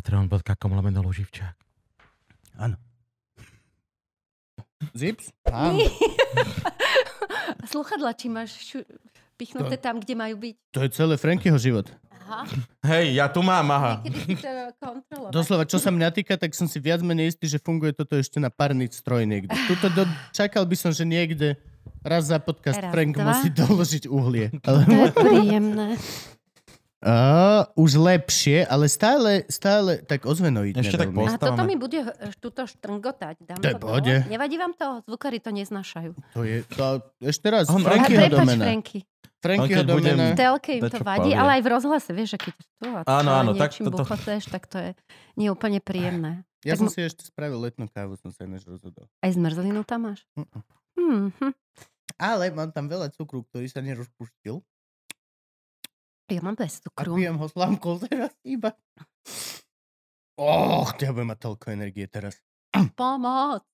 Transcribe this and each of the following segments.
Patreon.com lomeno Luživčák. Áno. Zips? Áno. Sluchadla, či máš šu- pichnuté tam, kde majú byť. To je celé Frankyho život. Aha. Hej, ja tu mám, aha. To. Doslova, čo sa mňa týka, tak som si viac menej istý, že funguje toto ešte na párny stroj niekde. Tuto do, čakal by som, že niekde raz za podcast Raz, Frank dva. musí doložiť uhlie. Ale, To je príjemné. A, už lepšie, ale stále, stále tak ozvenoidne. Ešte tak A toto mi bude e, tuto štrngotať. Dám To dole. Nevadí vám to? Zvukári to neznášajú. To je, to, ešte raz, On- A Frankyho domena. Franky. Frankyho domena. V telke im to vadí, povie. ale aj v rozhlase, vieš, že keď tu a Áno, áno, tak toto- buchoteš, tak to je nie úplne príjemné. Ja tak som mo- si ešte spravil letnú kávu, som sa ináč rozhodol. Aj zmrzlinu tam máš? Mm-mm. Hmm, hm. Ale mám tam veľa cukru, ktorý sa nerozpustil. Ja mám bez A cukru. pijem ho slámkou teraz iba. Och, ja budem mať toľko energie teraz. Pomoc.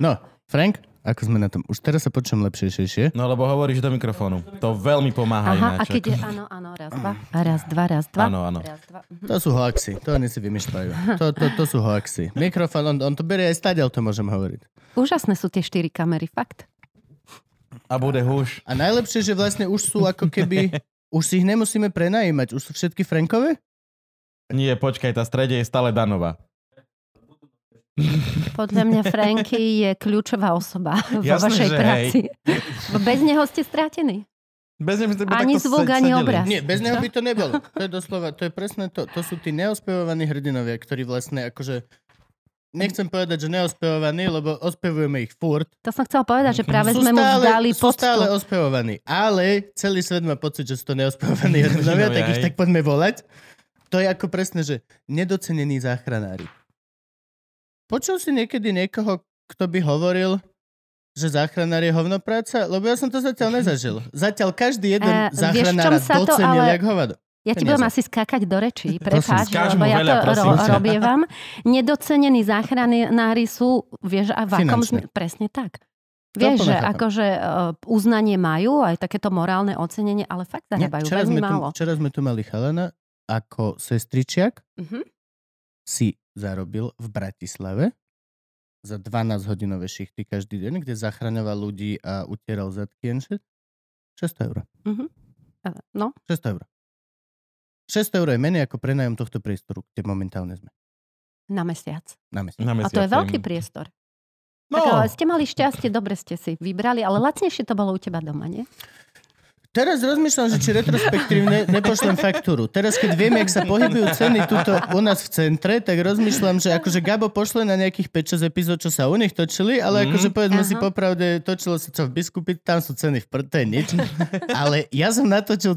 No, Frank, ako sme na tom? Už teraz sa počujem lepšie. No lebo hovoríš do mikrofónu. To veľmi pomáha Aha, a ináč. keď je, áno, áno, raz, dva, a raz, dva, raz, dva. Áno, áno. Raz, dva. mhm. To sú hoaxy, to oni si vymýšľajú. To, to, to sú hoaxy. Mikrofón, on, on to berie aj stadiaľ, to môžem hovoriť. Úžasné sú tie štyri kamery, fakt. A bude húš. A najlepšie, že vlastne už sú ako keby... Už si ich nemusíme prenajímať, už sú všetky Frankové? Nie, počkaj, tá strede je stále Danova. Podľa mňa Franky je kľúčová osoba vo Jasné, vašej práci. Bez neho ste stratení. Bez neho by ste Ani zvuk, ani sedeli. obraz. Nie, bez neho by to nebolo. To je doslova, to je presne to. To sú tí neospevovaní hrdinovia, ktorí vlastne akože... Nechcem povedať, že neospevovaní, lebo ospevujeme ich furt. To som chcela povedať, že práve sú sme mu stále, vzdali sú poctu. stále ospevovaní. Ale celý svet má pocit, že sú to neospevovaní hrdinovia, tak ich tak poďme volať. To je ako presne, že nedocenení záchranári. Počul si niekedy niekoho, kto by hovoril, že záchranár je hovnopráca? Lebo ja som to zatiaľ nezažil. Zatiaľ každý jeden sa to docenil ale- jak hovado. Ja ti budem asi skákať do rečí, prepáč, lebo ja veľa, to prosím ro- robievam. Nedocenení záchranári sú, vieš, a v akom presne tak. Vieš, že akože uh, uznanie majú, aj takéto morálne ocenenie, ale fakt zarábajú včera, veľmi sme tu, málo. včera sme tu mali chalana, ako sestričiak Mhm. si zarobil v Bratislave za 12-hodinové šichty každý deň, kde zachraňoval ľudí a utieral zadky and shit. 600 eur. Uh, No, 600 eur. 600 eur je menej ako prenajom tohto priestoru, kde momentálne sme. na mesiac. Na mesiac. Na A to je mesiac, veľký priestor. No, Tak ale ste mali šťastie, dobre ste si vybrali, ale lacnejšie to bolo u teba doma, nie? Teraz rozmýšľam, že či retrospektívne nepošlem faktúru. Teraz, keď viem, jak sa pohybujú ceny tuto u nás v centre, tak rozmýšľam, že akože Gabo pošle na nejakých 5-6 epizód, čo sa u nich točili, ale Mhm. akože povedzme si Aha. popravde, točilo sa čo v Biskupi, tam sú ceny v je nič. Ale ja som natočil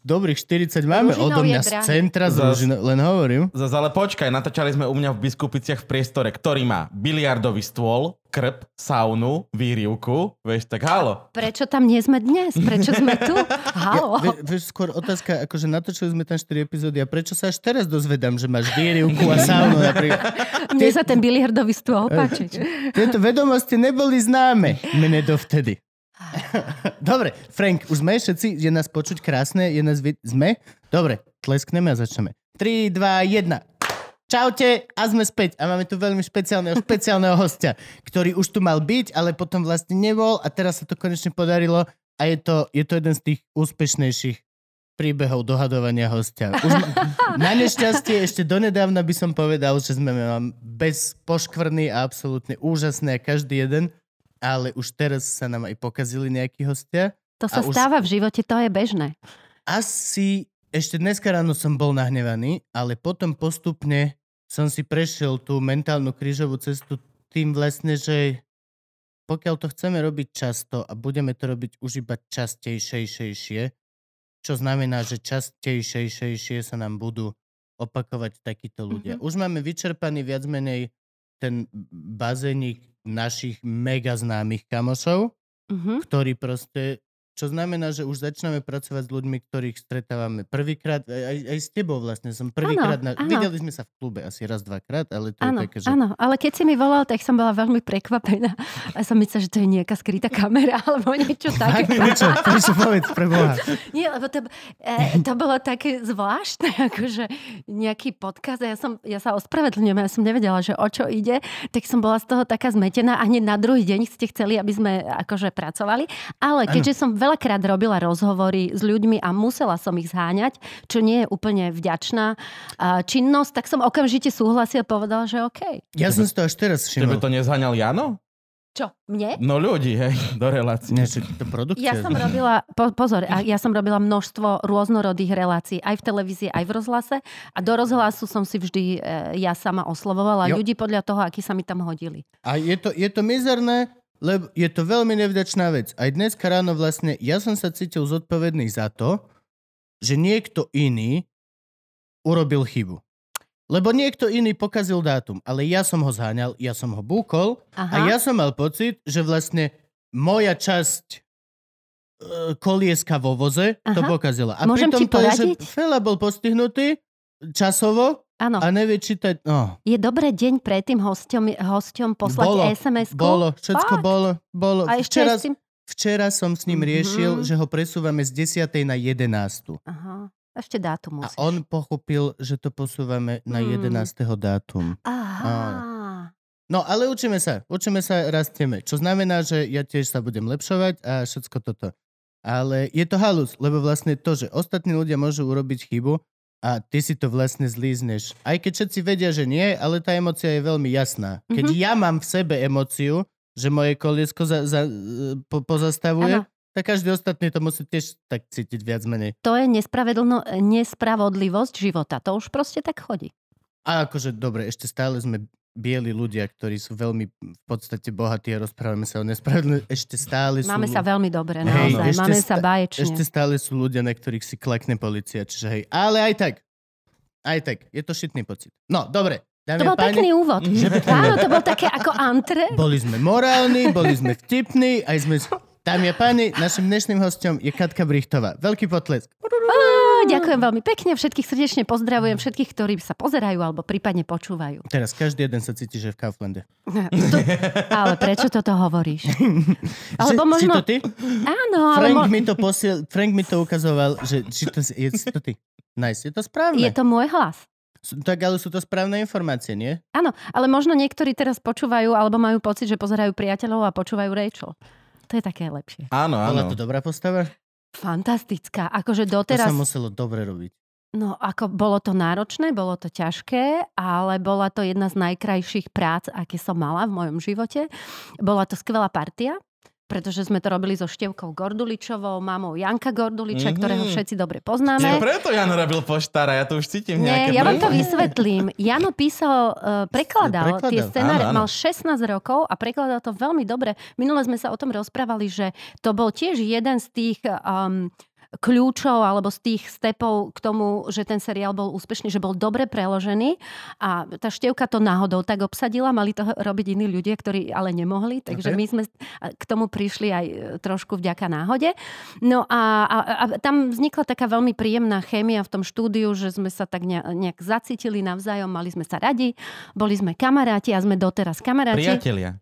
dobrých 40, máme odo Ružinov je mňa z centra, z Ružino, len hovorím. Zas, ale počkaj, natáčali sme u mňa v Biskupiciach v priestore, ktorý má biliardový stôl, krp, saunu, výrivku, vieš, tak halo. Prečo tam nie sme dnes? Prečo sme tu? Halo. Ja, vie, vieš, skôr otázka, akože natočili sme tam 4 epizódy a prečo sa až teraz dozvedám, že máš výrivku a saunu napríklad. Mne sa ten biliardový stôl páči. Tieto vedomosti neboli známe mne dovtedy. Dobre, Frank, už sme všetci, je nás počuť krásne, je nás vid- sme? Dobre, tleskneme a začneme. 3, 2, 1. Čaute a sme späť. A máme tu veľmi špeciálneho, špeciálneho hostia, ktorý už tu mal byť, ale potom vlastne nebol a teraz sa to konečne podarilo a je to, je to jeden z tých úspešnejších príbehov dohadovania hostia. Už na nešťastie ešte donedávna by som povedal, že sme vám bez poškvrny a absolútne úžasné každý jeden, ale už teraz sa nám aj pokazili nejakí hostia. To sa už- stáva v živote, to je bežné. Asi ešte dneska ráno som bol nahnevaný, ale potom postupne som si prešiel tú mentálnu krížovú cestu tým vlastne, že pokiaľ to chceme robiť často a budeme to robiť už iba častejšejšie, čo znamená, že častejšejšie sa nám budú opakovať takíto ľudia. Mhm. Už máme vyčerpaný viac menej ten bazénik našich mega známych kamošov, Mhm. ktorí proste, čo znamená, že už začíname pracovať s ľuďmi, ktorých stretávame prvýkrát, aj, aj, s tebou vlastne som prvýkrát, na, áno. videli sme sa v klube asi raz, dvakrát, ale to Áno, je také, že... áno, ale keď si mi volal, tak som bola veľmi prekvapená. A som myslela, že to je nejaká skrytá kamera alebo niečo také. Fakt? Prečo? Povedz, pre Boha. Nie, lebo to, e, to bolo také zvláštne, akože nejaký podcast a ja, som, ja sa ospravedlňujem, ja som nevedela, že o čo ide, tak som bola z toho taká zmetená a hneď na druhý deň ste chceli, aby sme akože pracovali. Ale keďže som veľakrát robila rozhovory s ľuďmi a musela som ich zháňať, čo nie je úplne vďačná činnosť, tak som okamžite súhlasil a povedal, že OK. Ja som si to až teraz Tebe všimol. to nezhaňal Jano? Čo, mne? No ľudí, hej, do relácie. Nie, že to produkcia. Ja som robila, po, pozor, ja som robila množstvo rôznorodých relácií, aj v televízii, aj v rozhlase. A do rozhlasu som si vždy e, ja sama oslovovala Jo. ľudí podľa toho, akí sa mi tam hodili. A je to, je to mizerné, lebo je to veľmi nevďačná vec. Aj dnes ráno vlastne, ja som sa cítil zodpovedný za to, že niekto iný urobil chybu. Lebo niekto iný pokazil dátum, ale ja som ho zháňal, ja som ho búkol Aha. a ja som mal pocit, že vlastne moja časť e, kolieska vo voze to Aha. pokazila. A Môžem pritom to že? Fela bol postihnutý časovo Áno. a nevie čítať. No, Je dobré deň predtým hosťom, hosťom poslať Bolo, SMS-ku? bolo, všetko Fakt? bolo. bolo. A ešte Včera, s tým... Včera som s ním Mhm. riešil, že ho presúvame z 10. na 11. Aha. Ešte dátum A musíš. on pochopil, že to posúvame na Mm. 11. dátum. Aha. No ale učíme sa, učíme sa, rastieme. Čo znamená, že ja tiež sa budem lepšovať a všetko toto. Ale je to halus, lebo vlastne to, že ostatní ľudia môžu urobiť chybu a ty si to vlastne zlízneš. Aj keď všetci vedia, že nie, ale tá emocia je veľmi jasná. Keď Mhm. ja mám v sebe emóciu, že moje koliesko za, za, po, pozastavuje, Áno. tak každý ostatný to musí tiež tak cítiť viac menej. To je nespravedlno, nespravodlivosť života. To už proste tak chodí. A akože, dobre, ešte stále sme bieli ľudia, ktorí sú veľmi v podstate bohatí a rozprávame sa o nespravedlnosti. Ešte stále sú... Máme sa veľmi dobre, Hej, naozaj. ešte Máme sta- sa báječne. Ešte stále sú ľudia, na ktorých si klakne policia, čiže hej. Ale aj tak, aj tak, je to šitný pocit. No, dobre, dámy To bol páni, pekný úvod. Pekný Áno, to bol také ako antre. boli sme morálni, boli sme vtipní, aj sme... Dámy a páni, našim dnešným hostom je Katka Brichtová. Veľký potlesk. Ďakujem veľmi pekne, všetkých srdečne pozdravujem, všetkých, ktorí sa pozerajú alebo prípadne počúvajú. Teraz každý jeden sa cíti, že v Kauflande. To, ale prečo toto hovoríš? Alebo Že- Si možno... to ty? Áno, ale Frank, mo... mi to posiel, Frank mi to ukazoval, že či to, je si to ty. Nice, je to správne. je to môj hlas. Tak ale sú to správne informácie, nie? Áno, ale možno niektorí teraz počúvajú alebo majú pocit, že pozerajú priateľov a počúvajú Rachel. To je také lepšie. Áno, Bola áno. to dobrá postava? Fantastická. Akože To doteraz... sa muselo dobre robiť. No, ako bolo to náročné, bolo to ťažké, ale bola to jedna z najkrajších prác, aké som mala v mojom živote. Bola to skvelá partia, pretože sme to robili so Števkou Gorduličovou, mamou Janka Gorduliča, Mhm. ktorého všetci dobre poznáme. preto Jan robil poštára, ja to už cítim nejaké Nie, ja vám to vysvetlím. Jano písal, uh, prekladal Prekladal. tie scenáre, mal 16 rokov a prekladal to veľmi dobre. Minule sme sa o tom rozprávali, že to bol tiež jeden z tých um, kľúčov alebo z tých stepov k tomu, že ten seriál bol úspešný, že bol dobre preložený a tá števka to náhodou tak obsadila, mali to robiť iní ľudia, ktorí ale nemohli, takže Ok. my sme k tomu prišli aj trošku vďaka náhode. No a, a, a tam vznikla taká veľmi príjemná chémia v tom štúdiu, že sme sa tak nejak zacítili navzájom, mali sme sa radi, boli sme kamaráti a sme doteraz kamaráti. Priatelia.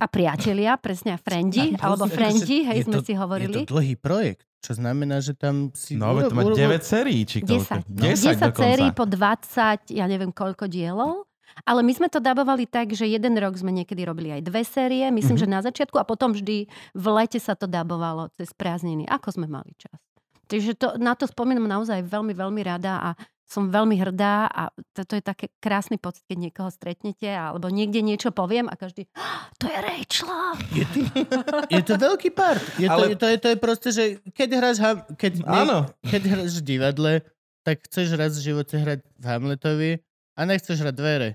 A priatelia, presne, a to- alebo frendi, hej, sme to- si hovorili. Je to dlhý projekt, čo znamená, že tam si... No, veď to má uro- uro- 9 sérií, či koľko? 10. 10 10 dokonca. sérií po 20, ja neviem koľko dielov. Ale my sme to dabovali tak, že jeden rok sme niekedy robili aj dve série, myslím, Mhm. že na začiatku a potom vždy v lete sa to dabovalo cez prázdniny, ako sme mali čas. Takže to, na to spomínam naozaj veľmi, veľmi rada a som veľmi hrdá a to, to je také krásny pocit, keď niekoho stretnete alebo niekde niečo poviem a každý, "Ah, to je Rachel. Je to, je to veľký part. Je to, Ale- je to, je to je proste, že keď hráš, keď, Áno. keď hráš v divadle, tak chceš raz v živote hrať v Hamletovi a nechceš hrať dvere.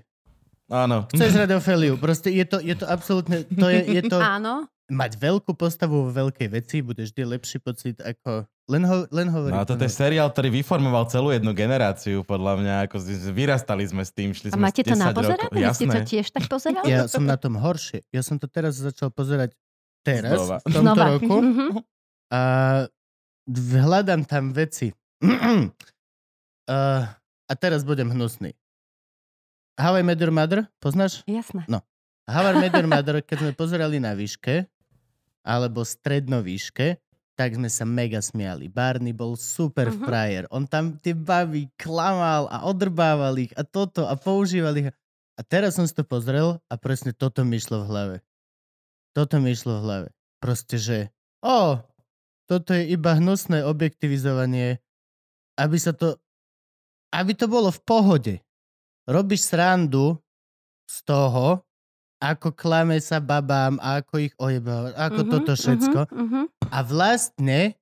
Áno. Chceš hrať Ofeliu. Proste je to, je to absolútne, to je, je to, Áno, mať veľkú postavu vo veľkej veci bude vždy lepší pocit ako Len, ho, len hovorím. No a toto je seriál, ktorý vyformoval celú jednu generáciu, podľa mňa. Ako vyrastali sme s tým, šli A sme máte to 10 napozerané? rokov. Vy ste to tiež tak pozerali? Ja som na tom horšie. Ja som to teraz začal pozerať teraz, Znova. v tomto Znova. roku. Mhm. A hľadám tam veci. uh, a teraz budem hnusný. How I Met Your Mother, poznáš? Jasné. How I Met Your Mother, keď sme pozerali na výške, alebo stredno výške, tak sme sa mega smiali. Barney bol super Mhm. frajer. On tam tie baby klamal a odrbával ich a toto a používal ich. A teraz som si to pozrel a presne toto mi išlo v hlave. Toto mi išlo v hlave. Proste, že o, toto je iba hnusné objektivizovanie, aby sa to, aby to bolo v pohode. Robíš srandu z toho, ako klame sa babám, ako ich ojebáva, ako Mhm, toto všetko. mhm, mhm. A vlastne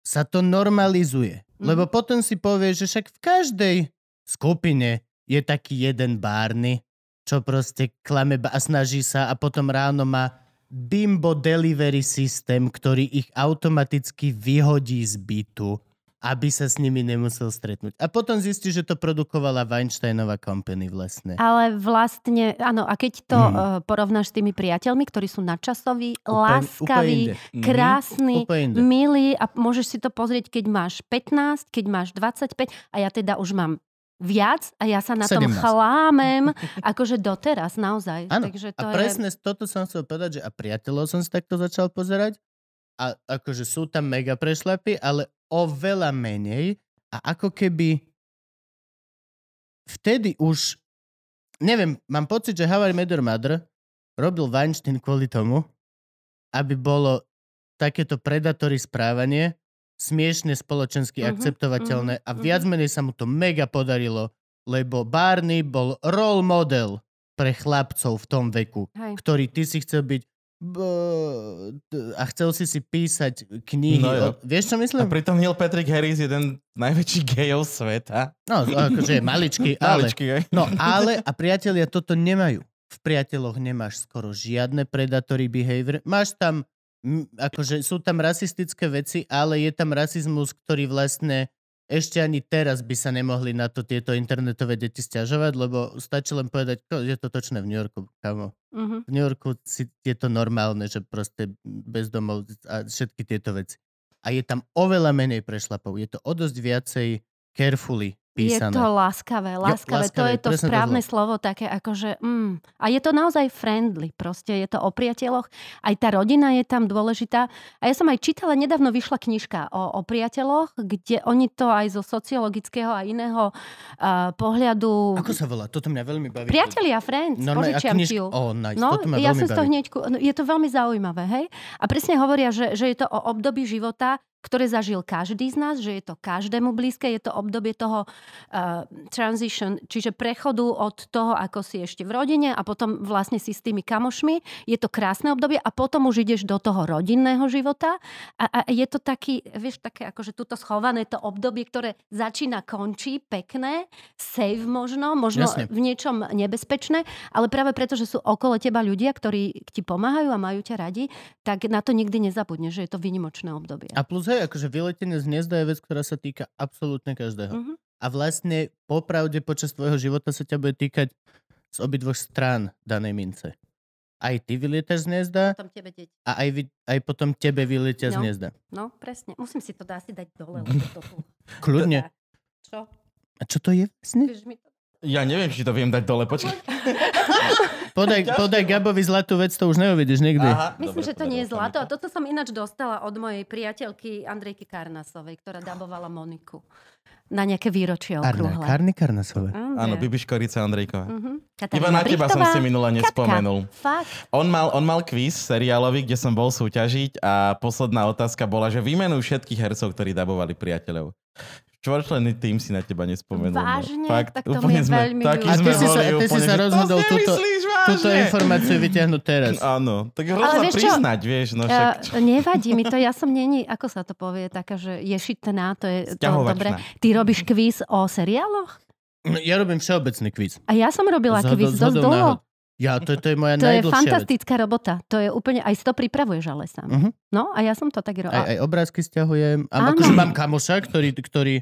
sa to normalizuje. Mhm. Lebo potom si povieš, že však v každej skupine je taký jeden Barney, čo proste klame a snaží sa a potom ráno má bimbo delivery systém, ktorý ich automaticky vyhodí z bytu, aby sa s nimi nemusel stretnúť. A potom zistí, že to produkovala Weinsteinová company vlastne. Ale vlastne, áno, a keď to Hmm. uh, porovnáš s tými priateľmi, ktorí sú nadčasoví, Úplne- láskaví. Mhm. krásni, Úplne inde. milí a môžeš si to pozrieť, keď máš 15, keď máš 25 a ja teda už mám viac a ja sa na tom 17. chlámem, akože doteraz naozaj. Áno, Takže a to presne z toto som chcel povedať, že a priateľov som si takto začal pozerať a akože sú tam mega prešlapy, ale oveľa menej a ako keby vtedy už neviem, mám pocit, že How I Met Your Mother robil Weinstein kvôli tomu, aby bolo takéto predatory správanie smiešne spoločensky Mhm, akceptovateľné mhm, a viac menej sa mu to mega podarilo, lebo Barney bol role model pre chlapcov v tom veku. Hej. ktorý ty si chcel byť a chcel si si písať knihy. No jo. vieš, čo A myslím? pritom Neil Patrick Harris je jeden z najväčších gejov sveta. No, akože je maličký, ale... Maličký, hej. No ale, a priatelia toto nemajú. V priateľoch nemáš skoro žiadne predatory behavior. Máš tam, akože sú tam rasistické veci, ale je tam rasizmus, ktorý vlastne ešte ani teraz by sa nemohli na to tieto internetové deti stiažovať, lebo stačí len povedať, "Ko, je to točné v New Yorku, kamo. Mhm. V New Yorku si, je to normálne, že proste bezdomov a všetky tieto veci. A je tam oveľa menej prešlapov. Je to o dosť viacej carefully Je písané. to láskavé, láskavé. to láskavé, je to presne to správne slovo. slovo, také akože... Mm. A je to naozaj friendly, proste je to o priateľoch. Aj tá rodina je tam dôležitá. A ja som aj čítala, nedávno vyšla knižka o, o priateľoch, kde oni to aj zo sociologického a iného uh, pohľadu... Ako sa volá? Toto mňa veľmi baví. Priatelia, friends, Normálne, požičiam knižka- ti ju. Ó, nice. No, Toto ja som z toho baví. hneď... no, Je to veľmi zaujímavé, hej? A presne hovoria, že, že je to o období života, ktoré zažil každý z nás, že je to každému blízke, je to obdobie toho uh, transition, čiže prechodu od toho, ako si ešte v rodine a potom vlastne si s tými kamošmi. Je to krásne obdobie a potom už ideš do toho rodinného života a, a je to taký, vieš, také akože tuto schované to obdobie, ktoré začína, končí, pekné, safe možno, možno Jasne. v niečom nebezpečné, ale práve preto, že sú okolo teba ľudia, ktorí ti pomáhajú a majú ťa radi, tak na to nikdy nezabudneš, že je to výnimočné obdobie. A plus hej, akože vyletenie z hniezda je vec, ktorá sa týka absolútne každého. Mhm. A vlastne popravde počas tvojho života sa ťa bude týkať z obidvoch strán danej mince. Aj ty vylietaš z hniezda Potom tebe deť. a aj, vy, aj potom tebe vylietia z No. hniezda. No, presne. Musím si to dá si dať dole, lebo to tu... Kľudne. Čo? A čo to je vlastne? Mi to... Ja neviem, či to viem dať dole, počkaj. Podaj, podaj Gabovi zlatú vec, to už neuvidíš nikdy. Aha, Myslím, dobre, že to nie je zlato. A toto som ináč dostala od mojej priateľky Andrejky Karnasovej, ktorá dabovala Moniku na nejaké výročie okrúhle. Karny Karnasové. Áno, Bibi Škorica Andrejková. Mhm. Iba na teba som si minula nespomenul. Fakt? On mal, on mal kvíz seriálový, kde som bol súťažiť a posledná otázka bola, že vymenuj všetkých hercov, ktorí dabovali priateľov. Štvorčlenný tým si na teba nespomenul. no. Vážne? Fakt, Tak to úplne sme, veľmi ľúto. A ty si sa- ty si sa rozhodol túto- Túto informáciu vyťahnuť teraz. Áno, tak Ale hrozno vieš čo? priznať, vieš, no však... Uh, nevadí mi to, ja som není, ako sa to povie, taká, že ješitná, to je to dobre. Ty robíš kvíz o seriáloch? Ja robím všeobecný kvíz. A ja som robila Zhodou- kvíz dosť dlho. Ja, to, to je moja To je najdlhšia vec. fantastická robota. To je úplne, aj si to pripravuješ ale sám. Mhm. No a ja som to tak Aj, robila. aj obrázky stiahujem. A akože mám kamoša, ktorý, ktorý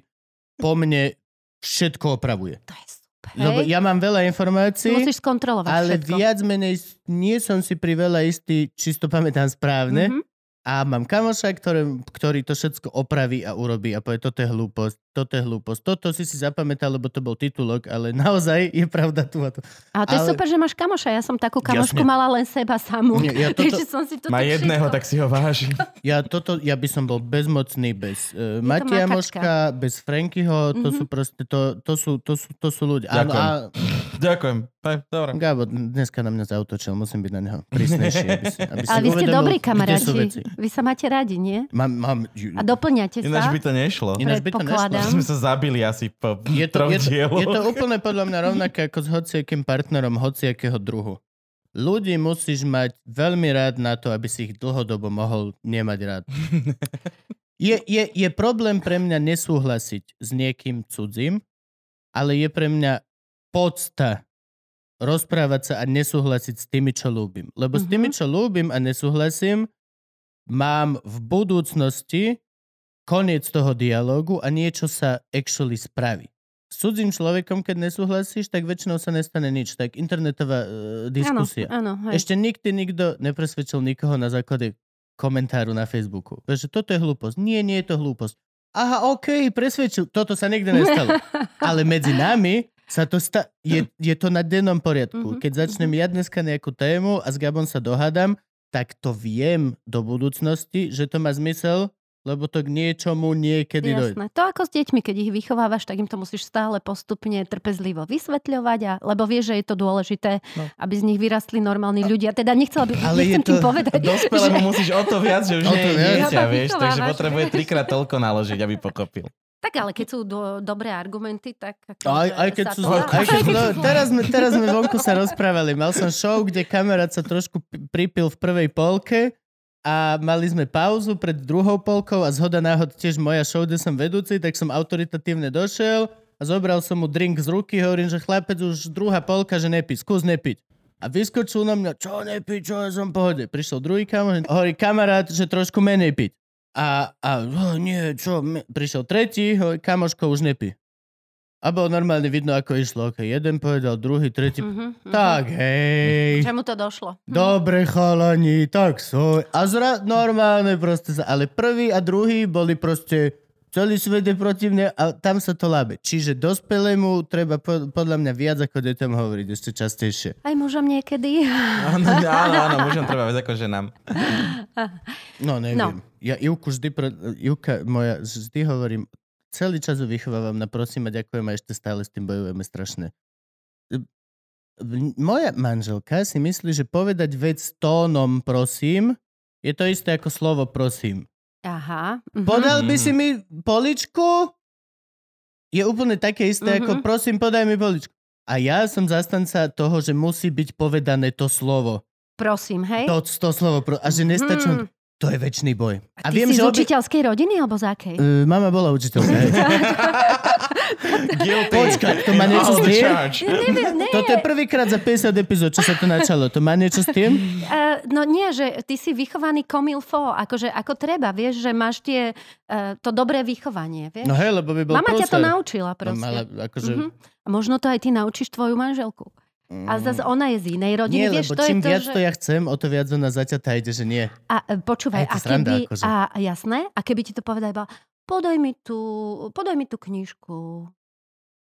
po mne všetko opravuje. To je super. Lebo ja mám veľa informácií, Musíš skontrolovať ale všetko. viac menej nie som si pri veľa istý, či si to pamätám správne. Mhm. A mám kamoša, ktorý, ktorý to všetko opraví a urobí a povie, toto je hlúposť, toto je hlúposť. Toto si si zapamätal, lebo to bol titulok, ale naozaj je pravda tu a tu. A to je ale- super, že máš kamoša. Ja som takú kamošku Jasne. mala len seba samú. Nie, ja toto- Takže som si to Má jedného, všetko- tak si ho váži. Ja, toto, ja by som bol bezmocný bez uh, to Matia. Moška, bez Frankyho, to Mhm. sú proste, to, to, sú, to, sú, to sú ľudia. Ďakujem. a Ďakujem. Aj, Dobre. Gabo, dneska na mňa zautočil, musím byť na neho prísnejší, aby si, aby si Ale vy ste dobrí kamaráti. Vy sa máte radi, nie? Mám, mám, A doplňate Ináč sa? by to nešlo. Ináč by to nešlo. Sme sa zabili asi po je to, je, to, dieloch. je to úplne podľa mňa rovnaké ako s hociakým partnerom hociakého druhu. Ľudí musíš mať veľmi rád na to, aby si ich dlhodobo mohol nemať rád. Je, je, je problém pre mňa nesúhlasiť s niekým cudzím, ale je pre mňa podsta rozprávať sa a nesúhlasiť s tými, čo ľúbim. Lebo s tými, Mhm. čo ľúbim a nesúhlasím, mám v budúcnosti koniec toho dialógu a niečo sa actually spraví. S cudzím človekom, keď nesúhlasíš, tak väčšinou sa nestane nič. Tak internetová uh, diskusia. Áno, áno, hej. Ešte nikdy nikto nepresvedčil nikoho na základe komentáru na Facebooku. Vieš, že toto je hlúposť. Nie, nie je to hlúposť. Aha, OK, presvedčil. Toto sa nikdy nestalo. Ale medzi nami sa to sta- je, je to na dennom poriadku. Mhm, Keď začnem ja dneska nejakú tému a s Gabom sa dohádam, tak to viem do budúcnosti, že to má zmysel, lebo to k niečomu niekedy dojde. Jasné. To ako s deťmi, keď ich vychovávaš, tak im to musíš stále postupne trpezlivo vysvetľovať, a, lebo vieš, že je to dôležité, No. aby z nich vyrastli normálni ľudia. Teda nechcela by, Ale nechcem tým to povedať, Dospelému musíš o to viac, že už O to nie je dieťa, vieš, takže potrebuje trikrát toľko naložiť, aby pochopil. Tak ale keď sú do, dobré argumenty, tak... Aj, aj keď sú aj keď, no, teraz, sme, teraz sme vonku sa rozprávali. Mal som show, kde kamarát sa trošku pripil v prvej polke a mali sme pauzu pred druhou polkou a zhoda náhod tiež moja show, kde som vedúci, tak som autoritatívne došiel a zobral som mu drink z ruky, hovorím, že chlapec už druhá polka, že nepí, skús nepiť. A vyskočil na mňa, čo nepí, čo ja som v pohode. Prišiel druhý kamoš, hovorí kamarát, že trošku menej piť. A, a oh, nie, čo, prišiel tretí, hovorí, kamoško, už nepí. A bolo normálne vidno, ako išlo. Okay, jeden povedal, druhý, tretí. Mhm, mhm. Tak, hej. Čemu to došlo? Dobre chalani, tak so. A zra, normálne proste sa, ale prvý a druhý boli proste celý svet je proti mne a tam sa to lábe. Čiže dospelému treba po, podľa mňa viac ako deťom hovoriť ešte častejšie. Aj mužom niekedy. Áno, áno, áno, mužom treba viac ako ženám. No, neviem. No. Ja Ivku vždy, pro, Ivka moja, vždy hovorím, celý čas ju vychovávam na prosím a ďakujem a ešte stále s tým bojujeme strašne. Moja manželka si myslí, že povedať vec tónom prosím je to isté ako slovo prosím. Aha. mhm. Podal by Mhm. si mi poličku? Je úplne také isté ako Mhm. prosím, podaj mi poličku. A ja som zastanca toho, že musí byť povedané to slovo. Prosím, hej? To, to slovo. A že nestačí... Mhm. To je väčší boj. A ty si z učiteľskej rodiny alebo z akej? Uh, mama bola učiteľka. Guilty. Počkaj, to má niečo s tým? charge. Neviem, nie. Toto je prvýkrát za 50 epizód, čo sa to načalo. To má niečo s tým? Uh, no nie, že ty si vychovaný komilfo, akože ako treba, vieš, že máš tie, uh, to dobré vychovanie, vieš? No hej, lebo by bol Mama ťa to prúser. naučila No, proste. mala, akože... A možno to aj ty naučíš tvoju manželku. A zase ona je z inej rodiny, Mm. Nie, vieš, lebo to čím je to, viac že... to ja chcem, o to viac ona zaťatá ide, že nie. A e, počúvaj, A sranda, keby, akože. a jasné, a keby ti to povedal iba, podaj mi tú, podaj mi tú knižku.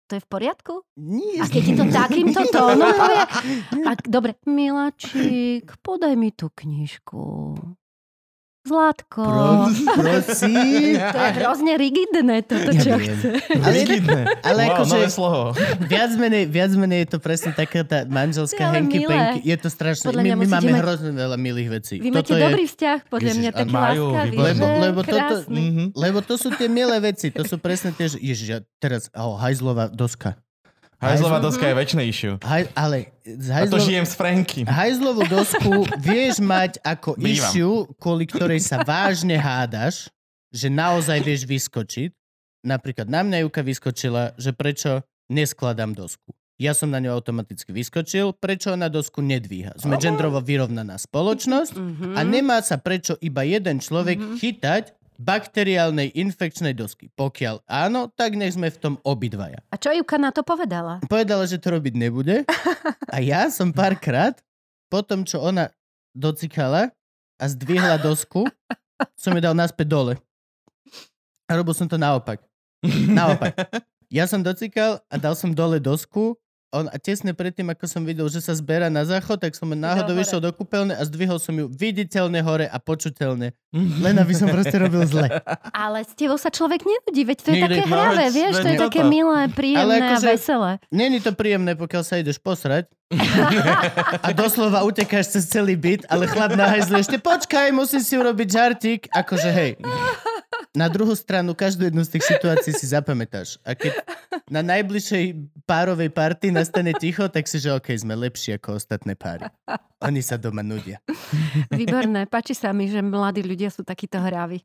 To je v poriadku? Nie. A keď ti to takýmto tónom povie, a, dobre, miláčik, podaj mi tú knižku. Zlatko. Pro, prosím. To je hrozne rigidné, toto, čo viem. chce. Ale, Rigidné. ale wow, akože- nové slovo. viac, menej, viac menej je to presne taká tá manželská henky penky. Je to strašné. Podľa My, my máme mať- hrozne veľa milých vecí. Vy máte je, dobrý vzťah, podľa Ježiš, mňa, taký majú, láskavý? Lebo- lebo toto-. Mhm. Lebo to sú tie milé veci. To sú presne tie, že ježiš, ja teraz, oh, hajzlová doska. Hajzlová Mhm. doska je väčšie issue. Haj, ale z A to hajzlov, žijem s Franky. hajzlovú dosku vieš mať ako Bývam. issue, kvôli ktorej sa vážne hádaš, že naozaj vieš vyskočiť. Napríklad na mňa Juka vyskočila, že prečo neskladám dosku. ja som na ňu automaticky vyskočil, prečo ona dosku nedvíha. Sme gendrovo vyrovnaná spoločnosť Mhm. a nemá sa prečo iba jeden človek Mhm. chytať bakteriálnej infekčnej dosky. Pokiaľ áno, tak nech sme v tom obidvaja. A čo Juka na to povedala? Povedala, že to robiť nebude a ja som párkrát po tom, čo ona docikala a zdvihla dosku, som ju dal naspäť dole. A robil som to naopak. Naopak. Ja som docikal a dal som dole dosku on, a tesne predtým, ako som videl, že sa zbera na záchod, tak som náhodou vyšiel do kúpeľne a zdvihol som ju viditeľne hore a počuteľne. Len aby som proste robil zle. Ale s tebou sa človek nenudí, veď to je Nikdy. také hravé, vieš, to je toto. také milé, príjemné a akože- veselé. Není to príjemné, pokiaľ sa ideš posrať a doslova utekáš cez celý byt, ale chlap na hajzle ešte počkaj, musím si urobiť žartík. Akože hej, na druhú stranu každú jednu z tých situácií si zapamätáš. A keď na najbližšej párovej party nastane ticho, tak si, že OK, sme lepší ako ostatné páry. Oni sa doma nudia. Výborné, páči sa mi, že mladí ľudia sú takíto hraví.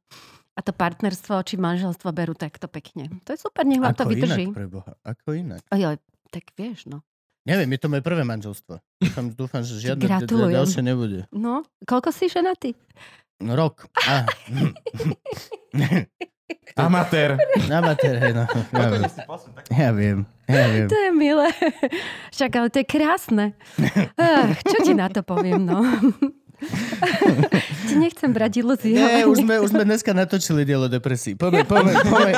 A to partnerstvo či manželstvo berú takto pekne. To je super, nech vám to Ako vydrží. inak, preboha. Ako inak. Ojoj, tak vieš, no. Neviem, je to moje prvé manželstvo. Dúfam, dúfam že žiadne d- d- Gratulujem. ďalšie nebude. No, koľko si ženatý? No, rok. A. Amatér. Amatér, hej, no. Ja viem. Ja viem. Ja viem. To je milé. Však ale to je krásne. Ach, čo ti na to poviem, no. ti nechcem brať ilúzie. Nie, už sme, už sme dneska natočili dielo depresí. Poďme, poďme, poďme.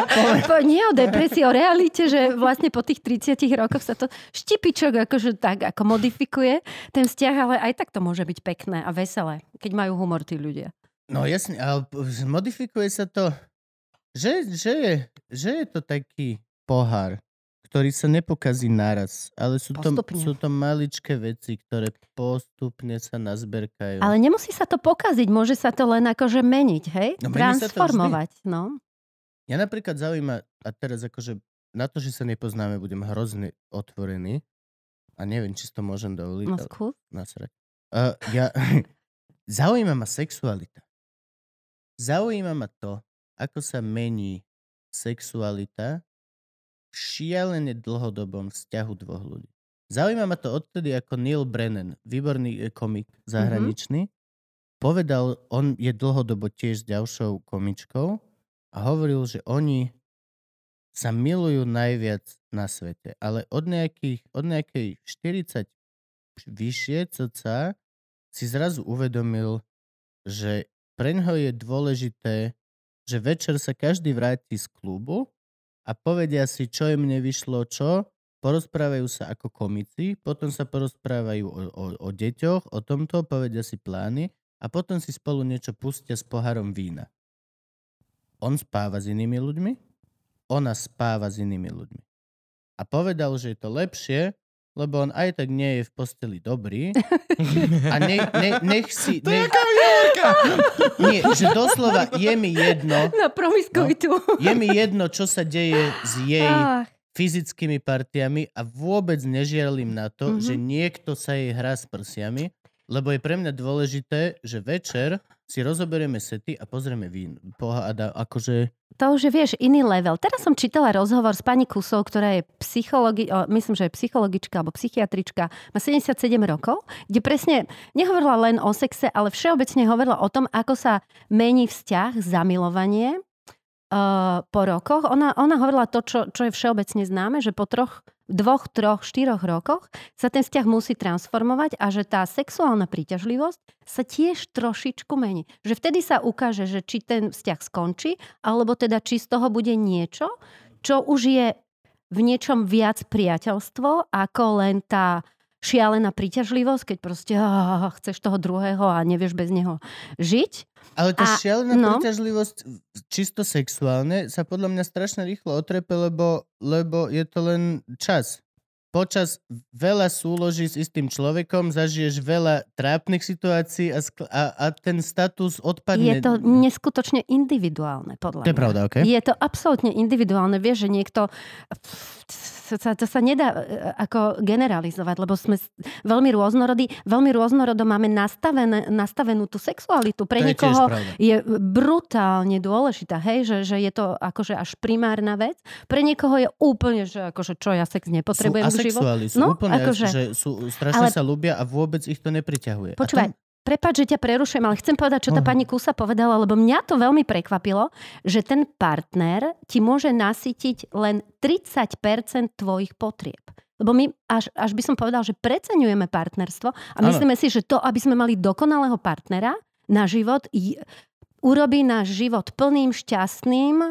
Po, nie o depresii, o realite, že vlastne po tých 30 rokoch sa to štipičok akože tak ako modifikuje ten vzťah, ale aj tak to môže byť pekné a veselé, keď majú humor tí ľudia. No jasne, ale modifikuje sa to, že, že, je, že je to taký pohár, ktorý sa nepokazí naraz, ale sú to, sú to maličké veci, ktoré postupne sa nazberkajú. Ale nemusí sa to pokaziť, môže sa to len akože meniť, hej? No. Transformovať, no. Ja napríklad zaujíma, a teraz akože na to, že sa nepoznáme, budem hrozne otvorený a neviem, či to môžem dovoliť. No ale- nasrať. Uh, ja, zaujíma ma sexualita. Zaujíma ma to, ako sa mení sexualita v šialene dlhodobom vzťahu dvoch ľudí. Zaujíma ma to odtedy, ako Neil Brennan, výborný e, komik zahraničný, povedal, on je dlhodobo tiež s ďalšou komičkou a hovoril, že oni sa milujú najviac na svete, ale od, nejakých, od nejakej 40 vyššie cca si zrazu uvedomil, že preňho je dôležité, že večer sa každý vráti z klubu a povedia si, čo im nevyšlo, čo, porozprávajú sa ako komici, potom sa porozprávajú o, o, o deťoch, o tomto, povedia si plány a potom si spolu niečo pustia s pohárom vína. On spáva s inými ľuďmi, ona spáva s inými ľuďmi. A povedal, že je to lepšie, lebo on aj tak nie je v posteli dobrý a ne, ne, nech si... To je Ne, aká vierka. nie, že doslova je mi jedno, Na promiskuitu. je mi jedno, čo sa deje s jej Ach, fyzickými partiami a vôbec nežiarlim na to, Mhm. že niekto sa jej hrá s prsiami, lebo je pre mňa dôležité, že večer si rozoberieme sety a pozrieme vín. Pohada, akože... to už je, vieš, iný level. Teraz som čítala rozhovor s pani Kusou, ktorá je psychologi- myslím, že je psychologička alebo psychiatrička, má 77 rokov, kde presne nehovorila len o sexe, ale všeobecne hovorila o tom, ako sa mení vzťah, zamilovanie uh, po rokoch. Ona, ona hovorila to, čo, čo je všeobecne známe, že po troch, dvoch, troch, štyroch rokoch sa ten vzťah musí transformovať a že tá sexuálna príťažlivosť sa tiež trošičku mení. Že vtedy sa ukáže, že či ten vzťah skončí, alebo teda či z toho bude niečo, čo už je v niečom viac priateľstvo, ako len tá šialená príťažlivosť, keď proste ah, chceš toho druhého a nevieš bez neho žiť. Ale tá A- šialená no. príťažlivosť čisto sexuálne sa podľa mňa strašne rýchlo otrepe, lebo, lebo je to len čas. Počas veľa súloží s istým človekom zažiješ veľa trápnych situácií a, skl- a, a ten status odpadne. Je to neskutočne individuálne, podľa To je mňa. pravda, okej? Je to absolútne individuálne. Vieš, že niekto... to sa, to sa nedá e, ako generalizovať, lebo sme veľmi rôznorodí, veľmi rôznorodo máme nastavené, nastavenú tú sexualitu. Pre To je niekoho pravda. je brutálne dôležitá, hej, že, že je to akože až primárna vec. Pre niekoho je úplne, že akože čo ja sex nepotrebujem sú No, úplne, akože- že sú, strašne Ale- sa ľúbia a vôbec ich to nepriťahuje. Počúvaj, Prepač, že ťa prerušujem, ale chcem povedať, čo tá pani Kusa povedala, lebo mňa to veľmi prekvapilo, že ten partner ti môže nasytiť len 30% tvojich potrieb. Lebo my, až, až by som povedal, že preceňujeme partnerstvo a myslíme si, že to, aby sme mali dokonalého partnera na život, urobí náš život plným, šťastným, e,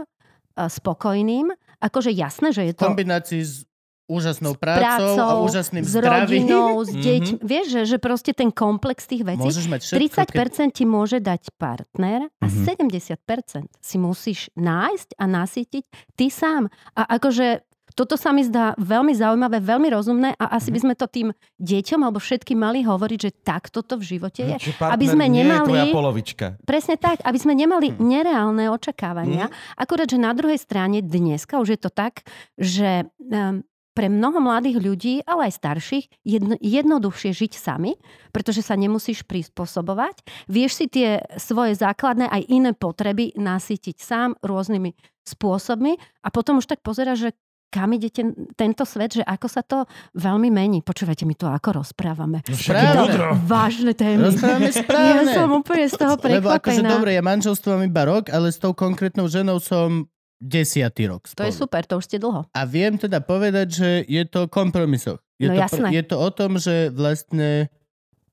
spokojným. Akože jasné, že je to kombinácii s úžasnou prácou, a prácou, úžasným s zdravím. rodinou, s Mhm. deťmi. Vieš, že, že proste ten komplex tých vecí. Môžeš mať všetko, 30% ti môže dať partner a Mhm. 70% si musíš nájsť a nasytiť ty sám. A akože toto sa mi zdá veľmi zaujímavé, veľmi rozumné a asi by Mhm. sme to tým deťom alebo všetkým mali hovoriť, že takto to v živote je. Že partner Aby sme nie nemali- je tvoja polovička. Presne tak, aby sme nemali Hm. nereálne očakávania. Mhm. Akurát, že na druhej strane dneska už je to tak, že um, pre mnoho mladých ľudí, ale aj starších, jedno, jednoduchšie žiť sami, pretože sa nemusíš prispôsobovať. Vieš si tie svoje základné aj iné potreby nasytiť sám rôznymi spôsobmi a potom už tak pozeráš, že kam ide ten, tento svet, že ako sa to veľmi mení. Počúvajte, my tu ako rozprávame. No Správne. Vážne témy. Rozprávame Ja správne. som úplne z toho Lebo akože prekvapená. dobre, ja manželstvo mám iba rok, ale s tou konkrétnou ženou som desiatý rok To je spolu. super, to už ste dlho. A viem teda povedať, že je to o kompromisoch. Je, No to, jasné. je to o tom, že vlastne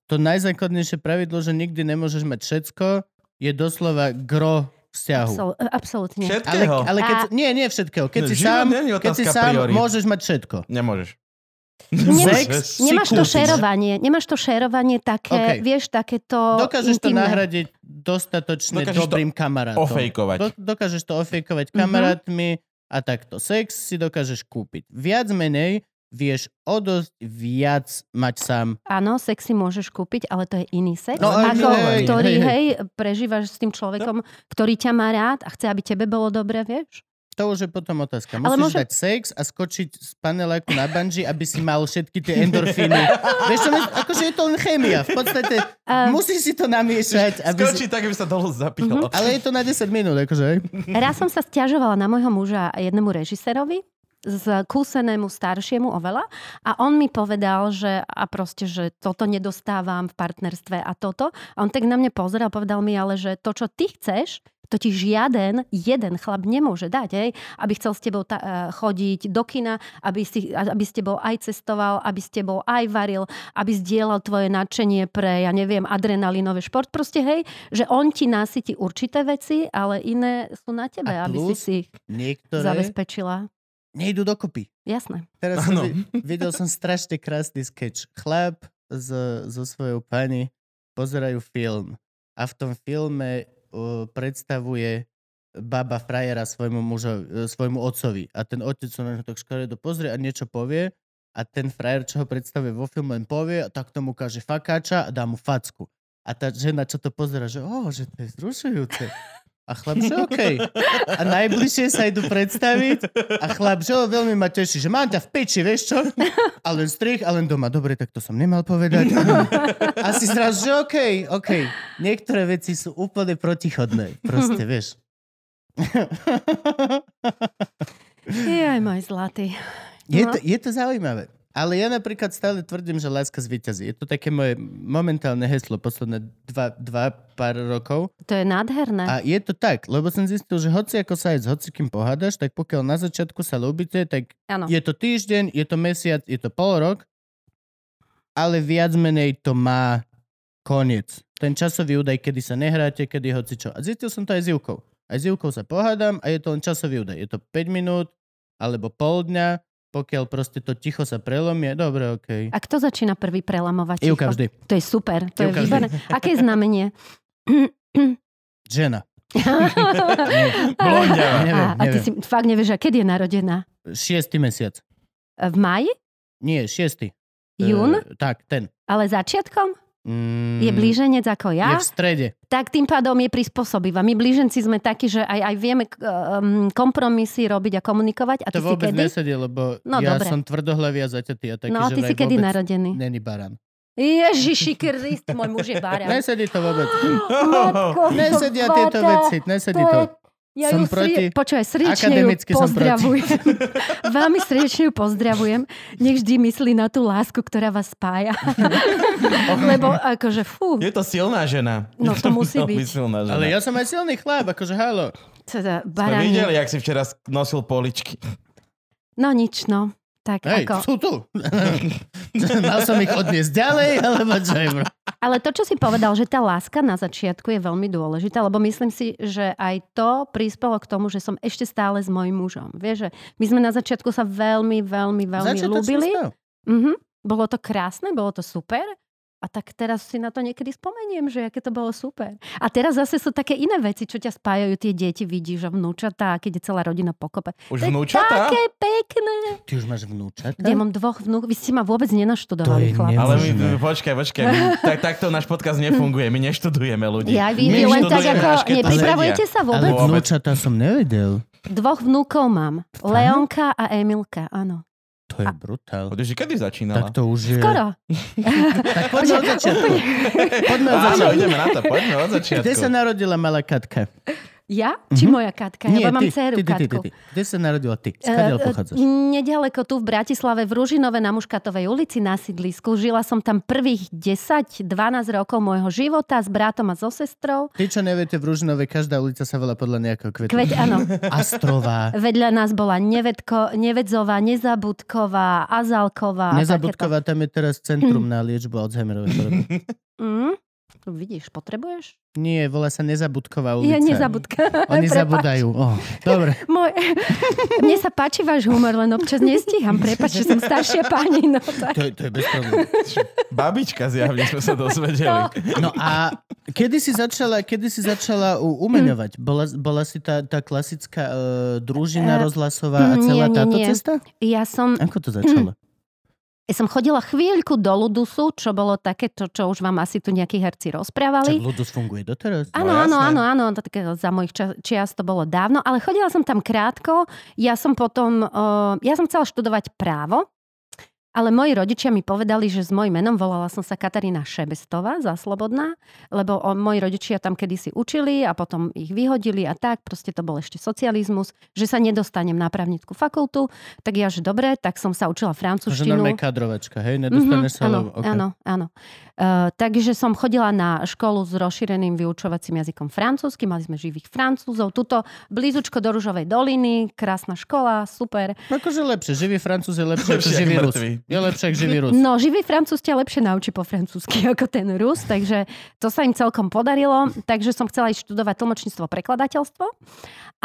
to najzákladnejšie pravidlo, že nikdy nemôžeš mať všetko, je doslova gro vzťahu. Absol- absolútne. Ale, Všetkého. ale keď, A- nie, nie všetkého. Keď No, si sám, keď si sám priorít. môžeš mať všetko. Nemôžeš. Nemáš, Sex nemáš to šerovanie, nemáš to šerovanie také, OK. vieš, takéto Dokážeš to intimné. nahradiť dostatočne Dokážeš to dobrým kamarátom. Ofejkovať. Do, dokážeš to ofejkovať Mhm. kamarátmi a takto. Sex si dokážeš kúpiť. Viac menej vieš o dosť viac mať sám. Áno, sex si môžeš kúpiť, ale to je iný sex, No, ako, hej, ktorý, hej, hej. hej, prežívaš s tým človekom, ktorý ťa má rád a chce, aby tebe bolo dobre, vieš? To už je potom otázka. Ale Musíš môže- dať sex a skočiť z paneláku na banži, aby si mal všetky tie endorfíny. Vieš čo, akože je to len chémia. V podstate Um, musíš si to namiešať. Aby Skočí si... tak, aby sa dolu zapílo. Mhm. Ale je to na 10 minút, akože. Raz som sa stiažovala na môjho muža jednému režisérovi, z kúsenému staršiemu oveľa a on mi povedal, že a proste, že toto nedostávam v partnerstve a toto. A on tak na mňa pozeral, povedal mi ale, že to, čo ty chceš, to ti žiaden jeden chlap nemôže dať, hej? aby chcel s tebou ta- eh, chodiť do kina, aby, si, aby s tebou aj cestoval, aby s tebou aj varil, aby zdieľal tvoje nadšenie pre, ja neviem, adrenalinový šport. Proste, hej, že on ti nasytí určité veci, ale iné sú na tebe, A aby si si ich Niektoré zabezpečila. nejdú dokopy. Jasné. Teraz som vi- videl som strašne krásny sketch. Chlap s, so svojou pani pozerajú film a v tom filme predstavuje baba frajera svojmu, mužo, uh, svojmu otcovi a ten otec sa na ňo tak škaredo pozrie a niečo povie a ten frajer, čo ho predstavuje vo filme, len povie a tak tomu ukáže fakáča a dá mu facku. A tá žena, čo to pozera, že oh, že to je zrušujúce. A chlap, že okej. A najbližšie sa idú predstaviť a chlap, že veľmi ma teší, že mám ťa v peči, vieš čo? A len strich a len doma. Dobre, tak to som nemal povedať. A si zrazu, že okej, okej. Niektoré veci sú úplne protichodné. Proste, vieš. Je aj môj zlatý. Je No. to, je to zaujímavé. Ale ja napríklad stále tvrdím, že láska zvíťazí. Je to také moje momentálne heslo posledné dva, dva pár rokov. To je nádherné. A je to tak, lebo som zistil, že hoci ako sa aj s hocikým pohádaš, tak pokiaľ na začiatku sa ľúbite, tak Áno. je to týždeň, je to mesiac, je to pol rok, ale viac menej to má koniec. Ten časový údaj, kedy sa nehráte, kedy hoci čo. A zistil som to aj s Ivkou. Aj s Ivkou sa pohádam a je to len časový údaj. Je to 5 minút alebo pol dňa, pokiaľ proste to ticho sa prelomie, dobre, okej. A kto začína prvý prelamovať Ivka ticho? vždy. To je super, to je Ivka výborné. Aké je znamenie? Žena. Blondiava. Neviem, a, a ty neviem. si fakt nevieš, a kedy je narodená? Šiestý mesiac. V máji? Nie, šiestý. Jún? E, tak, ten. Ale začiatkom? Mm, Je blíženec ako Je ja, v strede. tak tým pádom je prispôsobivá. My blíženci sme takí, že aj, aj vieme um, kompromisy robiť a komunikovať. A To ty si vôbec kedy? nesedie, lebo No, ja dobre. som tvrdohlavý a zaťatý a taký, No a že ty si kedy narodený? Není barán. Ježiši Krist, môj muž je bára. Nesedí to vôbec. Matko, Nesedia tieto veci, nesedí To to. Ja Som ju proti- srdie, počúvaj, srdečne ju Akademicky som proti. pozdravujem. Veľmi srdečne ju pozdravujem. Nech vždy myslí na tú lásku, ktorá vás spája. Lebo akože fú, Je to silná žena. No, Je to musí byť. silná žena. Ale ja som aj silný chlap, akože halo. teda Sme videli, jak si včera nosil poličky. No nič, no. Tak Hej, ako... sú tu. Mal som ich odniesť ďalej, alebo čo je, bro? Ale to, čo si povedal, že tá láska na začiatku je veľmi dôležitá, lebo myslím si, že aj to prispelo k tomu, že som ešte stále s mojim mužom. Vieš, že my sme na začiatku sa veľmi, veľmi, veľmi Začiatočný ľúbili. Mhm. Bolo to krásne, bolo to super. A tak teraz si na to niekedy spomeniem, že aké to bolo super. A teraz zase sú také iné veci, čo ťa spájajú tie deti, vidíš, že vnúčatá, keď je celá rodina pokope. Už To vnúčatá? Také pekné. Ty už máš vnúčata? Ja mám dvoch vnúk. Vy ste ma vôbec nenaštudovali, chlapci. Ale my, počkaj, počkaj. My, tak, takto náš podcast nefunguje. My neštudujeme ľudí. Ja vy, My len tak ako... Nepripravujete sa Ale vôbec? Vôbec. vnúčata som nevedel. Dvoch vnúkov mám. Leonka a Emilka, áno. To je brutál. Počkej, kedy začínala? Tak to už je... Skoro. Tak poďme od začiatku. Poďme od Áno, začiatku. ideme na to. Poďme od začiatku. Kde sa narodila malá Katka? Ja? Či moja Katka? Ja mám dceru ty, ty, ty, Katku. ty, ty. Kde sa narodila ty? Skadiaľ Eh, eh, pochádzaš? Nedaleko tu v Bratislave, v Ružinove na Muškatovej ulici na sídlisku. Žila som tam prvých 10-12 rokov môjho života s bratom a so sestrou. Ty, čo neviete, v Ružinove každá ulica sa volá podľa nejakého kvetu. Kveť, áno. Astrová. Vedľa nás bola Nevedko, Nevedzová, Nezabudková, Azalková. Nezabudková, tam je teraz centrum na liečbu Alzheimerovej choroby. Mm? Tu vidíš, potrebuješ? Nie, volá sa Nezabudková ulica. Je Nezabudka. Oni Prepáč. zabudajú. Oh, dobre. Môj... Mne sa páči váš humor, len občas nestíham. Prepač, že som staršia pani. No, tak. To, je- to je bez problémov. Babička zjavne sme sa dozvedeli. No a kedy si začala, kedy si začala u- umeňovať? Bola, bola si tá, tá klasická uh, družina Eh, rozhlasová a nie, celá nie, táto nie. cesta? Ja som Ako to začalo? Ja som chodila chvíľku do Ludusu, čo bolo také, to, čo už vám asi tu nejakí herci Čak rozprávali. Ludus funguje doteraz? Áno, No, áno, áno, áno, také za mojich čas, čias to bolo dávno, ale chodila som tam krátko. Ja som potom, uh, ja som chcela študovať právo, ale moji rodičia mi povedali, že s mojím menom volala som sa Katarína Šebestová za Slobodná, lebo o, moji rodičia tam kedysi učili a potom ich vyhodili a tak, proste to bol ešte socializmus, že sa nedostanem na právnickú fakultu, tak ja, že dobre, tak som sa učila francúzštinu. normálne kadrovačka, hej? Nedostaneš sa, Mhm, áno, okay. áno, áno. Uh, takže som chodila na školu s rozšíreným vyučovacím jazykom francúzsky, mali sme živých francúzov, tuto blízučko do Ružovej doliny, krásna škola, super. Akože lepšie. Živý francúz je lepšie ako Lepšie ako živý Rus. Je lepšie ako živý Rus. No, živý francúz ťa lepšie naučí po francúzsky ako ten Rus, takže to sa im celkom podarilo. Takže som chcela ísť študovať tlmočníctvo, prekladateľstvo,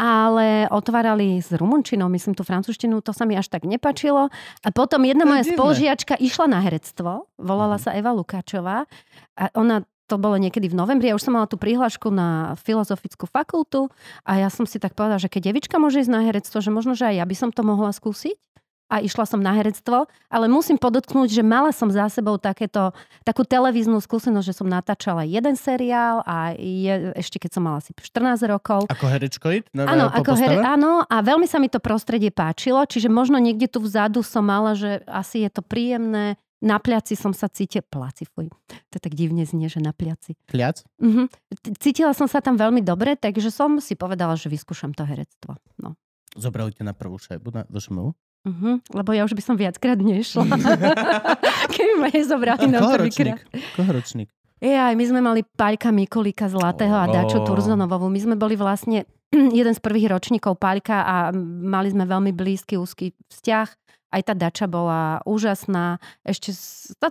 ale otvárali s rumunčinou, myslím tú francúzštinu, to sa mi až tak nepačilo. A potom jedna moja divné. spolužiačka išla na herectvo, volala sa Eva Lukáčová a ona to bolo niekedy v novembri, ja už som mala tú prihlášku na filozofickú fakultu a ja som si tak povedala, že keď devička môže ísť na herectvo, že možno, že aj ja by som to mohla skúsiť a išla som na herectvo, ale musím podotknúť, že mala som za sebou takéto, takú televíznu skúsenosť, že som natáčala jeden seriál a je, ešte keď som mala asi 14 rokov. Ako herečkoid? Áno, ako here, áno, a veľmi sa mi to prostredie páčilo, čiže možno niekde tu vzadu som mala, že asi je to príjemné. Na pliaci som sa cítila, pláci, fuj, to tak divne znie, že na pliaci. Pliac? Mhm. Cítila som sa tam veľmi dobre, takže som si povedala, že vyskúšam to herectvo. No. Zobrali ťa na prvú šajbu na VŠMU? Mhm, lebo ja už by som viackrát nešla. Keby ma nezobrali na prvýkrát. Kohoročník. Ja, my sme mali Paľka Mikulíka Zlatého a Daču Oh. Turzonovovú. My sme boli vlastne jeden z prvých ročníkov Paľka a mali sme veľmi blízky, úzky vzťah. Aj tá Dača bola úžasná. Ešte,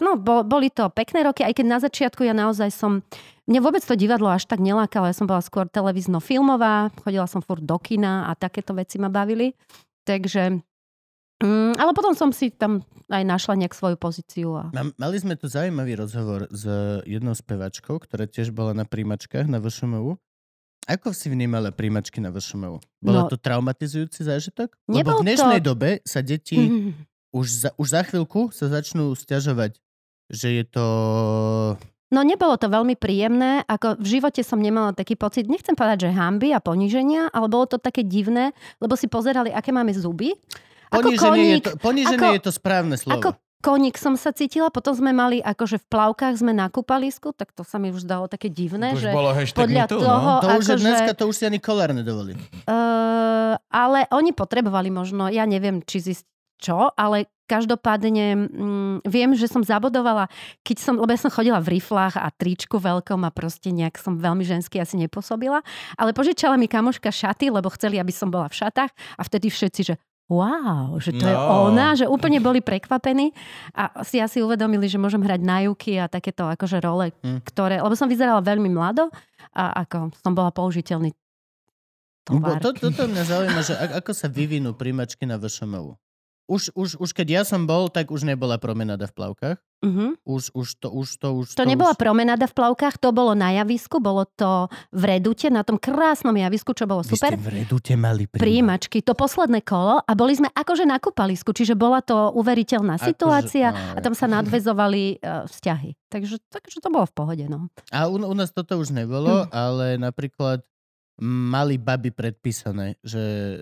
no, bo- boli to pekné roky, aj keď na začiatku ja naozaj som... Mne vôbec to divadlo až tak nelákalo, ja som bola skôr televízno-filmová, chodila som furt do kina a takéto veci ma bavili. Takže... Mm, ale potom som si tam aj našla nejak svoju pozíciu. A... Mali sme tu zaujímavý rozhovor s jednou spevačkou, ktorá tiež bola na príjmačkách na VŠMU. Ako si vnímala príjmačky na VŠMU? Bola No. to traumatizujúci zážitok? Lebo v dnešnej to- dobe sa deti už, za, už za chvíľku sa začnú stiažovať, že je to No nebolo to veľmi príjemné, ako v živote som nemala taký pocit, nechcem povedať, že hamby a poníženia, ale bolo to také divné, lebo si pozerali, aké máme zuby. Ako Poníženie, koník, je, to, poníženie ako- je to správne slovo. ako koník som sa cítila, potom sme mali akože v plavkách sme na kúpalisku, tak to sa mi už zdalo také divné, Už že podľa MeToo, toho, no. to už je akože- dneska, to už si ani kolár nedovolí. Uh, ale oni potrebovali možno, ja neviem, či zist čo, ale každopádne mm, viem, že som zabodovala, keď som, lebo ja som chodila v riflách a tričku veľkom a proste nejak som veľmi žensky asi nepôsobila, ale požičala mi kamoška šaty, lebo chceli, aby som bola v šatách a vtedy všetci, že wow, že to je No. ona, že úplne boli prekvapení a si asi uvedomili, že môžem hrať na juky a takéto akože role, Hm. ktoré, lebo som vyzerala veľmi mlado a ako som bola použiteľný tovar. to, toto mňa zaujíma, že ako sa vyvinú príjmačky na VŠMU. Už, už, už keď ja som bol, tak už nebola promenáda v plavkách. Mhm. Už, už to, už to, už To nebola už... promenáda v plavkách, to bolo na javisku, bolo to v Redute, na tom krásnom javisku, čo bolo Vy super. ste v Redute mali. Príjimačky, to posledné kolo a boli sme akože na kúpalisku, čiže bola to uveriteľná Akože- situácia no, a tam sa nadvezovali uh, vzťahy. Takže, takže to bolo v pohode, no. A u, u nás toto už nebolo, ale napríklad mali baby predpísané, že e,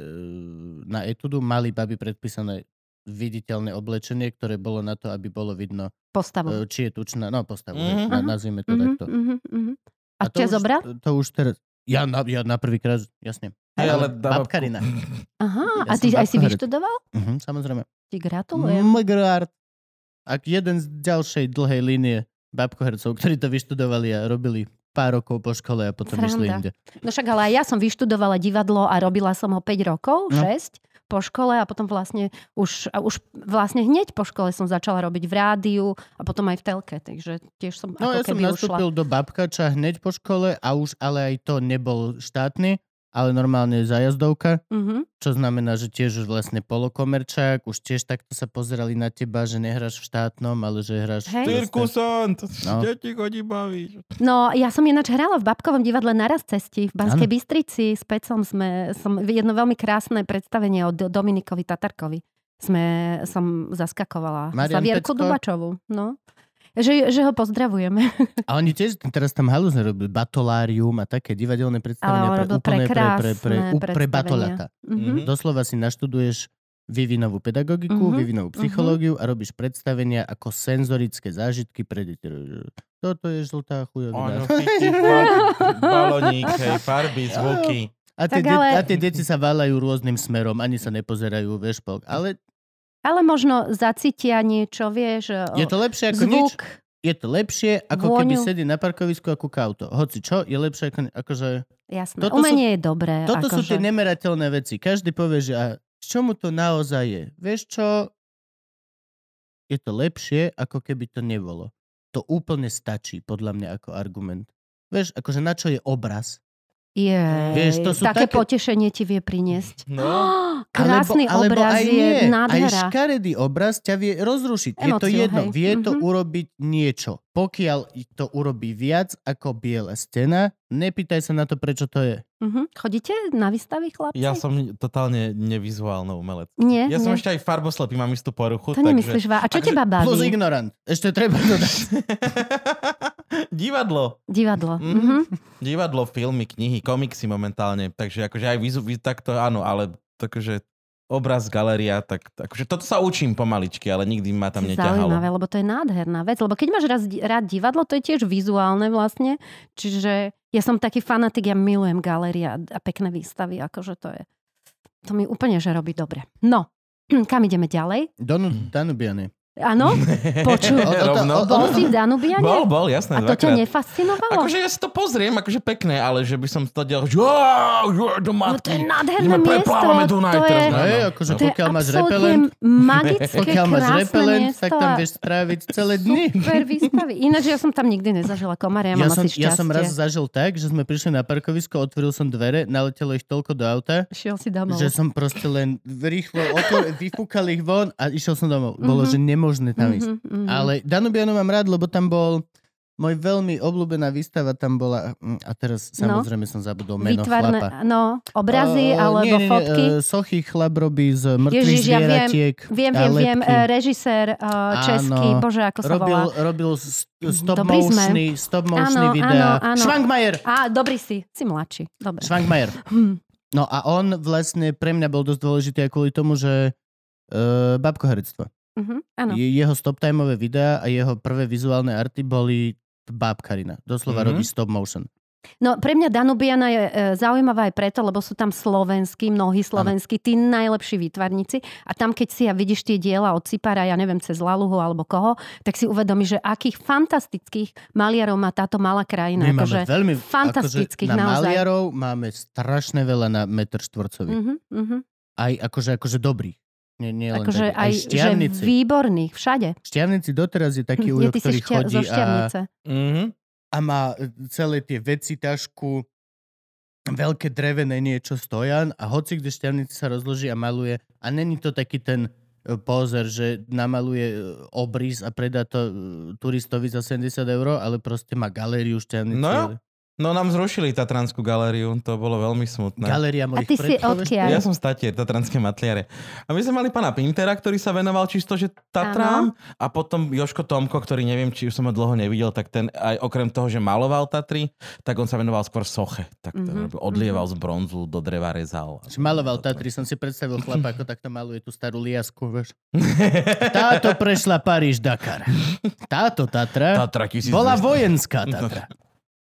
na etudu mali baby predpísané viditeľné oblečenie, ktoré bolo na to, aby bolo vidno, Postavu. e, či je tučná, no postavu, Mhm. mm-hmm. na, nazvime to Mhm, takto. mhm, mhm. A, to ťa už, zobral? To už teraz, ja na, ja na prvýkrát, jasne. Hej, ale Ale dáva- babkarina. Aha, Ja a ty aj si vyštudoval? Mhm, samozrejme. Ti gratulujem. Mgrard. Ak jeden z ďalšej dlhej línie babkohercov, ktorí to vyštudovali a robili pár rokov po škole a potom išli Sranda. inde. No však ale aj ja som vyštudovala divadlo a robila som ho 5 rokov, No. 6 po škole a potom vlastne už, a už vlastne hneď po škole som začala robiť v rádiu a potom aj v telke, takže tiež som No ako ja som keby nastúpil ušla. do babkača hneď po škole a už ale aj to nebol štátny, ale normálne zajazdovka, Mhm. čo znamená, že tiež už vlastne polokomerčák, už tiež takto sa pozerali na teba, že nehráš v štátnom, ale že hráš Hej. Cirkusant, No. deti chodí baviť. No, ja som ináč hrala v Babkovom divadle Naraz cesti v Banskej Áno. Bystrici. S Pecom sme, som, jedno veľmi krásne predstavenie od Dominikovi Tatarkovi. Sme, som zaskakovala. Marian Za Vierku Pecko? Dubačovú. No. Že, že ho pozdravujeme. A oni tiež teraz tam halúzne robili batolárium a také divadelné predstavenia Ale pre úplne pre, pre, pre, pre, batolata. Mhm. Doslova si naštuduješ vývinovú pedagogiku, Mhm, vývinovú mhm. psychológiu a robíš predstavenia ako senzorické zážitky pre deti. Toto je žltá chujovina. chytíš ba- balónik, hej, farby, zvuky. A tie, Tak de- ale- a tie deti sa váľajú rôznym smerom, ani sa nepozerajú, vieš. Ale Ale možno zacítia niečo, vieš, je to lepšie ako nič. zvuk. Je to lepšie, ako keby Vôňu. sedí na parkovisku a kúka auto. Hoci čo, je lepšie ako, akože... Jasné. Toto Umenie je dobré. Toto sú akože. tie nemerateľné veci. Každý povie, že a z čomu to naozaj je. Vieš čo? Je to lepšie, ako keby to nebolo. To úplne stačí, podľa mňa, ako argument. Vieš, akože na čo je obraz? Jej, Vieš, to sú také také- potešenie ti vie priniesť. No. Krásny alebo, obraz alebo aj je nie. Aj nádhera. škaredý obraz ťa vie rozrušiť. je to jedno. hej. Vie to Mhm. urobiť niečo. Pokiaľ to urobí viac ako biela stena, nepýtaj sa na to, prečo to je. Mhm. Chodíte na výstavy, chlapci? Ja som totálne nevizuálny umelec. Nie, Ja som nie. ešte aj farboslepý, mám istú poruchu. To nemyslíš, Vá. A čo takže- teba Plus baví? ignorant. Ešte treba dodať. Divadlo. Divadlo. Mhm. Mhm. Divadlo, filmy, knihy, komiksy momentálne. Takže akože aj vizu, takto áno, ale takže obraz, galéria, tak akože toto sa učím pomaličky, ale nikdy ma tam neťahalo. Zaujímavé, lebo to je nádherná vec. Lebo keď máš raz, rád divadlo, to je tiež vizuálne vlastne. Čiže ja som taký fanatik, ja milujem galéria a pekné výstavy. Akože to je... To mi úplne, že robí dobre. No, kam ideme ďalej? Donu, Danubiany. Áno? Počuj. Rovno. Bol si v Danubiane? Bol, bol, jasné. A to ťa nefascinovalo? Akože ja si to pozriem, akože pekné, ale že by som to delal, že "Á, že do No to je matky. nádherné Ideme, miesto. Dunaj To je, teraz. No je, akože to pokiaľ máš repelent, magické, pokiaľ máš repelent, miesto tak tam vieš stráviť celé dni. Super výstavy. Ináč ja som tam nikdy nezažila komare, ja, Ja mám som, asi ja šťastie. som raz zažil tak, že sme prišli na parkovisko, otvoril som dvere, naletelo ich toľko do auta, Šiel si domov. že som proste len rýchlo otvor, vyfúkal ich von a išiel som domov. Bolo, Mhm. že nemožné tam ísť. Mhm, mhm. Ale Danubianu mám rád, lebo tam bol môj veľmi obľúbená výstava tam bola, mm, a teraz No. samozrejme som zabudol meno chlapa. Výtvarné, no, obrazy Eh, alebo nie, nie, fotky. eh, sochy chlap robí z mŕtvych Ježiš, ja viem, zvieratiek. Viem, a viem, viem, lepky. e, režisér uh, český, Áno. bože, ako sa robil, volá. robil stop Dobrý sme. motiony, stop motiony Áno, videá. áno, áno. Schwankmajer! Á, dobrý si, si mladší. Dobre. Schwankmajer. Hm. No a on vlastne pre mňa bol dosť dôležitý aj kvôli tomu, že uh, babkoherectvo. Mhm, áno. Je, jeho stop-timeové videá a jeho prvé vizuálne arty boli bábkarina. Doslova Mhm. robí stop motion. No pre mňa Danubiana je e, zaujímavá aj preto, lebo sú tam slovenskí, mnohí slovenskí, tí najlepší výtvarníci a tam keď si ja vidíš tie diela od Cipara, ja neviem, cez Laluhu alebo koho, tak si uvedomíš, že akých fantastických maliarov má táto malá krajina. My akože máme veľmi... fantastických, akože na naozaj. maliarov máme strašne veľa na metr štvorcový. Mhm, mhm. Aj akože, akože dobrých. Nie, nie len Akože aj, aj že výborných, všade. Šťavnici doteraz je taký Je ujo, si ktorý šťa- chodí zo a. Mhm. a má e, celé tie veci, tašku, veľké drevené niečo stojan a hoci kde šťavnici sa rozloží a maluje a není to taký ten e, pózer, že namaluje e, obrys a predá to turistovi za 70 eur, ale proste má galériu šťavnici. No. No nám zrušili Tatranskú galériu, to bolo veľmi smutné. Galéria A mojich ty si odkiaľ? Ja som statier, Tatranské matliare. A my sme mali pána Pintera, ktorý sa venoval čisto, že Tatrám. A potom Joško Tomko, ktorý neviem, či už som ho dlho nevidel, tak ten aj okrem toho, že maloval Tatry, tak on sa venoval skôr soche. Tak to Mhm, mm-hmm. odlieval z bronzu, do dreva rezal. Že maloval Tatry, som si predstavil chlapa, ako takto maluje tú starú liasku, vieš. Táto prešla Paríž-Dakar. Táto Tatra Tatra 1200. bola vojenská Tatra.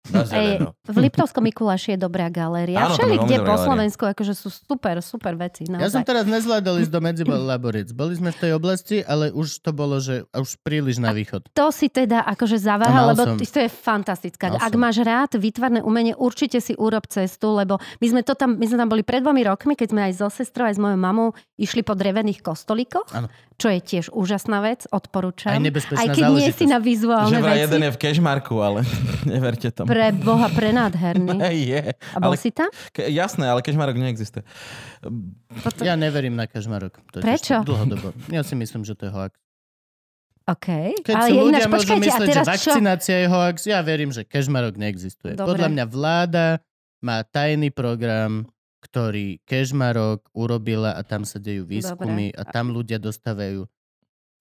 Ej, zeleno. v Liptovskom Mikuláši je dobrá galéria. Áno, Všeli, kde po galéria. Slovensku, akože sú super, super veci. Ja som Naozaj. teraz nezvládol ísť do Medzibolaborec. Boli sme v tej oblasti, ale už to bolo, že už príliš na východ. To si teda akože A zaváha, lebo som. to je fantastická. Mal Ak som. máš rád výtvarné umenie, určite si urob cestu, lebo my sme, to tam, my sme tam boli pred dvomi rokmi, keď sme aj so sestrou, aj s mojou mamou išli po drevených kostolíkoch, Áno. Čo je tiež úžasná vec, odporúčam. Aj nebezpečná aj keď nie si na vizuálne Že veci. jeden je v Kešmarku, ale neverte tomu. Pre Boha, prenádherný. Hej, je. A bol Ale, si tam? ke, jasné, ale Kešmarok neexistuje. Potom... Ja neverím na kažmarok. totiž Prečo? to Dlhodobo. Ja si myslím, že to je hoax. OK. Keď ale je ľudia ináč, môžu počkajte, a mysleť, že teraz čo? vakcinácia je hoax, ja verím, že kažmarok neexistuje. Dobre. Podľa mňa vláda má tajný program, ktorý Kežmarok urobila a tam sa dejú výskumy a tam ľudia dostávajú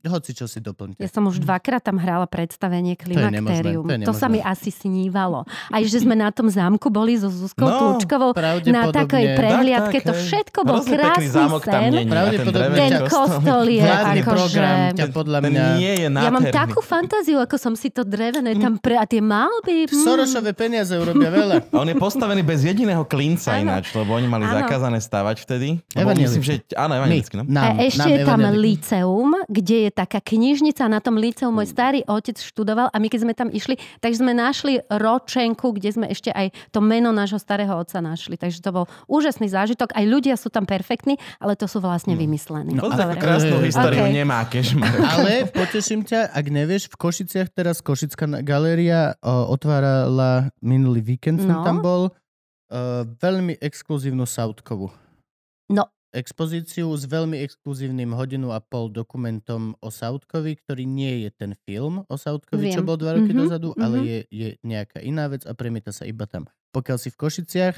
hoci čo si doplňte. Ja som už dvakrát tam hrála predstavenie je nemožné, Klimakterium. to je To, sa mi asi snívalo. Aj že sme na tom zámku boli so Zuzkou No, Tlučkovou na takej prehliadke. Tak, tak, To všetko bol krásny zámok tam sen. Pravdepodobne Ten kostol je akože... podľa Ten mňa... nie je Ja mám takú fantáziu, ako som si to drevené tam pre... A tie malby... mm. Sorošové peniaze urobia veľa. A on je postavený bez jediného klinca Áno. ináč, lebo oni mali Áno. zakázané stavať vtedy. Myslím, že... Áno, evangelicky, no. nám, a ešte je tam liceum, kde je taká knižnica. Na tom liceu môj starý otec študoval a my keď sme tam išli, takže sme našli ročenku, kde sme ešte aj to meno nášho starého otca našli. Takže to bol úžasný zážitok. Aj ľudia sú tam perfektní, ale to sú vlastne vymyslení. No, ale- krásnu históriu Ok. nemá Kešmarok. Ale poteším ťa, ak nevieš, v Košiciach teraz Košická na- galéria o, otvárala minulý víkend, som No. tam bol, uh, veľmi exkluzívnu Sautkovú. Expozíciu s veľmi exkluzívnym hodinu a pol dokumentom o Sautkovi, ktorý nie je ten film o Sautkovi, čo Viem. bol dva roky Mhm, dozadu, ale mhm. je, je nejaká iná vec a premieta sa iba tam. Pokiaľ si v Košiciach,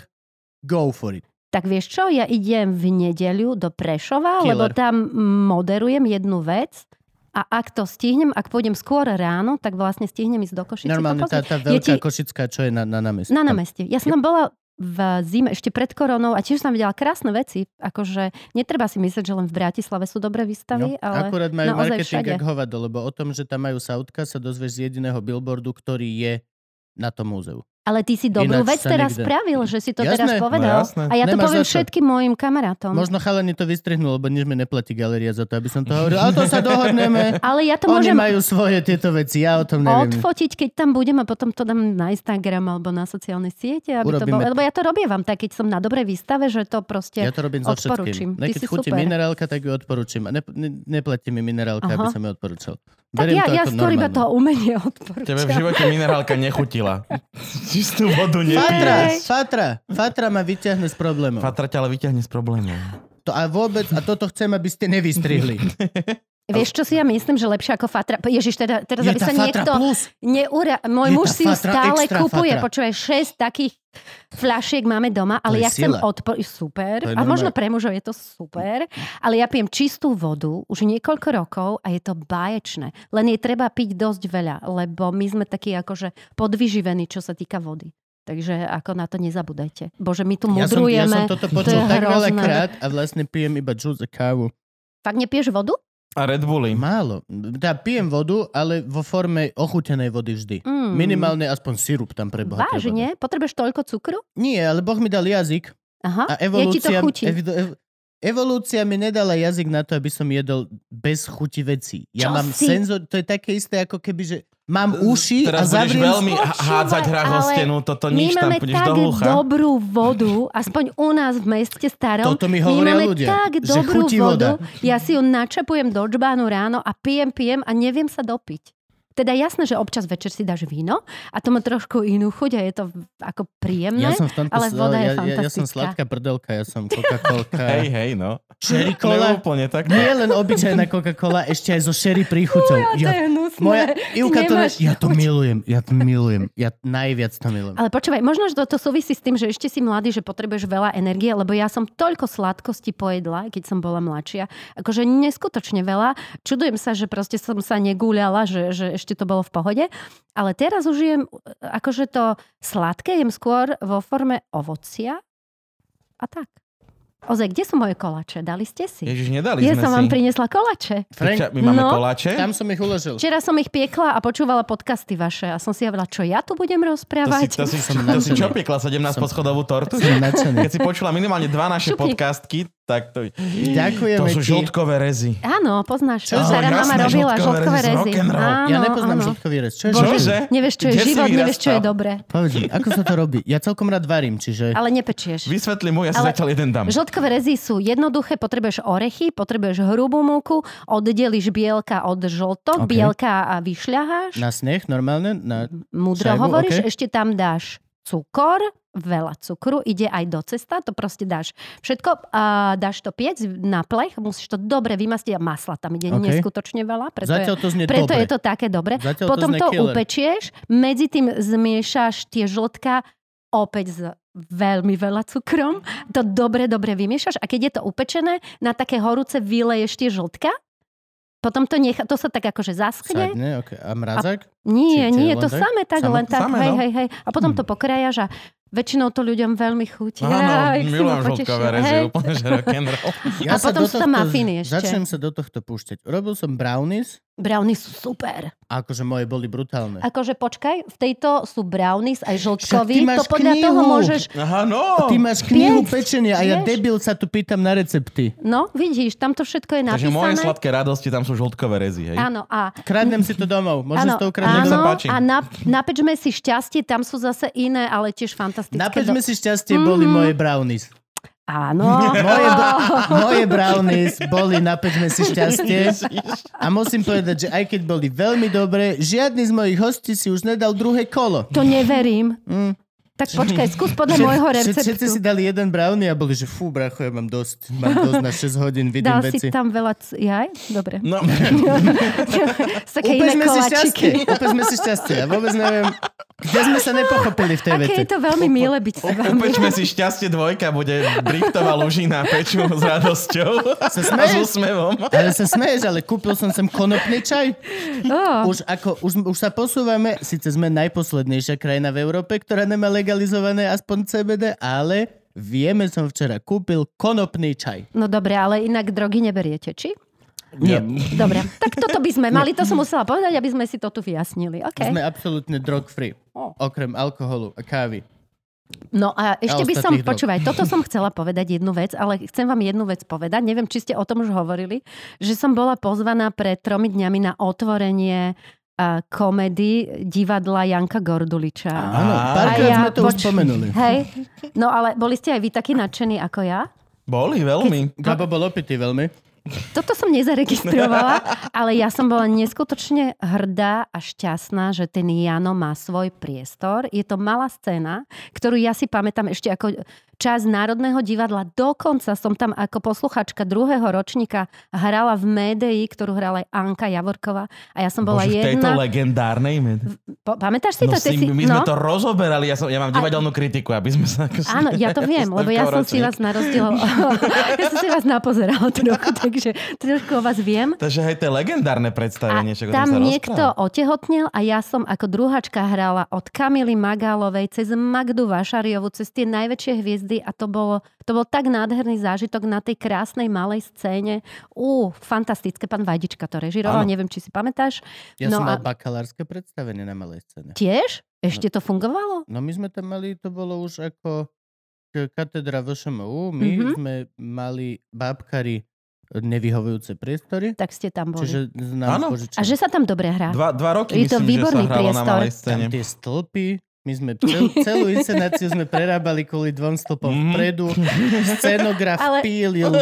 go for it. Tak vieš čo, ja idem v nedeľu do Prešova, Killer. lebo tam moderujem jednu vec a ak to stihnem, ak pôjdem skôr ráno, tak vlastne stihnem ísť do Košice. Normálne tá, tá veľká ti- Košická, čo je na, na námestí. Na námestí. Ja som tam bola v zime, ešte pred koronou a tiež som videla krásne veci. Akože netreba si myslieť, že len v Bratislave sú dobré výstavy, No, ale akurát majú marketing všade. hovado, lebo o tom, že tam majú Sautka, sa dozvieš z jediného billboardu, ktorý je na tom múzeu. Ale ty si dobrú Ináč vec teraz nikde- spravil, že si to Jasné, teraz no povedal. jasné. a ja to Nemáš poviem všetkým mojim kamarátom. Možno chalani to vystrihnú, lebo nič mi neplatí galéria za to, aby som to hovoril. Ale to sa dohodneme. Ale ja to Oni môžem majú svoje tieto veci, ja o tom neviem. odfotiť, keď tam budem a potom to dám na Instagram alebo na sociálne siete. Aby to Urobíme to. lebo ja to robievam tak, keď som na dobrej výstave, že to proste... Ja to robím so odporúčim. všetkým. Ne, Ty keď si chutí super. minerálka, tak ju odporúčim. A ne, ne, neplatí mi minerálka, aby Aha. som ju odporúčal. Tak Beriem ja, to ja skôr iba to umenie Tebe v odporúčam. živote minerálka nechutila. Čistú vodu Fatra, nepiješ. Fatra, Fatra ma vyťahne z problémov. Fatra ťa ale vyťahne z problémov. To a vôbec, a toto chcem, aby ste nevystrihli. Vieš, čo si ja myslím, že lepšie ako Fatra... Ježiš, teda, teraz Je aby sa niekto... plus. Neura... Môj Je muž si ju stále kupuje. Fatra. Počúvaj, 6 takých fľašiek máme doma, ale ja chcem odpor... Super. To A možno pre mužov je to super. Ale ja pijem čistú vodu už niekoľko rokov a je to báječné. Len je treba piť dosť veľa, lebo my sme takí akože podvyživení, čo sa týka vody. Takže ako na to nezabudajte. Bože, my tu Ja som, ja mudrujeme. som toto to počul je tak veľa krát a vlastne pijem iba džús a kávu. Fakt nepiješ vodu? A Red Bulli. Málo. Tá pijem vodu, ale vo forme ochutenej vody vždy. Mm. Minimálne aspoň sirup tam pre Boha. treba dať. Vážne? Potrebuješ toľko cukru? Nie, ale Boh mi dal jazyk Aha. a ja ti to evolúcia, chutí. ev, ev, evolúcia mi nedala jazyk na to, aby som jedol bez chuti veci. Ja Čo mám si? senzor, to je také isté ako keby, že mám uši a Teraz budeš zavriem... veľmi Počúvaj, hádzať hrách o ale stenu, toto nič, tam máme budeš tak do ucha. dobrú vodu, aspoň u nás v meste starom. Toto mi my hovoria máme ľudia, tak že dobrú chutí vodu. voda. Ja si ju načapujem do džbánu ráno a pijem, pijem a neviem sa dopiť. Teda jasné, že občas večer si dáš víno a to má trošku inú chuť a je to ako príjemné. Ja som v tomto, ale voda je ja, ja, ja som fantastická. sladká prdelka, ja som Coca-Colka. Hej, hej, no. Cherry Ne cola. úplne tak. Nie len obyčajná Coca-Cola, ešte aj so sherry príchuťou. to je hnusné. moja, Ivka to, ja to milujem, ja to milujem. Ja najviac to milujem. Ale počúvaj, možno, že to súvisí s tým, že ešte si mladý, že potrebuješ veľa energie, lebo ja som toľko sladkosti pojedla, keď som bola mladšia. Akože neskutočne veľa. Čudujem sa, že proste som sa negúľala, že, že ešte to bolo v pohode. Ale teraz už jem, akože to sladké jem skôr vo forme ovocia a tak. Ozaj, kde sú moje kolače? Dali ste si? Ježiš, nedali Ja sme som si. vám priniesla kolače. Frank, My máme No. koláče. tam som ich uložil. Včera som ich piekla a počúvala podcasty vaše a som si hovorila, čo ja tu budem To si, rozprávať. to, si, Som to si čo piekla? 17 Som- poschodovú tortu? Som. Keď si počula minimálne dva naše Šupni. podcastky, tak to... Ďakujeme To sú ti. žltkové rezy. Áno, poznáš to. Čo? Stará mama robila žltkové rezy. Áno, Ja nepoznám áno. žltkový rez. Čo je Bože, žltkový? Nevieš, čo je Kde život, nevieš, čo je dobré. Povedz mi, ako sa to robí? Ja celkom rád varím, čiže... Ale nepečieš. Vysvetli mu, ja si Ale- zatiaľ jeden dám. Žltkové rezy sú jednoduché, potrebuješ orechy, potrebuješ hrubú múku, oddeliš bielka od žltok, Ok. bielka a vyšľaháš, Na sneh normálne? Na... múdro šajbu, hovoríš, ok. ešte tam dáš cukor, veľa cukru, ide aj do cesta, to proste dáš všetko, a dáš to piec na plech, musíš to dobre vymastiť a masla tam ide Ok. neskutočne veľa, preto, Zatiaľ je, to znie preto dobre. je to také dobre. Zatiaľ Potom to killer. upečieš, medzi tým zmiešaš tie žltka opäť s veľmi veľa cukrom. To dobre, dobre vymiešaš a keď je to upečené, na také horúce vyleješ tie žltka, potom to nechá, to sa tak akože zaschne. Sadne, okay. A mrazák? Nie, Či- nie, to tak? samé tak, Samo- len tak, samé, hej, no. hej, hej. A potom to pokrajaš a väčšinou to ľuďom veľmi chutí. Áno, milujem rezy, Hej. úplne že rock'n'roll. A potom sú tam mafiny ešte. Začnem sa do tohto púšťať. Robil som brownies, Brownies sú super. akože moje boli brutálne. Akože počkaj, v tejto sú brownies aj žltkový. máš To podľa toho knihu. môžeš... Aha, no. Ty máš knihu Piec, pečenia a ja vieš? debil sa tu pýtam na recepty. No, vidíš, tam to všetko je Takže moje napísané. sladké radosti, tam sú žltkové rezy, hej? Áno, a Kradnem si to domov. Môžem Áno, to ukradnúť páči. a na, napečme si šťastie, tam sú zase iné, ale tiež fantastické. Napečme do... si šťastie, boli Mhm. moje brownies. Áno. Moje, moje brownies boli napečme si šťastie. A musím povedať, že aj keď boli veľmi dobré, žiadny z mojich hostí si už nedal druhé kolo. To neverím. Mm. Tak počkaj, skús podľa Všet- môjho receptu. Všetci si dali jeden brownie a boli, že fú, bracho, ja mám dosť. Mám dosť na 6 hodín, vidím Dal veci. si tam veľa... C- Jaj? Dobre. No, Upečme si šťastie. Upečme si šťastie. Ja vôbec neviem, kde sme sa nepochopili v tej Aké vete. je to veľmi milé byť s vami. upečme si šťastie dvojka, bude Brichtová lužina peču s radosťou a s smeješ? úsmevom. Ale sa smeješ, ale kúpil som sem konopný čaj. Oh, Už, ako, už, už sa posúvame, síce sme najposlednejšia krajina v Európe, ktorá nemá legalizované aspoň CBD, ale vieme, som včera kúpil konopný čaj. no dobre, ale inak drogy neberiete, či? Nie. Dobre, tak toto by sme mali, to som musela povedať, aby sme si to tu vyjasnili. Okay. Sme absolútne drug free. Okrem alkoholu a kávy. No a ešte by som, drog. počúvaj, toto som chcela povedať jednu vec, ale chcem vám jednu vec povedať. Neviem, či ste o tom už hovorili, že som bola pozvaná pred tromi dňami na otvorenie komedy divadla Janka Gorduliča. Áno, párkrát ja sme to už poč- spomenuli. Hej, no ale boli ste aj vy takí nadšení ako ja? Boli veľmi. Gabo bol opitý veľmi. Toto som nezaregistrovala, ale ja som bola neskutočne hrdá a šťastná, že ten Jano má svoj priestor. Je to malá scéna, ktorú ja si pamätám ešte ako čas Národného divadla. Dokonca som tam ako posluchačka druhého ročníka hrala v médii, ktorú hrala aj Anka Javorková. A ja som bola Bože, v tejto jedna... legendárnej med... Po, pamätáš si No, to? Si, si... my sme no? to rozoberali, ja, som, ja mám divadelnú kritiku, aby sme sa... Áno, ja to viem, lebo ja som si vás na rozdiel... ja som si vás napozerala trochu, takže trošku o vás viem. Takže hej, to je legendárne A predstavenie. tom tam niekto rozpráva. otehotnel a ja som ako druháčka hrala od Kamily Magálovej cez Magdu Vašariovu, cez tie najväčšie hviezdy a to bolo, to bol tak nádherný zážitok na tej krásnej malej scéne. Ú, fantastické, pán Vajdička to režiroval, neviem, či si pamätáš. Ja No som mal a- bakalárske predstavenie na malej scéne. Tiež? Ešte to fungovalo? No my sme tam mali, to bolo už ako k- katedra VŠMU, my Mhm. sme mali bábkari nevyhovujúce priestory, Tak ste tam boli. čiže nám A že sa tam dobre hrá? Dva, dva roky Je to myslím, že sa výborný hralo na priestor. malej tam scéne. tie stĺpy, my sme cel, celú inscenáciu sme prerábali kvôli dvom stĺpom Mhm. vpredu, scenograf Ale- pílil,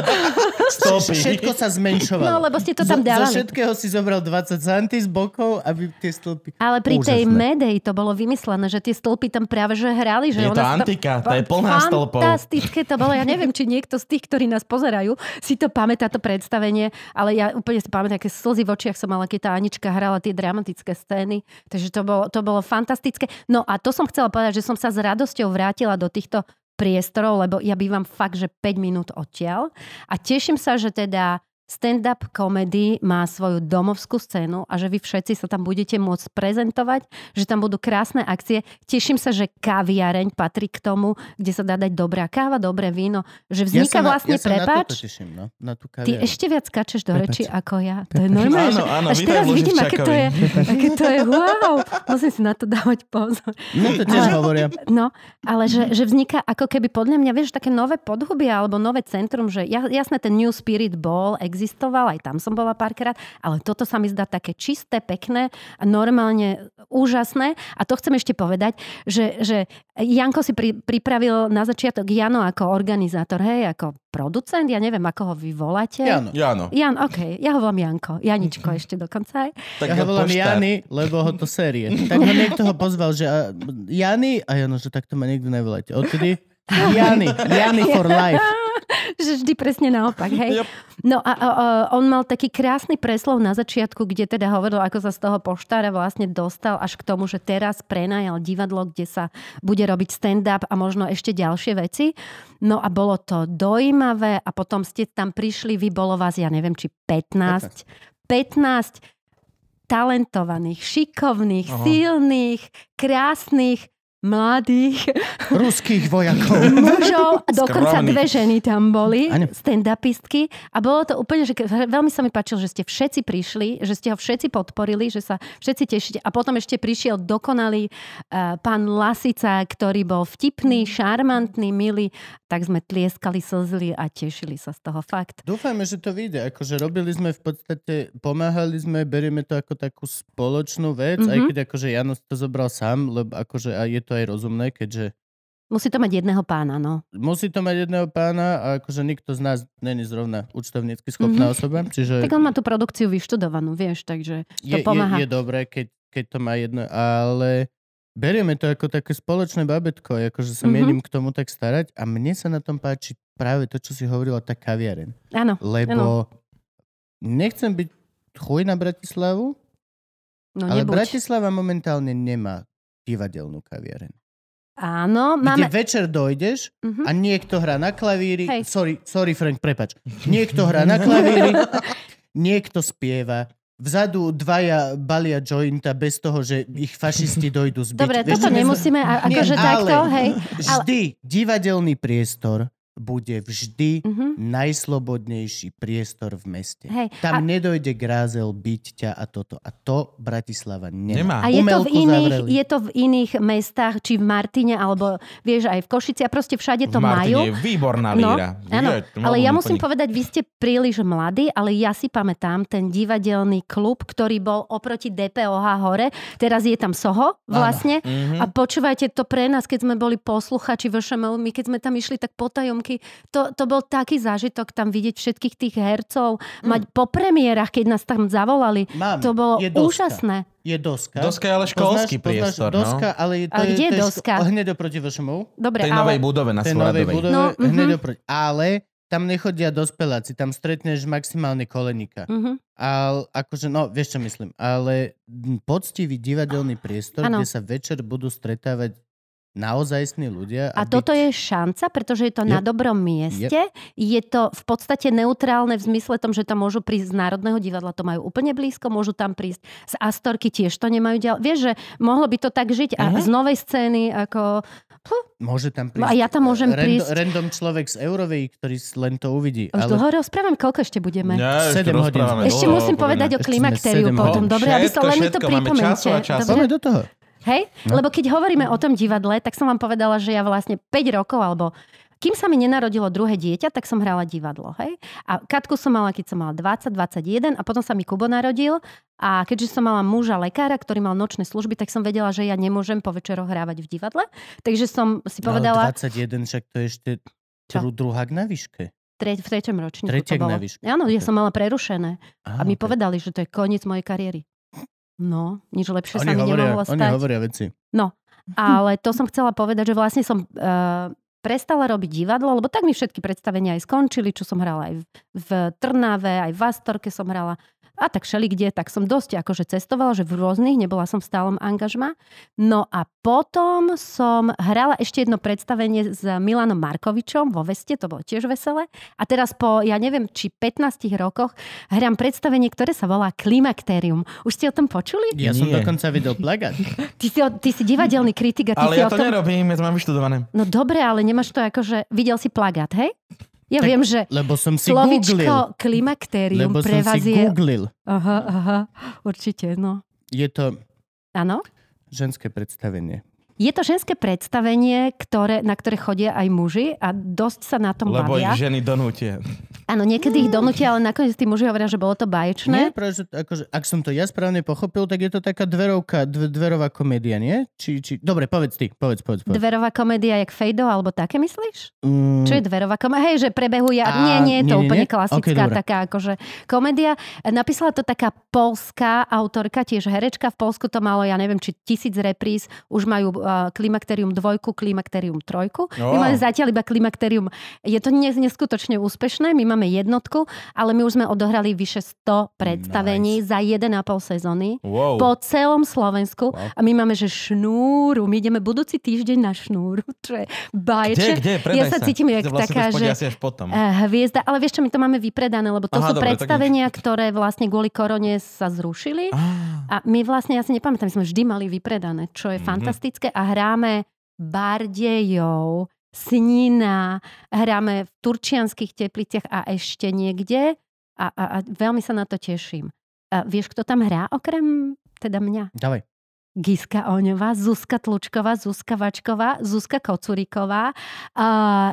Stopy. všetko sa zmenšovalo. No, lebo ste to tam Zo- Zo dávali. všetkého si zobral 20 centy z bokov, aby tie stĺpy... Ale pri tej Úžasné. Medei to bolo vymyslené, že tie stĺpy tam práve že hrali. Že Je to ona si antika, tá je plná stĺpov. Fantastické to bolo. Ja neviem, či niekto z tých, ktorí nás pozerajú, si to pamätá, to predstavenie, ale ja úplne si pamätám, aké slzy v očiach som mala, keď tá Anička hrala tie dramatické scény. Takže to bolo, to bolo fantastické. No a to som chcela povedať, že som sa s radosťou vrátila do týchto priestorov, lebo ja bývam fakt, že 5 minút odtiaľ. A teším sa, že teda stand-up comedy má svoju domovskú scénu a že vy všetci sa tam budete môcť prezentovať, že tam budú krásne akcie. Teším sa, že kaviareň patrí k tomu, kde sa dá dať dobrá káva, dobré víno, že vzniká sa na- vlastne ja sa na prepáč. teším, no, na tú Ty ešte viac skačeš do Prepáč. reči ako ja. To je normálne. Áno, áno, Až teraz vidím, aké to je, aké to je, wow. Musím si na to dávať pozor. No to tiež Ale- hovoria. No, ale že, že vzniká ako keby podľa mňa, vieš, také nové podhubie alebo nové centrum, že ja- jasné, ten New Spirit Ball existoval, aj tam som bola párkrát, ale toto sa mi zdá také čisté, pekné a normálne úžasné. A to chcem ešte povedať, že, že Janko si pri, pripravil na začiatok Jano ako organizátor, hej, ako producent, ja neviem, ako ho vy voláte. Jano. Jano. Jan, OK, ja ho volám Janko. Janičko ešte dokonca aj. Tak Ja ho volám poštár. Jany, lebo ho to série. Tak ho niekto ho pozval, že a, Jany, a Jano, že takto ma nikdy nevoláte. Odtedy Jany, Jany for life. že vždy presne naopak, hej. Yep. No a, a, a on mal taký krásny preslov na začiatku, kde teda hovoril, ako sa z toho poštára vlastne dostal až k tomu, že teraz prenajal divadlo, kde sa bude robiť stand-up a možno ešte ďalšie veci. No a bolo to dojímavé a potom ste tam prišli, vy bolo vás, ja neviem, či 15, 15 talentovaných, šikovných, Aha. silných, krásnych, mladých Ruských vojakov. mužov dokonca dve ženy tam boli, stand-upistky a bolo to úplne, že veľmi sa mi páčilo, že ste všetci prišli, že ste ho všetci podporili, že sa všetci tešíte a potom ešte prišiel dokonalý uh, pán Lasica, ktorý bol vtipný, šarmantný, milý, tak sme tlieskali, slzili a tešili sa z toho fakt. Dúfajme, že to vyjde. Akože robili sme v podstate, pomáhali sme, berieme to ako takú spoločnú vec, mm-hmm. aj Mhm. keď akože Jano to zobral sám, lebo akože a je to aj rozumné, keďže Musí to mať jedného pána, no. musí to mať jedného pána a akože nikto z nás není zrovna účtovnícky schopná Mhm. osoba, čiže Tak on má tú produkciu vyštudovanú, vieš, takže je, to je, pomáha. je dobré, keď, keď to má jedno, ale berieme to ako také spoločné babetko, akože sa Mhm. mienim k tomu tak starať a mne sa na tom páči práve to, čo si hovorila, tá kaviareň. Áno, Lebo nechcem byť chuj na Bratislavu, no ale nebuď. Bratislava momentálne nemá divadelnú kaviareň. Áno, Kde máme... večer dojdeš Mhm. a niekto hrá na klavíri, Hej. sorry, sorry Frank, prepač, niekto hrá na klavíri, niekto spieva, vzadu dvaja balia jointa bez toho, že ich fašisti dojdú zbiť. Dobre, Vieš, toto nemusíme, akože takto, hej. Vždy divadelný priestor bude vždy Mhm. najslobodnejší priestor v meste. Hej, Tam a- nedojde grázel, byť ťa a toto. A to Bratislava nemá. Nemá. A je to, v iných, zavreli. je to v iných mestách, či v Martine, alebo vieš, aj v Košici a proste všade to v Martine majú. je výborná No, líra. áno, Je, ale ja musím úplne- povedať, vy ste príliš mladí, ale ja si pamätám ten divadelný klub, ktorý bol oproti DPOH hore. Teraz je tam Soho vlastne. Mhm. A počúvajte to pre nás, keď sme boli posluchači VŠMU, my keď sme tam išli tak potajomky, roky. To, to bol taký zážitok tam vidieť všetkých tých hercov, Mm. mať po premiérach, keď nás tam zavolali. Mám, To bolo je doska. úžasné. Je doska. Doska je ale školský priestor, no. Doska, ale je, to Ale je, kde je to doska? Ško- hneď oproti VŠMU. Dobre, tej ale... novej budove na tej novej Svoradovej. budove, No, hneď mhm. oproti. Ale tam nechodia dospeláci, tam stretneš maximálne koleníka. Mhm. Ale akože, no, vieš čo myslím, ale poctivý divadelný priestor, Áno. kde sa večer budú stretávať naozajstní ľudia. A toto je šanca, pretože je to Yep. na dobrom mieste. Je to v podstate neutrálne v zmysle tom, že tam môžu prísť z Národného divadla, to majú úplne blízko, môžu tam prísť z Astorky, tiež to nemajú ďalej. Vieš, že mohlo by to tak žiť a Mhm. z novej scény, ako... Môže tam prísť. No a ja tam môžem rando, prísť. Random človek z Eurovej, ktorý len to uvidí. Už dlho rozprávam, koľko ešte budeme? Ja, ešte Sedem hodín rozprávame sme. Ešte dlho, musím povedať o klimaktériu potom. Dobre, aby sa len mi to pripomente. času a čas. Dobre? Do toho. Hej? No. Lebo keď hovoríme o tom divadle, tak som vám povedala, že ja vlastne 5 rokov alebo kým sa mi nenarodilo druhé dieťa, tak som hrala divadlo. Hej? A Katku som mala, keď som mala 20, 21 a potom sa mi Kubo narodil. A keďže som mala muža lekára, ktorý mal nočné služby, tak som vedela, že ja nemôžem po večeroch hrávať v divadle. Takže som si No, povedala, 21, však to je ešte Čo? dru- druhák na výške. tre, v treťom ročníku Tretiak to na výške. Áno, ja som mala prerušené. A mi ok. povedali, že to je koniec mojej kariéry. No, nič lepšie sa Oni mi hovoria, nemohlo oni stať. hovoria veci. Ale to som chcela povedať, že vlastne som uh, prestala robiť divadlo, lebo tak mi všetky predstavenia aj skončili, čo som hrala aj v, v Trnave, aj v Astorke som hrala. A tak šeli kde, tak som dosť akože cestovala, že v rôznych, nebola som v stálom angažma. No a potom som hrala ešte jedno predstavenie s Milanom Markovičom vo Veste, to bolo tiež veselé. A teraz po, ja neviem, či 15 rokoch hrám predstavenie, ktoré sa volá Klimakterium. Už ste o tom počuli? Ja som Nie. dokonca videl plagát. Ty si, ty si divadelný kritik a ty Ale si ja o to tom... nerobím, ja to mám vyštudované. No dobre, ale nemáš to ako, že videl si plagát, hej? Ja Tak viem, že Lebo som si googlil. slovičko klimakterium Lebo pre som vás si je... googlil. Aha, aha, určite, no. Je to Áno? ženské predstavenie. Je to ženské predstavenie, ktoré, na ktoré chodia aj muži a dosť sa na tom Lebo bavia. ich ženy donútia. Áno, niekedy ich donútia, ale nakoniec tí muži hovoria, že bolo to Nie, báječné. práve, že akože, ak som to ja správne pochopil, tak je to taká dverovka, dv, dverová komédia, nie? Či, či... Dobre, povedz ty, povedz, povedz. povedz. Dverová komédia jak Fejdo, alebo také myslíš? Mm, Čo je dverová komédia? Hej, že prebehuje... A, nie, nie je to nie, nie, úplne nie? klasická Ok, dobre. taká akože komédia. Napísala to taká polská autorka, tiež herečka. V Polsku to malo, ja neviem, či tisíc repríz. Už majú Klimakterium dvojku, Klimakterium trojku. My Wow. máme zatiaľ iba Klimakterium. Je to nes- neskutočne úspešné. My máme jednotku, ale my už sme odohrali vyše 100 predstavení za 1,5 sezóny Wow. po celom Slovensku. Wow. A my máme, že šnúru. My ideme budúci týždeň na šnúru, čo je Kde, báječné. kde? Predaj Ja sa cítim jak vlastne taká, že- asi až potom. Eh, hviezda, ale vieš čo, my to máme vypredané, lebo to Aha, sú dobre, tak predstavenia, ktoré vlastne kvôli korone sa zrušili. Á, A my vlastne, ja si nepamätám, my sme vždy mali vypredané, čo je Mhm. fantastické a hráme Bardejov, Snina, hráme v Turčianských tepliciach a ešte niekde a, a, a veľmi sa na to teším. A vieš, kto tam hrá okrem teda mňa? Dávaj. Giska Oňová, Zuzka Tlučková, Zuzka Vačková, Zuzka Kocuríková, uh,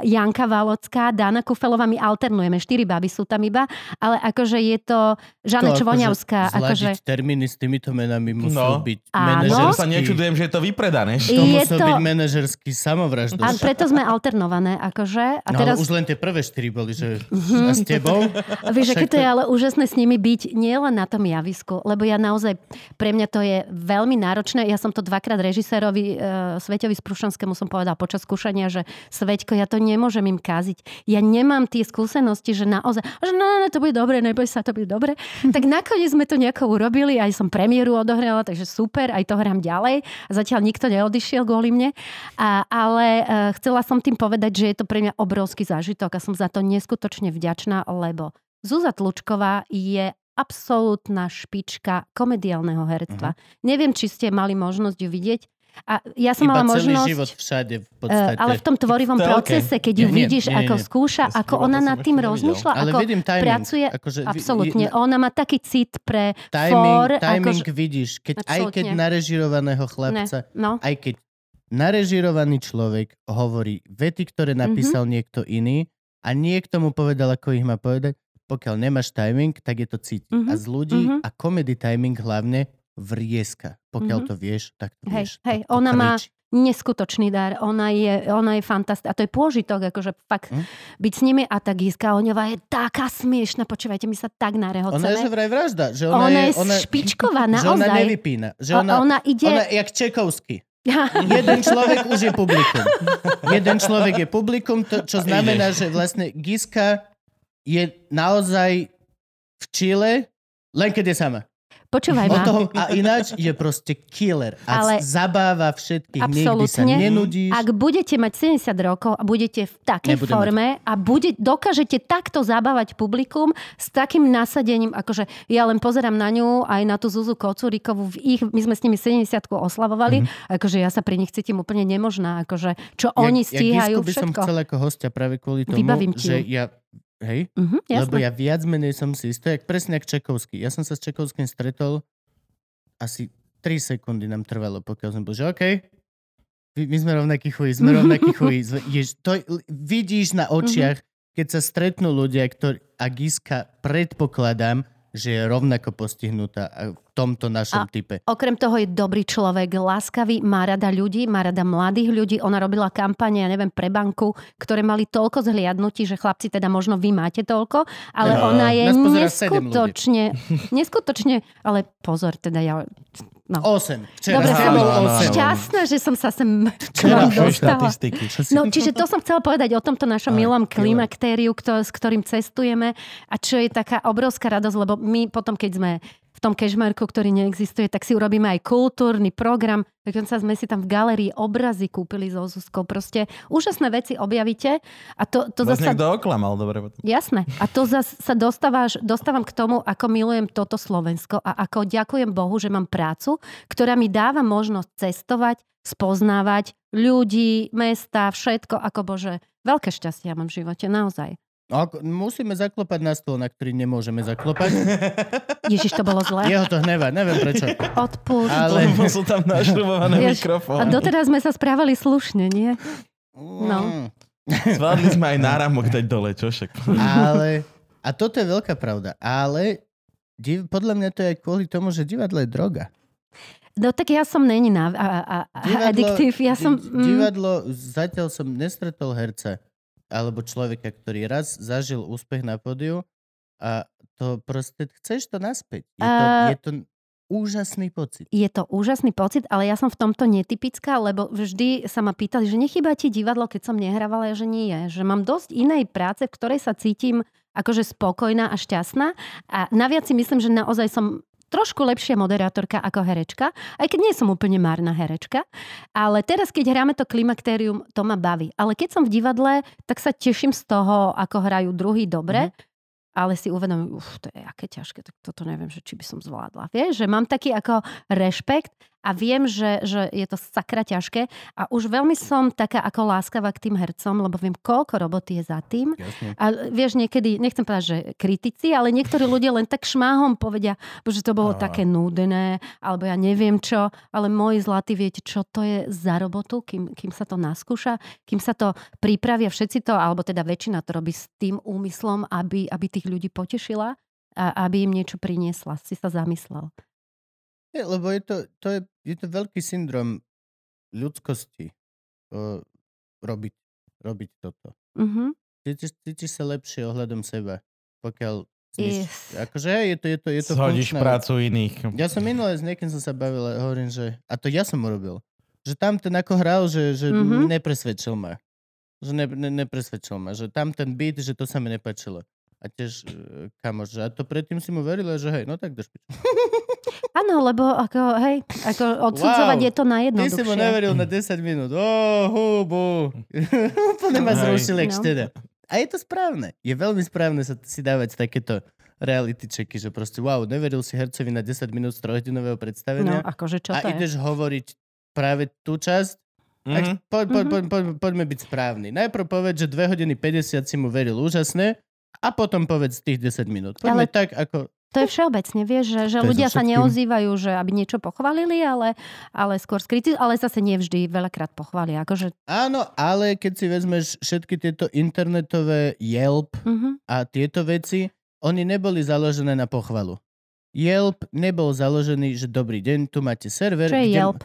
Janka Valocká, Dana Kufelová. My alternujeme, štyri baby sú tam iba, ale akože je to Žana To Čvoňavská. Akože, Akože, termíny s týmito menami musí No. byť manažerský. Že sa nečudujem, že je to vypredané. To Je musel to- byť manažerský samovraždosť. a preto sme alternované, akože. A No, teraz, ale už len tie prvé štyri boli, že Mhm. a s tebou. Vieš, aké to je ale úžasné s nimi byť nielen na tom javisku, lebo ja naozaj, pre mňa to je veľmi náročné. Ja som to dvakrát režisérovi uh, Sveťovi Sprušanskému som povedal počas skúšania, že Sveťko, ja to nemôžem im kaziť. Ja nemám tie skúsenosti, že naozaj, že no, no, to bude dobre, neboj sa, to bude dobre. tak nakoniec sme to nejako urobili, aj som premiéru odohrala, takže super, aj to hrám ďalej. Zatiaľ nikto neodišiel kvôli mne. A, ale uh, chcela som tým povedať, že je to pre mňa obrovský zážitok a som za to neskutočne vďačná, lebo Zúza Tlučková je absolútna špička komediálneho herectva. Neviem, či ste mali možnosť ju vidieť. A ja som Iba mala možnosť... život všade v eh, podstate. ale v tom tvorivom telke. procese, keď ju Nie, vidíš, nie, nie, ako skúša, Ja ako ona nad tým rozmýšľa, ale ako vidím timing. pracuje. Akože, Absolútne. vi- Ona má taký cit pre Timing, for. timing akože- vidíš, keď, aj keď narežirovaného ne, chlapca, no. aj keď narežirovaný človek hovorí vety, ktoré Mhm. napísal niekto iný a niekto mu povedal, ako ich má povedať, pokiaľ nemáš timing, tak je to cítiť. Mhm, A z ľudí, mhm. a comedy timing hlavne vrieska. Pokiaľ Mhm. to vieš, tak to Hej, vieš. hej, To- to ona má- neskutočný dar. Ona je, ona je fantastická. A to je pôžitok, akože fakt Hm? byť s nimi. A tá Giska Oňová je taká smiešná. Počúvajte, my sa tak Ona je že narehoceme. vraj vražda. Že Ona, ona, je ona, špičková, že ona naozaj. nevypína. Že ona, ona ide... ona jak Čekovský. Jeden človek už je publikum. Jeden človek je publikum, to, čo znamená, že vlastne Giska je naozaj v Čile, len keď je sama. Počúvaj ma. tom, a ináč je proste killer. A Ale- zabáva všetkých. Nikdy sa nenudíš. Ak budete mať 70 rokov a budete v takej Nebudem forme a bude, dokážete takto zabávať publikum s takým nasadením, akože ja len pozerám na ňu aj na tú Zuzu Kocurikovú, v ich, my sme s nimi 70 oslavovali, mm-hmm. akože ja sa pri nich cítim úplne nemožná, akože čo oni Ja stíhajú Gisku by som všetko. chcel ako hostia práve kvôli tomu, Vybavím ti že ja... Hej? Mhm, jasné. Lebo ja viac menej som si istý, jak presne jak Čekovský. Ja som sa s Čekovským stretol, asi 3 sekundy nám trvalo, pokiaľ som bol, že OK, my, my sme rovnakí chuji, sme rovnakí chuji. Jež, to, vidíš na očiach, keď sa stretnú ľudia, ktorí, a Giska predpokladám, že je rovnako postihnutá tomto našom A- type. Okrem toho je dobrý človek, láskavý, má rada ľudí, má rada mladých ľudí. Ona robila kampane, ja neviem, pre banku, ktoré mali toľko zhliadnutí, že chlapci teda možno vy máte toľko, ale No, ona je neskutočne, neskutočne, ale pozor, teda ja... No. 8. Včera Dobre, som som bol áno, áno, áno. 8. šťastná, že som sa sem Včera dostala. No, čiže to som chcela povedať o tomto našom Aj, milom klimaktériu, kto, s ktorým cestujeme a čo je taká obrovská radosť, lebo my potom, keď sme tom kežmarku, ktorý neexistuje, tak si urobíme aj kultúrny program. Dokonca sme si tam v galerii obrazy kúpili so Zuzkou. Proste úžasné veci objavíte a to, to Vás zasa... niekto oklamal, dobre. Potom. Jasné. A to zase sa dostávaš, dostávam k tomu, ako milujem toto Slovensko a ako ďakujem Bohu, že mám prácu, ktorá mi dáva možnosť cestovať, spoznávať ľudí, mesta, všetko. Ako Bože, veľké šťastie ja mám v živote, naozaj. No, ako- musíme zaklopať na stôl, na ktorý nemôžeme zaklopať. Ježiš, to bolo zlé. Jeho to hnevá, neviem prečo. Odpúšť. Ale- Lebo sú tam našrubované mikrofóny. A doteraz sme sa správali slušne, nie? No. Zvládli sme aj náramok dať dole, čo však. Ale, a toto je veľká pravda, ale div, podľa mňa to je aj kvôli tomu, že divadlo je droga. No tak ja som není na, a, a, a, adiktív. Ja som... mm, divadlo, zatiaľ som nestretol herca alebo človeka, ktorý raz zažil úspech na pódiu a to proste, chceš to naspäť. Je to, A- je to úžasný pocit. Je to úžasný pocit, ale ja som v tomto netypická, lebo vždy sa ma pýtali, že nechýba ti divadlo, keď som nehrávala, ja, že nie. Že mám dosť inej práce, v ktorej sa cítim akože spokojná a šťastná. A naviac si myslím, že naozaj som trošku lepšia moderátorka ako herečka, aj keď nie som úplne márna herečka. Ale teraz, keď hráme to klimaktérium, to ma baví. Ale keď som v divadle, tak sa teším z toho, ako hrajú druhý dobre. ale si uvedomím, uf, to je aké ťažké, tak toto neviem, že či by som zvládla. Vieš, že mám taký ako rešpekt a viem, že, že je to sakra ťažké a už veľmi som taká ako láskavá k tým hercom, lebo viem, koľko roboty je za tým. Jasne. A vieš, niekedy, nechcem povedať, že kritici, ale niektorí ľudia len tak šmáhom povedia, že to bolo Á. také nudné, alebo ja neviem čo, ale moji zlatí, viete, čo to je za robotu, kým, kým sa to naskúša, kým sa to pripravia, všetci to, alebo teda väčšina to robí s tým úmyslom, aby, aby tých ľudí potešila a aby im niečo priniesla. Si sa zamyslel. Je, lebo je to, to je, je to veľký syndrom ľudskosti uh, robiť, robiť toto. Mhm. Cítiš, cítiš sa lepšie ohľadom seba, pokiaľ znič, Yes. akože je to, je to, je to Zhodíš funkčná prácu iných. Ja som minulé s niekým som sa bavil a hovorím, že a to ja som urobil. Že tam ten ako hral, že, že Mhm. mm-hmm. nepresvedčil ma. Že ne, ne, nepresvedčil ma. Že tam ten beat, že to sa mi nepačilo. A tiež e, kamoš, že a to predtým si mu verila, že hej, no tak pič. Áno, lebo ako, hej, ako odsudzovať Wow. je to Ty si mu najjednoduchšie. neveril na 10 minút. Oh, hubu. Úplne ma zrušil, jak No. A je to správne. Je veľmi správne sa si dávať takéto reality checky, že proste wow, neveril si hercovi na 10 minút z trojhodinového No, predstavenia akože čo a to je? ideš hovoriť práve tú časť, Mhm. tak poď, poď, Mhm. poď, poď, poďme byť správni. Najprv povedz, že 2 hodiny 50 si mu veril úžasné a potom povedz tých 10 minút. Poďme Ale- tak, ako... To je všeobecne, vieš, že, že ľudia sa neozývajú, že aby niečo pochválili, ale, ale skôr skrytí, ale zase nevždy veľakrát pochvália. Akože, Áno, ale keď si vezmeš všetky tieto internetové Yelp uh-huh. a tieto veci, oni neboli založené na pochvalu. Yelp nebol založený, že dobrý deň, tu máte server. Čo je kde- Yelp?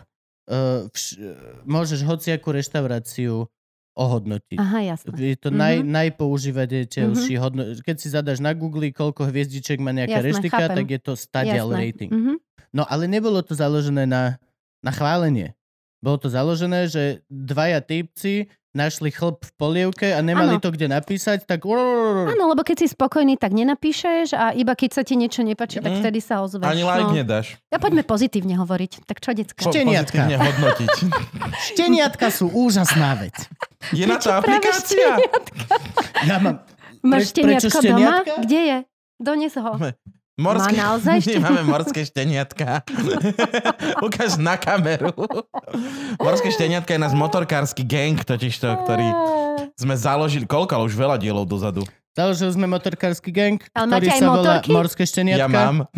uh, vš- môžeš hociakú reštauráciu ohodnotiť. Aha, jasné. Je to Mhm. naj, najpoužívanejší hodno... Keď si zadaš na Google, koľko hviezdiček má nejaká Jasné, reštika, chápem. tak je to stadial Jasné. rating. Mhm. No ale nebolo to založené na, na chválenie. Bolo to založené, že dvaja typci našli chlp v polievke a nemali Áno. to kde napísať, tak... Áno, lebo keď si spokojný, tak nenapíšeš a iba keď sa ti niečo nepáči, tak Mhm. vtedy sa ozveš. Ani like no. nedáš. Ja poďme pozitívne hovoriť. Tak čo, decka? Po- Šteniatka. pozitívne hodnotiť. Šteniatka sú úžasná vec. Je na to aplikácia? Ja mám... Máš Pre- šteniatko doma? šteniatka? Kde je? Dones ho. Morské... Má naozaj Nie, máme morské šteniatka. Ukáž na kameru. Morské šteniatka je náš motorkársky gang, totižto, ktorý sme založili, koľko, ale už veľa dielov dozadu. Založili sme motorkársky gang, Ale ktorý sa volá motorky? Morské šteniatka. Ja mám.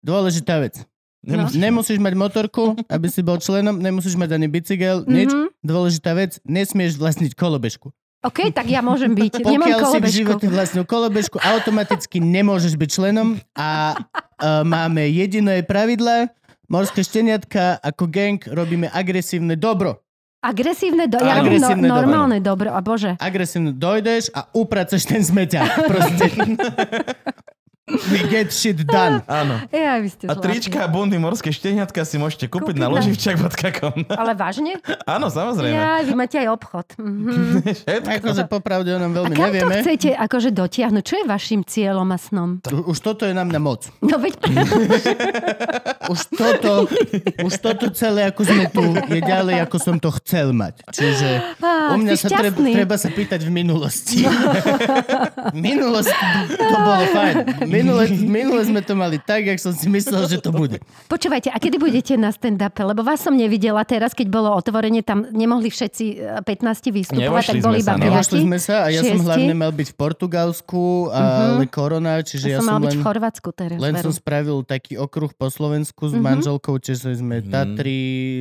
Dôležitá vec. Nemusíš- Nemusíš mať motorku, aby si bol členom, nemusíš mať ani bicykel, nič. Mhm. Dôležitá vec, nesmieš vlastniť kolobežku. OK, tak ja môžem byť. Nemám Pokiaľ si v živote vlastnil kolobežku, automaticky nemôžeš byť členom a uh, máme jediné pravidla. Morské šteniatka ako gang robíme agresívne dobro. Agresívne, do... ja robím Agresívne no, dobro. normálne dobro. A bože. Agresívne dojdeš a upraceš ten smeťák. Proste. We get shit done. Áno. Ja, vy ste A trička a bundy morské šteniatka si môžete kúpiť, Kúpiť na loživčak.com. Ale vážne? Áno, samozrejme. Ja, vy máte aj obchod. Mhm. Akože popravde o nám A veľmi kam to nevieme. chcete akože dotiahnuť? Čo je vašim cieľom a snom? Už toto je nám na moc. No veď... Už toto, už toto celé, ako sme tu, je ďalej, ako som to chcel mať. Čiže Á, u mňa sa treba, treba sa pýtať v minulosti. v minulosti to bolo fajn. Minule, minule sme to mali tak, jak som si myslel, že to bude. Počúvajte, a kedy budete na stand-upe? Lebo vás som nevidela teraz, keď bolo otvorenie, tam nemohli všetci e, 15 vystupovať, Nevošli tak boli iba no. Nevošli sme sa a ja som Šiesti. hlavne mal byť v Portugalsku, ale korona, čiže ja Ja som som mal byť len... v Chorvátsku teraz. Len veru. som spravil taký okruh po Slovensku s Mhm. manželkou, čiže sme Mhm. Tatry,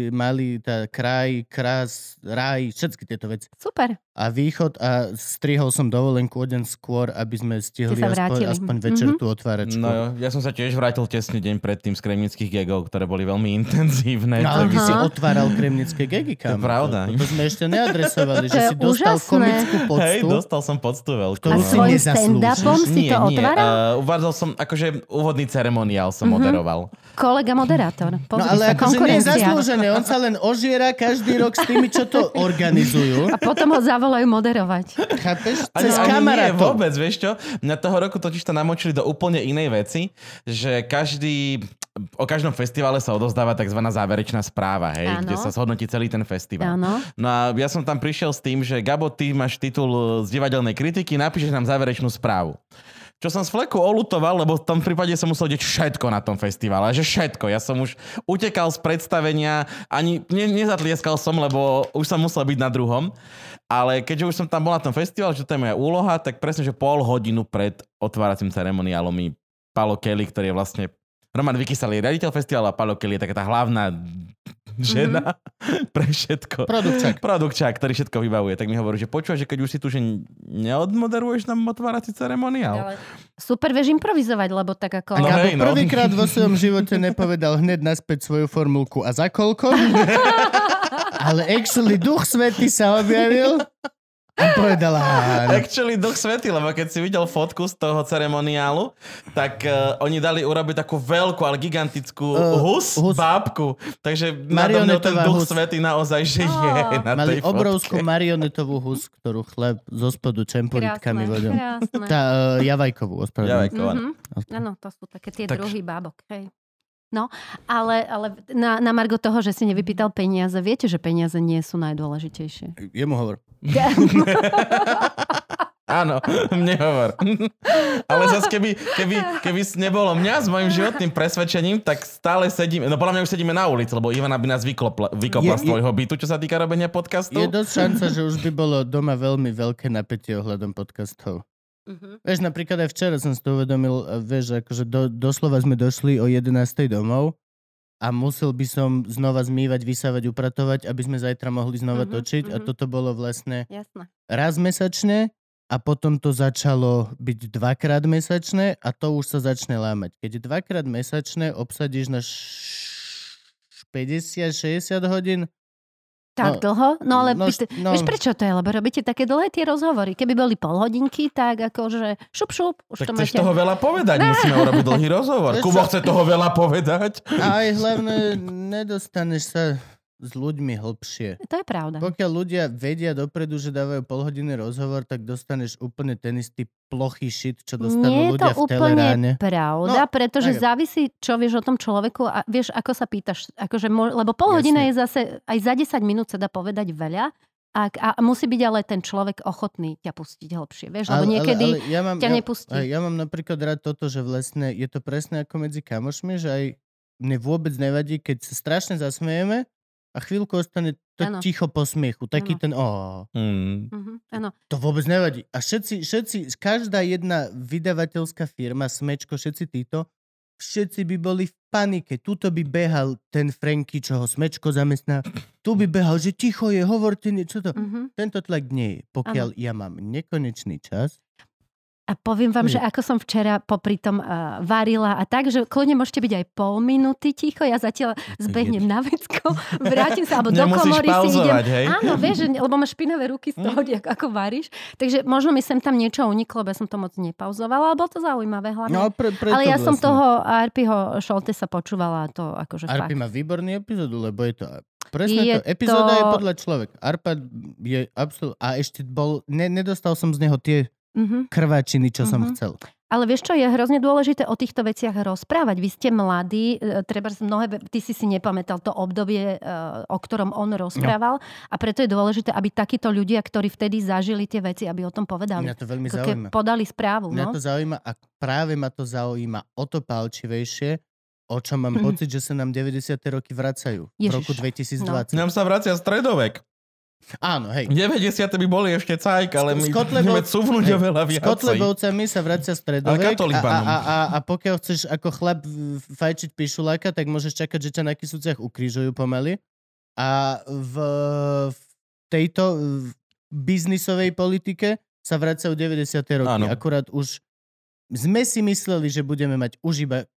mali tá kraj, krás, raj, všetky tieto veci. Super. A východ a strihol som dovolenku o deň skôr, aby sme stihli aspoň, aspoň večer Mhm. tú otváračku. No ja som sa tiež vrátil tesne deň predtým z kremnických gegov, ktoré boli veľmi intenzívne. No, ale ty si otváral kremnické gegy, kam. pravda. To, to sme ešte neadresovali, To že si dostal úžasné. komickú Hej, poctu. dostal som poctu veľkú. Ktorú A si nezaslúžiš. stand-upom si to otváral? Uh, uvádzal som, akože úvodný ceremoniál som Mhm. moderoval. Kolega moderátor. No Pozri ale sa, akože nie konkurencia. zaslúžené, on sa len ožiera každý rok s tými, čo to organizujú. A potom ho zavolajú moderovať. Chápeš? Ani, Cez nie, kamarátov. vôbec, vieš čo? Mňa toho roku totiž to namočili do úplne inej veci, že každý, o každom festivale sa odozdáva tzv. záverečná správa, hej, Áno. kde sa zhodnotí celý ten festival. Áno. No a ja som tam prišiel s tým, že Gabo, ty máš titul z divadelnej kritiky, napíšeš nám záverečnú správu. Čo som z fleku olutoval, lebo v tom prípade som musel deť všetko na tom festivale. Že všetko. Ja som už utekal z predstavenia, ani ne, nezatlieskal som, lebo už som musel byť na druhom. Ale keďže už som tam bol na tom festivale, že to je moja úloha, tak presne, že pol hodinu pred otváracím ceremoniálom mi Palo Kelly, ktorý je vlastne Roman Vykysalý, riaditeľ festivalu a Palo Kelly je taká tá hlavná žena pre všetko. Produkčák. Produkčák, ktorý všetko vybavuje. Tak mi hovorí, že počúva, že keď už si tu, že neodmoderuješ nám otvárací ceremoniál. Ale super vieš improvizovať, lebo tak ako... No hej, no. prvýkrát vo svojom živote nepovedal hneď naspäť svoju formulku a za koľko. Ale actually duch svety sa objavil a povedal áno. Actually, duch svety, lebo keď si videl fotku z toho ceremoniálu, tak uh, oni dali urobiť takú veľkú, ale gigantickú Uh, hus, hus. bábku. Takže nado mnou ten duch hus. svety naozaj, že je na Mali tej obrovskú fotke. marionetovú hus, ktorú chleb zo spodu čemporitkami krásne. Tá uh, javajkovú, ospravedlňujem. Javajko, áno. Mhm. Áno, to sú také tie Tak- druhy bábok. Hej. No, ale, ale na, na Margo toho, že si nevypýtal peniaze, viete, že peniaze nie sú najdôležitejšie. Jemu hovor. Áno, mne hovor. Ale zase keby, keby, keby nebolo mňa s mojim životným presvedčením, tak stále sedíme, no podľa mňa už sedíme na ulici, lebo Ivana by nás vyklopla, vykopla Je- z tvojho bytu, čo sa týka robenia podcastu. Je dosť šanca, že už by bolo doma veľmi veľké napätie ohľadom podcastov. Mhm. Vieš, napríklad aj včera som si to uvedomil, a vieš, akože do, doslova sme došli o 11. domov a musel by som znova zmývať, vysávať, upratovať, aby sme zajtra mohli znova Mhm, točiť a mhm. toto bolo vlastne Jasné. raz mesačne a potom to začalo byť dvakrát mesačné a to už sa začne lámať. Keď dvakrát mesačné obsadíš na š- 50-60 hodín. Tak No, dlho? No ale no, no, pýt, no. vieš prečo to je? Lebo robíte také dlhé tie rozhovory. Keby boli pol hodinky, tak akože šup šup, už Tak to chceš máte. toho veľa povedať, musíme urobiť dlhý rozhovor. Kubo chce toho veľa povedať. A aj hlavne nedostaneš sa s ľuďmi hlbšie. To je pravda. Pokiaľ ľudia vedia dopredu, že dávajú polhodinný rozhovor, tak dostaneš úplne ten istý plochý shit, čo dostanú Nie je to ľudia v úplne teleráne. pravda, No, pretože tak. závisí, čo vieš o tom človeku a vieš, ako sa pýtaš. Akože, lebo pol hodina je zase, aj za 10 minút sa dá povedať veľa a, a musí byť ale ten človek ochotný ťa pustiť hlbšie. Vieš, lebo niekedy ale ja mám, ťa ja, nepustí. aj ja mám napríklad rád toto, že vlastne je to presne ako medzi kamošmi, že aj mne vôbec nevadí, keď sa strašne zasmejeme a chvíľku ostane to Áno. ticho po smiechu. Taký Áno. ten oh, Hmm. Mhm, áno. To vôbec nevadí. A všetci, všetci, každá jedna vydavateľská firma, Smečko, všetci títo, všetci by boli v panike. Tuto by behal ten Franky, čo ho Smečko zamestná. Tu by behal, že ticho je, hovorte niečo to. Mhm. Tento tlak nie je. Pokiaľ ja mám nekonečný čas, A poviem vám, že ako som včera popri tom uh, varila a tak, že kľudne môžete byť aj pol minúty ticho, ja zatiaľ zbehnem na vecko, vrátim sa, alebo do komory si idem. hej? Áno, vieš, lebo máš špinavé ruky z toho, mm. ako varíš. Takže možno mi sem tam niečo uniklo, lebo ja som to moc nepauzovala, ale bolo to zaujímavé hlavne. no pre, preto ale ja som vlastne. toho Arpiho Šoltesa počúvala a to akože Arpi fakt. má výborný epizódu, lebo je to presne Je to. Epizóda to- je podľa človek. Arpa je absolútne... A ešte bol... Ne, nedostal som z neho tie Mhm. krváčiny, čo som Mhm. chcel. Ale vieš čo, je hrozne dôležité o týchto veciach rozprávať. Vy ste mladí, e, treba mnohé, ty si si nepamätal to obdobie, e, o ktorom on rozprával a preto je dôležité, aby takíto ľudia, ktorí vtedy zažili tie veci, aby o tom povedali. Mňa to veľmi zaujíma. podali správu, Mňa no. to zaujíma a práve ma to zaujíma o to palčivejšie, o čom mám Mhm. pocit, že sa nám 90. roky vracajú. V Ježiš, roku 2020. Nám sa vracia stredovek. Áno, hej. 90. by boli ešte cajk, ale my S Kotlebov- ideme cúvnuť hej, oveľa S viacej. Kotlebovcami sa vracia stredovek a, katolíbanom. a, a, a pokiaľ chceš ako chlap fajčiť pišuláka, tak môžeš čakať, že ťa na kysúciach ukrižujú pomaly. A v, v tejto v biznisovej politike sa vracajú 90. roky. Áno. Akurát už sme si mysleli, že budeme mať už iba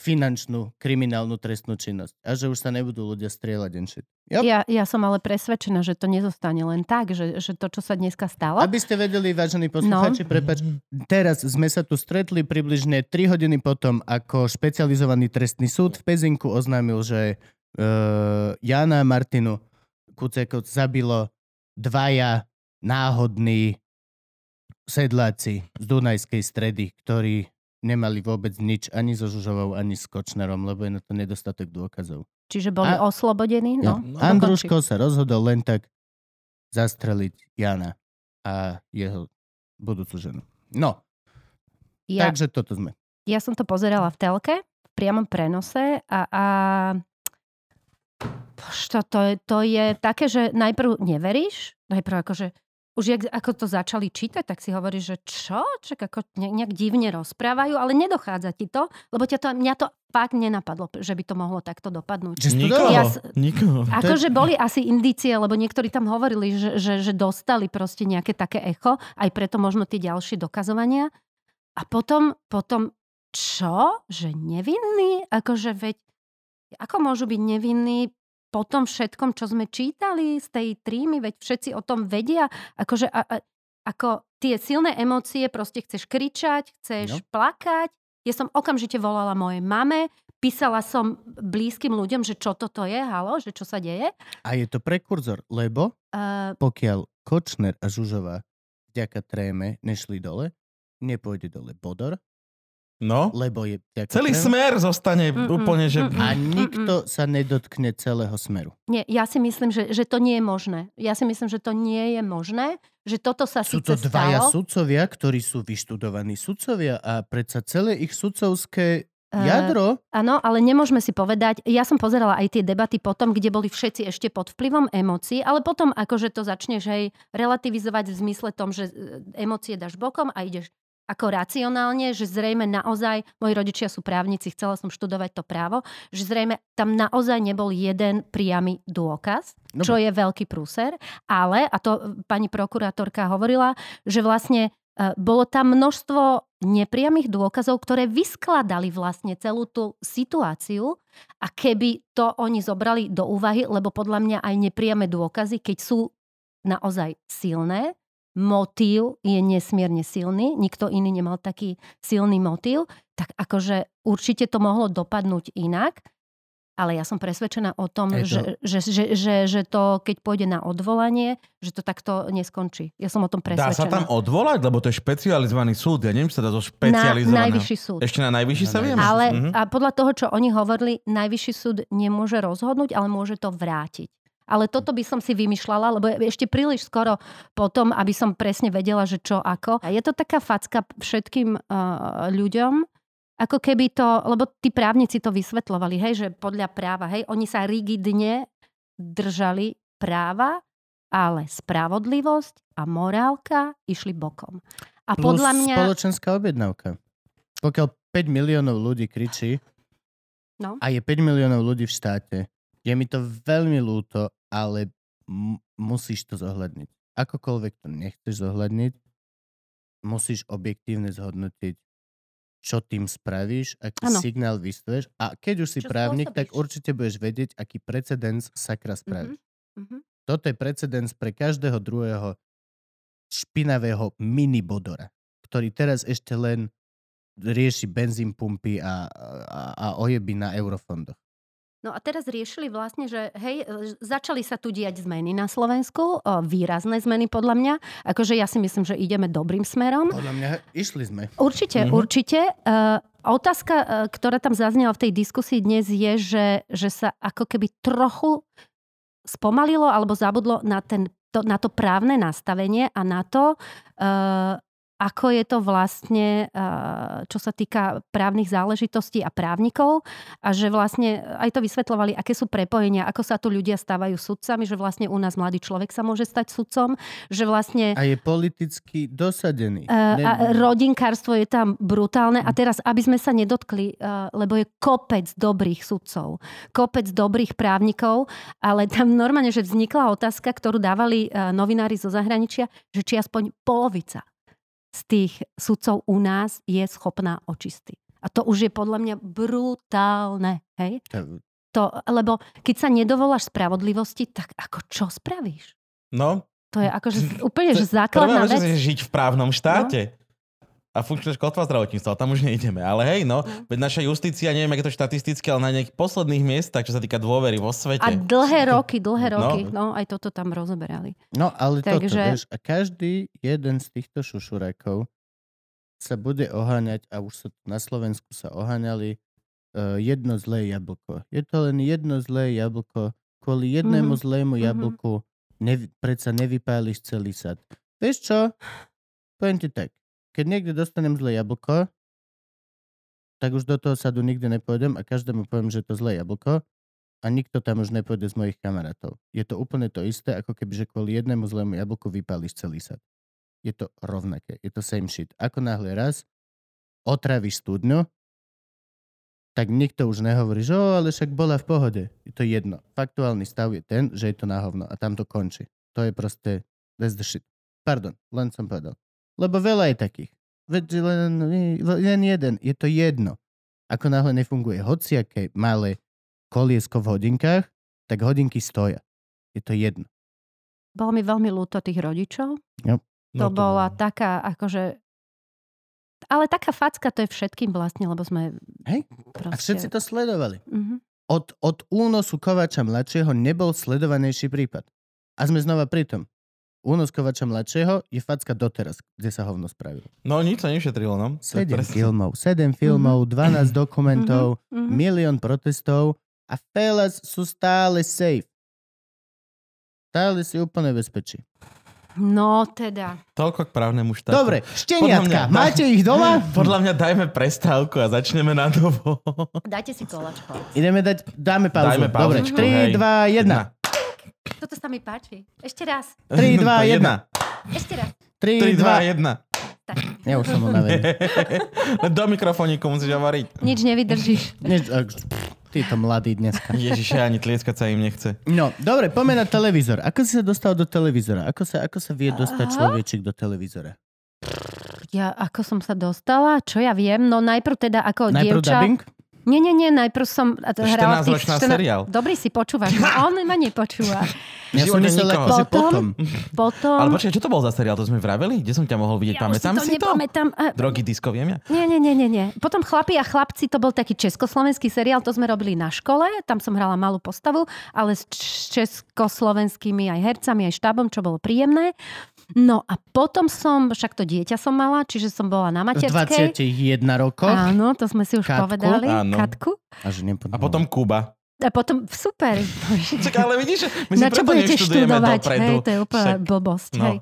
finančnú, kriminálnu trestnú činnosť. A že už sa nebudú ľudia strieľať and shit. Yep. Ja, ja som ale presvedčená, že to nezostane len tak, že, že to, čo sa dneska stalo, Aby ste vedeli, vážení poslucháči, no. prepač, teraz sme sa tu stretli približne 3 hodiny potom, ako špecializovaný trestný súd v Pezinku oznámil, že uh, Jana a Martinu Kucekov zabilo dvaja náhodní sedláci z Dunajskej stredy, ktorí nemali vôbec nič ani so Žužovou, ani s Kočnerom, lebo je na to nedostatok dôkazov. čiže boli A- oslobodení. No, no, Andruško sa rozhodol len tak zastreliť Jana a jeho budúcu ženu. No, ja, takže toto sme. ja som to pozerala v telke, v priamom prenose a, a Bož, to, to, je, to je také, že najprv neveríš, najprv akože už jak, ako to začali čítať, tak si hovoríš, že čo? Čak ako ne, nejak divne rozprávajú, ale nedochádza ti to, lebo ťa to, mňa to fakt nenapadlo, že by to mohlo takto dopadnúť. Nikoho? Ja nikoho. Akože boli asi indície, lebo niektorí tam hovorili, že, že, že dostali proste nejaké také echo, aj preto možno tie ďalšie dokazovania. A potom, potom čo? Že nevinný? Akože veď, ako môžu byť nevinní po tom všetkom, čo sme čítali z tej trímy, veď všetci o tom vedia. Akože, a, a, ako tie silné emócie, proste chceš kričať, chceš No. plakať. Ja som okamžite volala mojej mame, písala som blízkym ľuďom, že čo toto je, halo, že čo sa deje. A je to prekurzor, lebo Uh, pokiaľ Kočner a Žužová vďaka tréme nešli dole, nepôjde dole Bodor, No, lebo je celý tréme smer zostane Mm-mm, úplne, že... mm-mm. a nikto sa nedotkne celého smeru. nie, ja si myslím, že, že to nie je možné. Ja si myslím, že to nie je možné, že toto sa Sú síce to dvaja stalo. sudcovia, ktorí sú vyštudovaní sudcovia a predsa celé ich sudcovské Eh, jadro Áno, ale nemôžeme si povedať, ja som pozerala aj tie debaty potom, kde boli všetci ešte pod vplyvom emócií, ale potom akože to začneš aj relativizovať v zmysle tom, že e, emócie dáš bokom a ideš ako racionálne, že zrejme naozaj, moji rodičia sú právnici, chcela som študovať to právo, že zrejme tam naozaj nebol jeden priamy dôkaz, No, čo je veľký prúser, ale, a to e, pani prokurátorka hovorila, že vlastne bolo tam množstvo nepriamých dôkazov, ktoré vyskladali vlastne celú tú situáciu a keby to oni zobrali do úvahy, lebo podľa mňa aj nepriame dôkazy, keď sú naozaj silné, motív je nesmierne silný, nikto iný nemal taký silný motív, tak akože určite to mohlo dopadnúť inak. Ale ja som presvedčená o tom, to... že, že, že, že, že to, keď pôjde na odvolanie, že to takto neskončí. Ja som o tom presvedčená. Dá sa tam odvolať? Lebo to je špecializovaný súd. Ja neviem, sa dá to špecializovaný. Na najvyšší súd. Ešte na najvyšší sa viem. Ale mhm. a podľa toho, čo oni hovorili, najvyšší súd nemôže rozhodnúť, ale môže to vrátiť. Ale toto by som si vymýšľala, lebo ešte príliš skoro potom, aby som presne vedela, že čo ako. A je to taká facka všetkým uh, ľuďom, ako keby to, lebo tí právnici to vysvetľovali, hej, že podľa práva, hej, oni sa rigidne držali práva, ale spravodlivosť a morálka išli bokom. A Plus podľa mňa... spoločenská objednávka. Pokiaľ 5 miliónov ľudí kričí no. a je 5 miliónov ľudí v štáte, je mi to veľmi ľúto, ale m- musíš to zohľadniť. Akokoľvek to nechceš zohľadniť, musíš objektívne zhodnotiť čo tým spravíš, aký ano. signál vystveš a keď už si čo právnik, spôsobíš? tak určite budeš vedieť, aký precedens sakra spravíš. Mm-hmm. Toto je precedens pre každého druhého špinavého minibodora, ktorý teraz ešte len rieši benzín pumpy a, a, a ojeby na eurofondoch. No a teraz riešili vlastne, že hej, e, začali sa tu diať zmeny na Slovensku, výrazné zmeny podľa mňa. Akože ja si myslím, že ideme dobrým smerom. Podľa mňa išli sme. Určite, mm-hmm. určite. Uh, otázka, ktorá tam zaznela v tej diskusii dnes je, že, že sa ako keby trochu spomalilo alebo zabudlo na, ten, to, na to právne nastavenie a na to, ako je to vlastne, eh, čo sa týka právnych záležitostí a právnikov a že vlastne aj to vysvetľovali, aké sú prepojenia, ako sa tu ľudia stávajú sudcami, že vlastne u nás mladý človek sa môže stať sudcom, že vlastne... A je politicky dosadený. Uh, a rodinkárstvo je tam brutálne. A teraz, aby sme sa nedotkli, uh, lebo je kopec dobrých sudcov, kopec dobrých právnikov, ale tam normálne, že vznikla otázka, ktorú dávali novinári zo zahraničia, že či aspoň polovica z tých sudcov u nás je schopná očisty. A to už je podľa mňa brutálne. Hej? To, lebo keď sa nedovoláš spravodlivosti, tak ako čo spravíš? No. To je akože úplne že základná vec. žiť v právnom štáte. No a funkčné školstvo a zdravotníctvo, ale tam už neideme. Ale hej, no, no. veď naša justícia, neviem, ako je to štatisticky, ale na nejakých posledných miestach, čo sa týka dôvery vo svete. A dlhé roky, dlhé no. roky, no, no aj toto tam rozoberali. No, ale Takže... toto, vieš, a každý jeden z týchto šušurekov sa bude oháňať, a už sa na Slovensku sa oháňali, uh, jedno zlé jablko. Je to len jedno zlé jablko, kvôli jednému mm-hmm. zlému mhm. jablku mm-hmm. nev- predsa nevypáliš celý sad. Vieš čo? Poviem ti tak keď niekde dostanem zlé jablko, tak už do toho sadu nikdy nepôjdem a každému poviem, že to zlé jablko a nikto tam už nepôjde z mojich kamarátov. Je to úplne to isté, ako keby, že kvôli jednému zlému jablku vypáliš celý sad. Je to rovnaké. Je to same shit. Ako náhle raz otravíš studňu, tak nikto už nehovorí, že oh, ale však bola v pohode. Je to jedno. Faktuálny stav je ten, že je to na hovno a tam to končí. To je proste that's the shit. Pardon, len som povedal. Lebo veľa je takých. Veď len, len jeden. Je to jedno. Ako náhle nefunguje hociaké malé koliesko v hodinkách, tak hodinky stoja. Je to jedno. Bolo mi veľmi ľúto tých rodičov. Jo. To no, to bola to... taká, akože... Ale taká facka to je všetkým vlastne, lebo sme... Hej, proste... a všetci to sledovali. Mm-hmm. Od, od únosu Kovača mladšieho nebol sledovanejší prípad. A sme znova pri tom. Únos Kovača mladšieho je facka doteraz, kde sa hovno spravilo. No nič sa nešetrilo, no. 7 filmov, 7 filmov, mm-hmm. 12 dokumentov, mm-hmm. milión protestov a fellas sú stále safe. Stále si úplne bezpečí. No teda. Toľko k právnemu štátu. Dobre, šteniatka, mňa, máte ich doma? Podľa mňa dajme prestávku a začneme na novo. Dajte si kolačko. Ideme dať, dáme pauzu. Dáme Dobre, 3, 2, 1. Toto sa mi páči. Ešte raz. 3, 2, 1. Ešte raz. 3, 2, 1. Tak. Ja už som unavený. Do mikrofóniku musíš hovoriť. Nič nevydržíš. Nič, ty to mladý dneska. Ježiš, ani tlieskať sa im nechce. No, dobre, poďme na televízor. Ako si sa dostal do televízora? Ako sa, ako sa vie dostať človečik do televízora? ja ako som sa dostala, čo ja viem, no najprv teda ako Najprv dievča... dubbing? Nie, nie, nie, najprv som to hrala v tých 14-ročná seriál. Dobrý si počúvaš, no on ma nepočúva. Ja som myslel, ako, že Potom- potom. Potom... Ale počkaj, čo to bol za seriál? To sme vraveli? Kde som ťa mohol vidieť? ja Pamätám to si to? nepamätám. A- Drogy, disko, viem ja? Nie, nie, nie, nie, nie. Potom Chlapi a chlapci, to bol taký československý seriál, to sme robili na škole, tam som hrala malú postavu, ale s československými aj hercami, aj štábom, čo bolo príjemné. No a potom som, však to dieťa som mala, čiže som bola na materskej. 21 rokoch. Áno, to sme si už Katku? povedali. Áno. Katku. A, že nepod... A potom Kuba. A potom, super. Čak, ale vidíš, že my si Na čo budete študovať? dopredu. Hej, to je úplne Však. blbosť. no. Hej.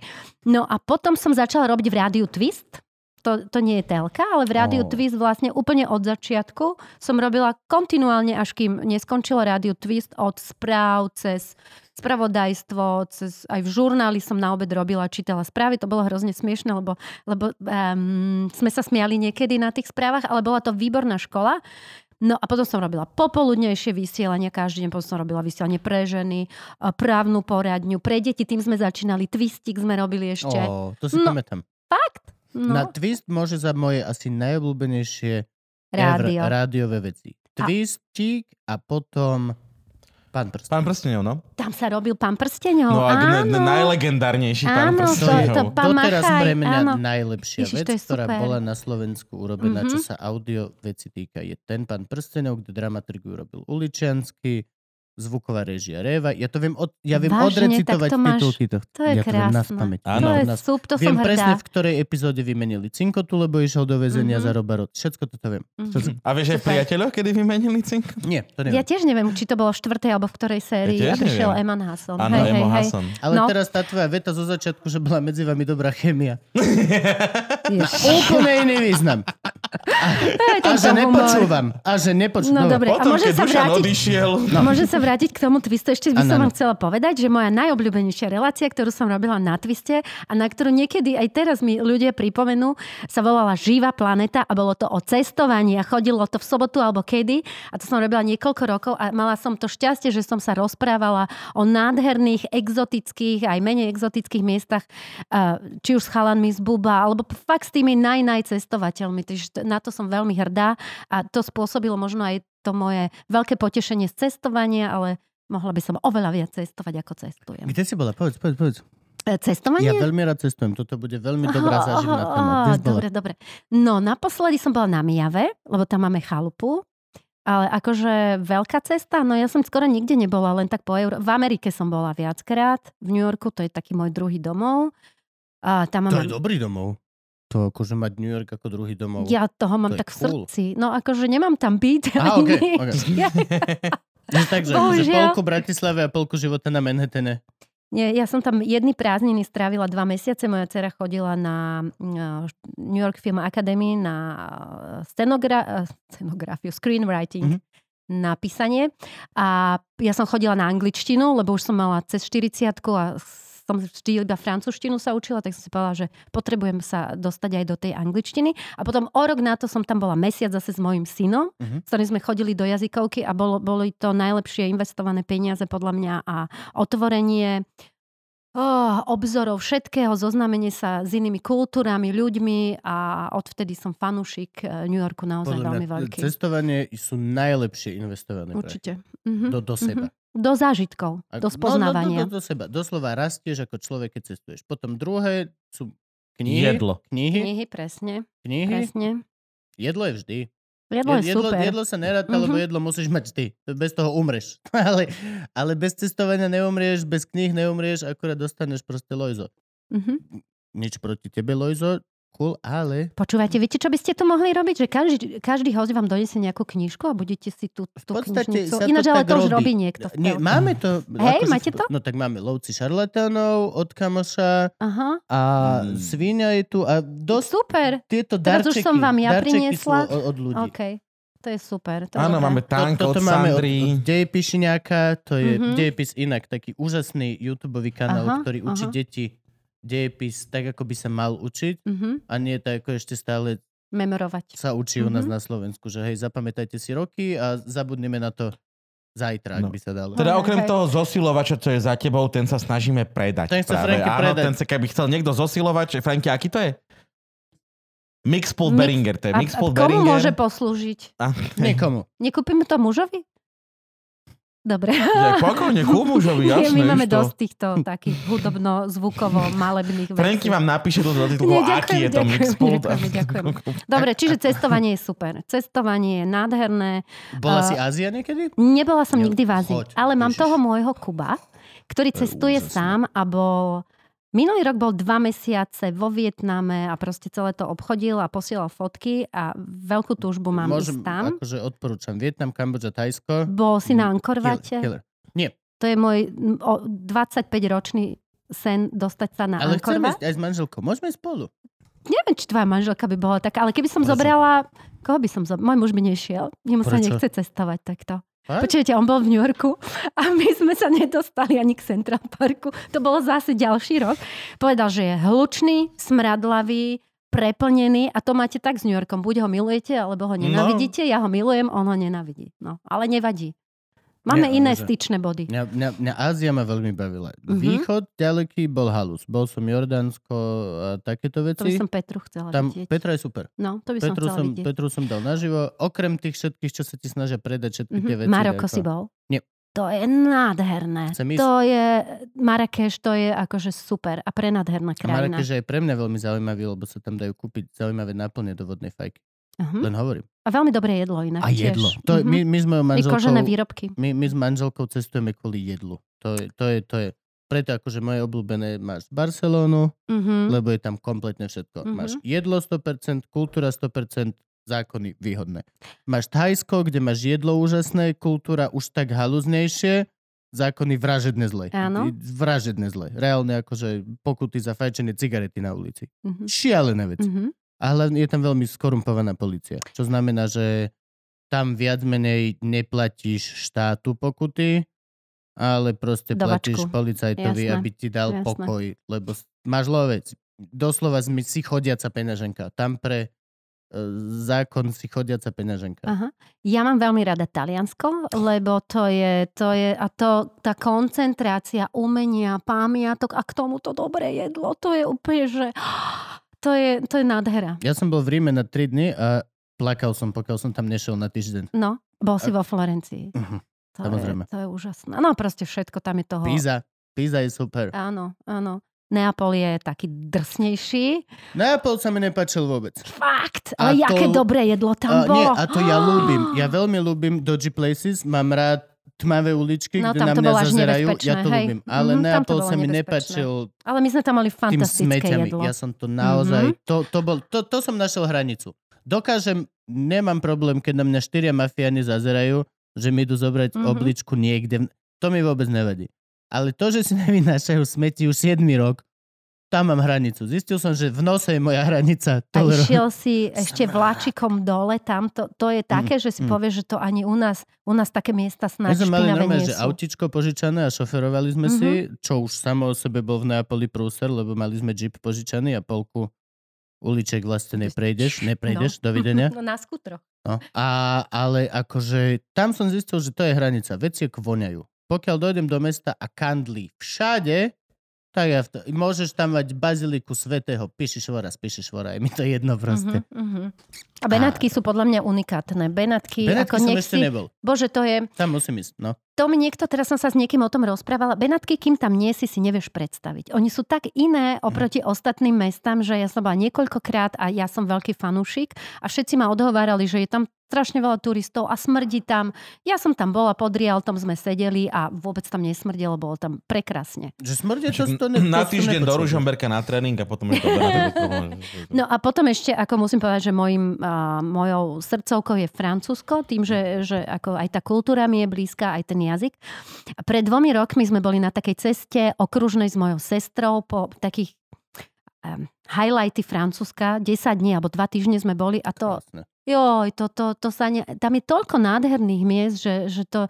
No a potom som začala robiť v rádiu Twist. To, to nie je telka, ale v rádiu Ó. Twist vlastne úplne od začiatku som robila kontinuálne, až kým neskončilo rádiu Twist od správ cez spravodajstvo, cez, aj v žurnáli som na obed robila, čítala správy, to bolo hrozne smiešne, lebo, lebo um, sme sa smiali niekedy na tých správach, ale bola to výborná škola. No a potom som robila popoludnejšie vysielania, každý deň potom som robila vysielanie pre ženy, a právnu poradňu, pre deti, tým sme začínali, twistik sme robili ešte. Ó, to si No, pamätám. No, Na Twist môže za moje asi najobľúbenejšie rádio. rádiové veci. Twistík a potom Pán prst. Pán prstenov, no. Tam sa robil pán prstenov, No a áno. n- najlegendárnejší pán Áno, to- to pán Doteraz Machaj, pre mňa áno. najlepšia Ježiš, vec, to je ktorá super. bola na Slovensku urobená, čo Mhm. sa audio veci týka, je ten pán Prstenov, kde dramaturgiu robil Uličiansky, zvuková režia Reva. Ja to viem, od, ja viem Vážne, odrecitovať to máš- titulky tohto. To je ja to viem na krásne. Áno. To je Na- súb, to Viem som presne, hrdá. v ktorej epizóde vymenili Cinkotu, lebo išiel do väzenia Mhm. za Robarot. Všetko toto viem. Mhm. A vieš aj v Super. priateľoch, kedy vymenili cink? Nie, to Ja neviem. tiež neviem, či to bolo v štvrtej alebo v ktorej sérii Ja a prišiel neviem. Eman Hasson. Áno, hej, hej, hej. Ale No. teraz tá tvoja veta zo začiatku, že bola medzi vami dobrá chémia. Ježiš. Úplne iný význam. A tento že nepočúvam. A že nepočúvam. No dobre, a keď sa vrátiť... No. Sa vrátiť k tomu twistu. Ešte by som vám chcela povedať, že moja najobľúbenejšia relácia, ktorú som robila na twiste a na ktorú niekedy aj teraz mi ľudia pripomenú, sa volala Živá planeta a bolo to o cestovaní a chodilo to v sobotu alebo kedy. A to som robila niekoľko rokov a mala som to šťastie, že som sa rozprávala o nádherných, exotických, aj menej exotických miestach, či už s chalanmi z Buba, alebo fakt s tými naj, cestovateľmi. Takže na to som veľmi hrdá a to spôsobilo možno aj to moje veľké potešenie z cestovania, ale mohla by som oveľa viac cestovať, ako cestujem. Kde si bola? Povedz, povedz, povedz. E, Cestovanie? Ja veľmi rád cestujem. Toto bude veľmi dobrá Aha, záživná téma. bola? Dobre, dobre. No, naposledy som bola na Mijave, lebo tam máme chalupu. Ale akože veľká cesta, no ja som skoro nikde nebola, len tak po Euro... V Amerike som bola viackrát, v New Yorku, to je taký môj druhý domov. A tam To mám... je dobrý domov. To akože mať New York ako druhý domov. Ja toho mám To tak v cool. srdci. No akože nemám tam byť. Ani okej, nič. Ja, No, takže, že Bohužiaľ. polku Bratislave a polku života na Manhattane. Nie, ja som tam jedny prázdniny strávila dva mesiace. Moja dcera chodila na uh, New York Film Academy na uh, scenogra- uh, scenografiu, screenwriting, Mhm. na písanie. A ja som chodila na angličtinu, lebo už som mala cez 40 a som vždy iba francúzštinu sa učila, tak som si povedala, že potrebujem sa dostať aj do tej angličtiny. A potom o rok na to som tam bola mesiac zase s mojim synom, Mhm. s ktorým sme chodili do jazykovky a bolo, boli to najlepšie investované peniaze podľa mňa a otvorenie oh, obzorov všetkého, zoznámenie sa s inými kultúrami, ľuďmi a odvtedy som fanúšik eh, New Yorku naozaj Podľa veľmi veľký. cestovanie sú najlepšie investované. Určite. Mhm. Do, do seba. Do zážitkov, A- do No, spoznávania. no, do, do, do seba. Doslova rastieš ako človek, keď cestuješ. Potom druhé sú knihy. jedlo. Knihy. Knihy, presne, Knihy. presne. Jedlo je vždy. Jedlo je jedlo, super. jedlo sa neráta, lebo Mhm. jedlo musíš mať ty. Bez toho umreš. ale, ale bez cestovania neumrieš, bez kníh neumrieš, akurát dostaneš proste lojzo. Mhm. Nič proti tebe, lojzo, cool, ale Počúvajte, viete, čo by ste tu mohli robiť? Že každý, každý host vám donesie nejakú knižku a budete si tú, v tú knižnicu. to Ináč, ale to už robí. niekto. v Nie, máme to. Hej, máte to? No tak máme lovci šarlatánov od kamoša Aha, a Mm. svíňa je tu a dosť super. tieto Teraz darčeky. už som vám ja priniesla. Od, od ľudí. OK, to je super. To Áno, máme tank od toto máme od, Sandry. od Dejpišiňáka, to je Mhm. mm-hmm. Dejpis inak, taký úžasný YouTube kanál, Aha, ktorý učí aha. deti dejepis tak, ako by sa mal učiť Mhm, a nie tak, ako ešte stále Memorovať. sa učí u nás Mhm. na Slovensku, že hej, zapamätajte si roky a zabudneme na to zajtra, ak No. by sa dalo. Teda okrem toho zosilovača, čo je za tebou, ten sa snažíme predať. Ten chce. Franky Áno, predať. ten sa, keby chcel niekto zosilovať, Franky, aký to je? Mixpool Mix- Beringer, to je A, a Mixpool komu Beringer. môže poslúžiť? A, Niekomu. Nekúpime to mužovi? Dobre. ja, pokojne, ku mužovi, jasné. My máme isto. dosť týchto takých hudobno-zvukovo-malebných vecí. Franky vám napíše do titulku, Nie, aký je to ďakujem, Mixpool. ďakujeme, ďakujeme. Dobre, čiže cestovanie je super. Cestovanie je nádherné. Bola A- si Ázia niekedy? Nebola som nikdy v Ázii, ale mám Ježiš. toho môjho Kuba, ktorý To je cestuje sám a bol... Minulý rok bol dva mesiace vo Vietname a proste celé to obchodil a posielal fotky a veľkú túžbu mám Môžem, ísť tam. akože odporúčam. Vietnam, Kambodža, Tajsko. Bol si na Killer, Ankorvate. killer. To je môj mm, o 25-ročný sen dostať sa na Ale chceme Ankorvat. ísť aj s manželkou. Môžeme spolu. Neviem, či tvoja manželka by bola taká, ale keby som Prečo? zobrala... Koho by som zobrala? Môj muž by nešiel. Jemu sa nechce cestovať takto. Fakt? Počujete, on bol v New Yorku a my sme sa nedostali ani k Central Parku. To bolo zase ďalší rok. Povedal, že je hlučný, smradlavý, preplnený a to máte tak s New Yorkom. Buď ho milujete, alebo ho nenavidíte. Ja ho milujem, on ho nenavidí. No, ale nevadí. Máme Nie, iné že- styčné body. Mňa, mňa, mňa Ázia ma veľmi bavila. Mhm. Východ ďaleký bol halus. Bol som Jordánsko a takéto To by veci. som Petru chcela Tam vidieť. Petra je super. No, to by Petru som chcela som, vidieť. Petru som dal naživo. Okrem tých všetkých, čo sa ti snažia predať všetky tie Mhm. veci. Maroko ako- si bol? Nie. To je nádherné. To je, Marrakeš, to je akože super a prenádherná A krajina. Marrakeš je aj pre mňa veľmi zaujímavý, lebo sa tam dajú kúpiť zaujímavé náplne do vodnej fajky. Uh-huh. Len hovorím. A veľmi dobré jedlo inak A jedlo. tiež. To, Mhm. my, my s mojou I manželkou... kožené výrobky. My, my s manželkou cestujeme kvôli jedlu. To je, to je, to je preto akože moje obľúbené máš Barcelónu, Uh-huh. lebo je tam kompletne všetko. Mhm. Máš jedlo 100%, kultúra 100%, zákony výhodné. Máš Thajsko, kde máš jedlo úžasné, kultúra už tak halúznejšie, zákony vražedne zle. Áno. Vražedne zle. Reálne akože pokuty za fajčenie cigarety na ulici. Uh-huh. Šialené veci. Uh-huh. A hlavne je tam veľmi skorumpovaná policia. Čo znamená, že tam viac menej neplatíš štátu pokuty, ale proste Dovačku. platíš policajtovi, Jasné. aby ti dal Jasné. pokoj, lebo máš lovec. Doslova si chodiaca peňaženka. Tam pre e, zákon si chodiaca peňaženka. Aha. Ja mám veľmi rada Taliansko, lebo to je, to je a to, tá koncentrácia umenia, pamiatok a k tomu to dobré jedlo, to je úplne, že to je, to je nádhera. Ja som bol v Ríme na 3 dny a plakal som, pokiaľ som tam nešiel na týždeň. No, bol si vo Florencii. Mhm. To Samozrejme. Je, to je úžasné. No proste všetko tam je toho. Píza. Píza je super. Áno, áno. Neapol je taký drsnejší. Neapol sa mi nepáčil vôbec. Fakt, A ale to- aké dobré jedlo tam A, bolo. nie, a to ja ľúbim. Ja veľmi ľúbim Dodgy Places. Mám rád tmavé uličky, No, kde na mňa zazerajú. Ja to hej. ľúbim. Ale Mhm, to Neapol sa mi nepáčil Ale my sme tam mali tým fantastické smeťami. jedlo. Ja som to naozaj... Mhm. To, to, bol, to, to som našiel hranicu. Dokážem, nemám problém, keď na mňa štyria mafiáni zazerajú, že mi idú zobrať Mhm. obličku niekde. To mi vôbec nevadí. Ale to, že si nevynášajú smeti už 7 rok, tam mám hranicu. Zistil som, že v nose je moja hranica. A išiel si ešte vláčikom dole, tam to, to je také, že si mm. povieš, že to ani u nás, u nás také miesta My snáď sme mali normálne, že autičko požičané a šoferovali sme Mhm. si, čo už samo o sebe bol v Neapoli prúser, lebo mali sme jeep požičaný a polku uliček vlastne neprejdeš, neprejdeš, dovidenia. No na skutroch. No. A, ale akože tam som zistil, že to je hranica. Veci voňajú. Pokiaľ dojdem do mesta a kandli všade, tak ja to, môžeš tam mať baziliku svetého Pišišvora z Pišišvora. Je mi to jedno proste. Uh-huh, uh-huh. A Benátky sú podľa mňa unikátne. Benátky, Benátky ako som nech ešte nebol. Bože, to je... Tam musím ísť, no. To mi niekto, teraz som sa s niekým o tom rozprávala, Benátky, kým tam nie si, si nevieš predstaviť. Oni sú tak iné oproti ostatným mestám, že ja som bola niekoľkokrát a ja som veľký fanúšik a všetci ma odhovárali, že je tam strašne veľa turistov a smrdí tam. Ja som tam bola, pod Rialtom sme sedeli a vôbec tam nesmrdelo, bolo tam prekrásne. Že smrde to, to, ne, na týždeň do. Ružomberka na tréning a potom je to. No a potom ešte, ako musím povedať, že mojim, a, mojou srdcovkou je Francúzsko, tým, že, že ako aj tá kultúra mi je blízka, aj ten jazyk. A pred dvomi rokmi sme boli na takej ceste okružnej s mojou sestrou po takých um, highlighty Francúzska, 10 dní alebo 2 týždne sme boli a to, Krásne. Joj, to, to, to sa ne, tam je toľko nádherných miest, že, že to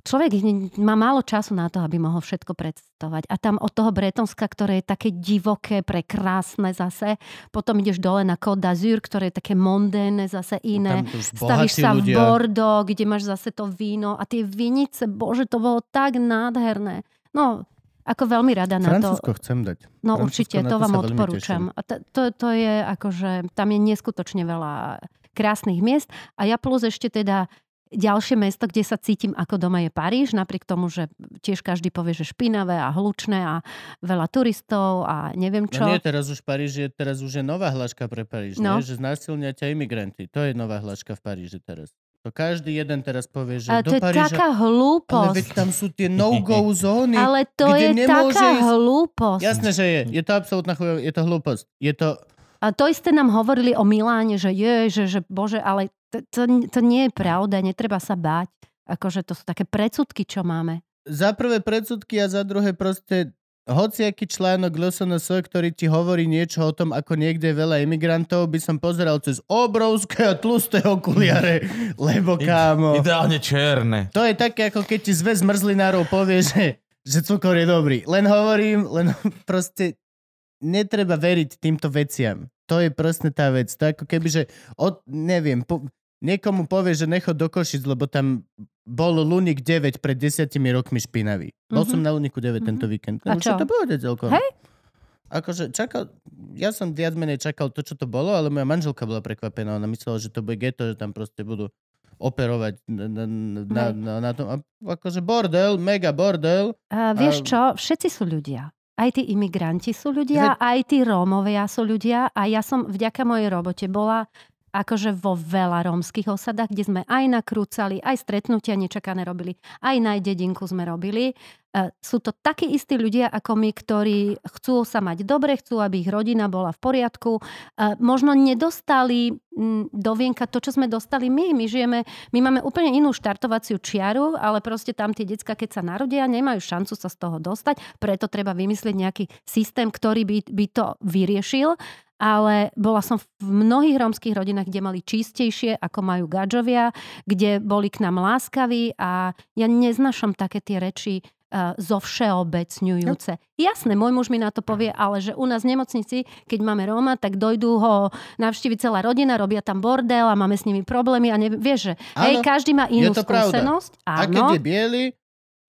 človek má málo času na to, aby mohol všetko predstavovať. A tam od toho Bretonska, ktoré je také divoké, prekrásne zase, potom ideš dole na Côte d'Azur, ktoré je také mondénne, zase iné. Tam už Stavíš sa v ľudia. Bordeaux, kde máš zase to víno a tie vinice, bože, to bolo tak nádherné. No, ako veľmi rada na to. Francúzsko chcem dať. No Francúzsko, určite, to to vám odporúčam. A to, to, to je akože, tam je neskutočne veľa krásnych miest. A ja plus ešte teda ďalšie mesto, kde sa cítim ako doma je Paríž, napriek tomu, že tiež každý povie, že špinavé a hlučné a veľa turistov a neviem čo. No nie, teraz už Paríž je, teraz už je nová hláška pre Paríž, No. nie? že znásilnia ťa imigranti. To je nová hláška v Paríži teraz. To každý jeden teraz povie, že ale do to je Paríža... taká ale hlúposť. veď tam sú tie no-go zóny. Ale to je taká ísť- hlúposť. Jasné, že je. Je to absolútna chuj, je to hlúposť. Je to... A to isté nám hovorili o Miláne, že je, že, že bože, ale to, to, to nie je pravda, netreba sa báť. Akože to sú také predsudky, čo máme. Za prvé predsudky a za druhé proste hociaký článok LSNS, ktorý ti hovorí niečo o tom, ako niekde je veľa imigrantov, by som pozeral cez obrovské a tlusté okuliare, lebo kámo... Ideálne černé. To je také, ako keď ti zväz mrzlinárov povie, že, že cukor je dobrý. Len hovorím, len proste netreba veriť týmto veciam. To je presne tá vec. To ako keby, že od, neviem, po, niekomu povie, že nechod do Košic, lebo tam bol Lunik 9 pred desiatimi rokmi špinavý. Bol Mhm. som na Luniku 9 tento víkend. A čo? to bude celkom. Hej? Akože čakal, ja som viac menej čakal to, čo to bolo, ale moja manželka bola prekvapená. Ona myslela, že to bude geto, že tam proste budú operovať na, na, na, na, na tom. A akože bordel, mega bordel. A vieš A- čo? Všetci sú ľudia. Aj tí imigranti sú ľudia, aj tí Rómovia sú ľudia a ja som vďaka mojej robote bola akože vo veľa rómskych osadách, kde sme aj nakrúcali, aj stretnutia nečakané robili, aj na dedinku sme robili. E, Sú to takí istí ľudia ako my, ktorí chcú sa mať dobre, chcú, aby ich rodina bola v poriadku. E, Možno nedostali do vienka to, čo sme dostali my. My žijeme, my máme úplne inú štartovaciu čiaru, ale proste tam tie decka, keď sa narodia, nemajú šancu sa z toho dostať, preto treba vymyslieť nejaký systém, ktorý by, by to vyriešil ale bola som v mnohých rómskych rodinách, kde mali čistejšie, ako majú gadžovia, kde boli k nám láskaví a ja neznašam také tie reči uh, zovšeobecňujúce. Jasné, môj muž mi na to povie, ale že u nás v nemocnici, keď máme Róma, tak dojdú ho navštíviť celá rodina, robia tam bordel a máme s nimi problémy a neviem, vieš, že hej, každý má inú to pravda. skúsenosť. A keď je biely,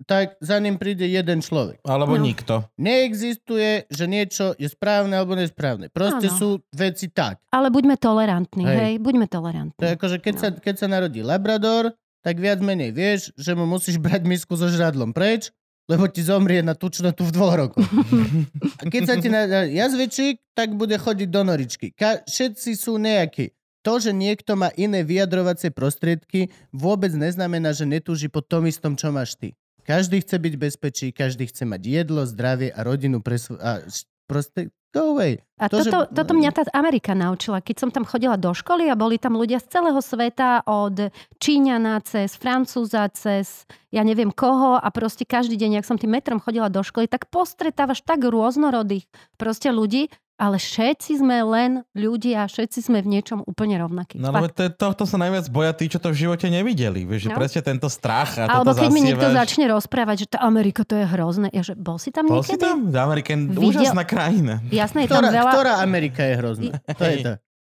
tak za ním príde jeden človek. Alebo No. nikto. Neexistuje, že niečo je správne alebo nesprávne. Proste Áno. sú veci tak. ale buďme tolerantní, Hej. hej, buďme To je tolerantní. ako, že keď, No. sa, keď sa narodí Labrador, tak viac menej vieš, že mu musíš brať misku so žradlom preč, lebo ti zomrie na tučnotu v dvoch rokoch. A keď sa ti na jazvečík, tak bude chodiť do noričky. Ka- všetci sú nejakí. To, že niekto má iné vyjadrovacie prostriedky, vôbec neznamená, že netúži po tom istom, čo máš ty. Každý chce byť bezpečí, každý chce mať jedlo, zdravie a rodinu pre svo- a proste go away. A To, že- toto, toto mňa tá Amerika naučila. Keď som tam chodila do školy a boli tam ľudia z celého sveta, od Číňana cez Francúza, cez ja neviem koho a proste každý deň, ak som tým metrom chodila do školy, tak postretávaš tak rôznorodých proste ľudí, ale všetci sme len ľudia, všetci sme v niečom úplne rovnakí. No Fakt. ale to, tohto sa najviac boja tí, čo to v živote nevideli. Vieš, že No. presne tento strach a Alebo keď mi niekto zasievaš. začne rozprávať, že tá Amerika to je hrozné. Ja, že bol si tam Bol si niekedy? tam? Amerika je Videl- úžasná krajina. Jasné, je tam Ktorá, veľa... ktorá Amerika je hrozná? To je to.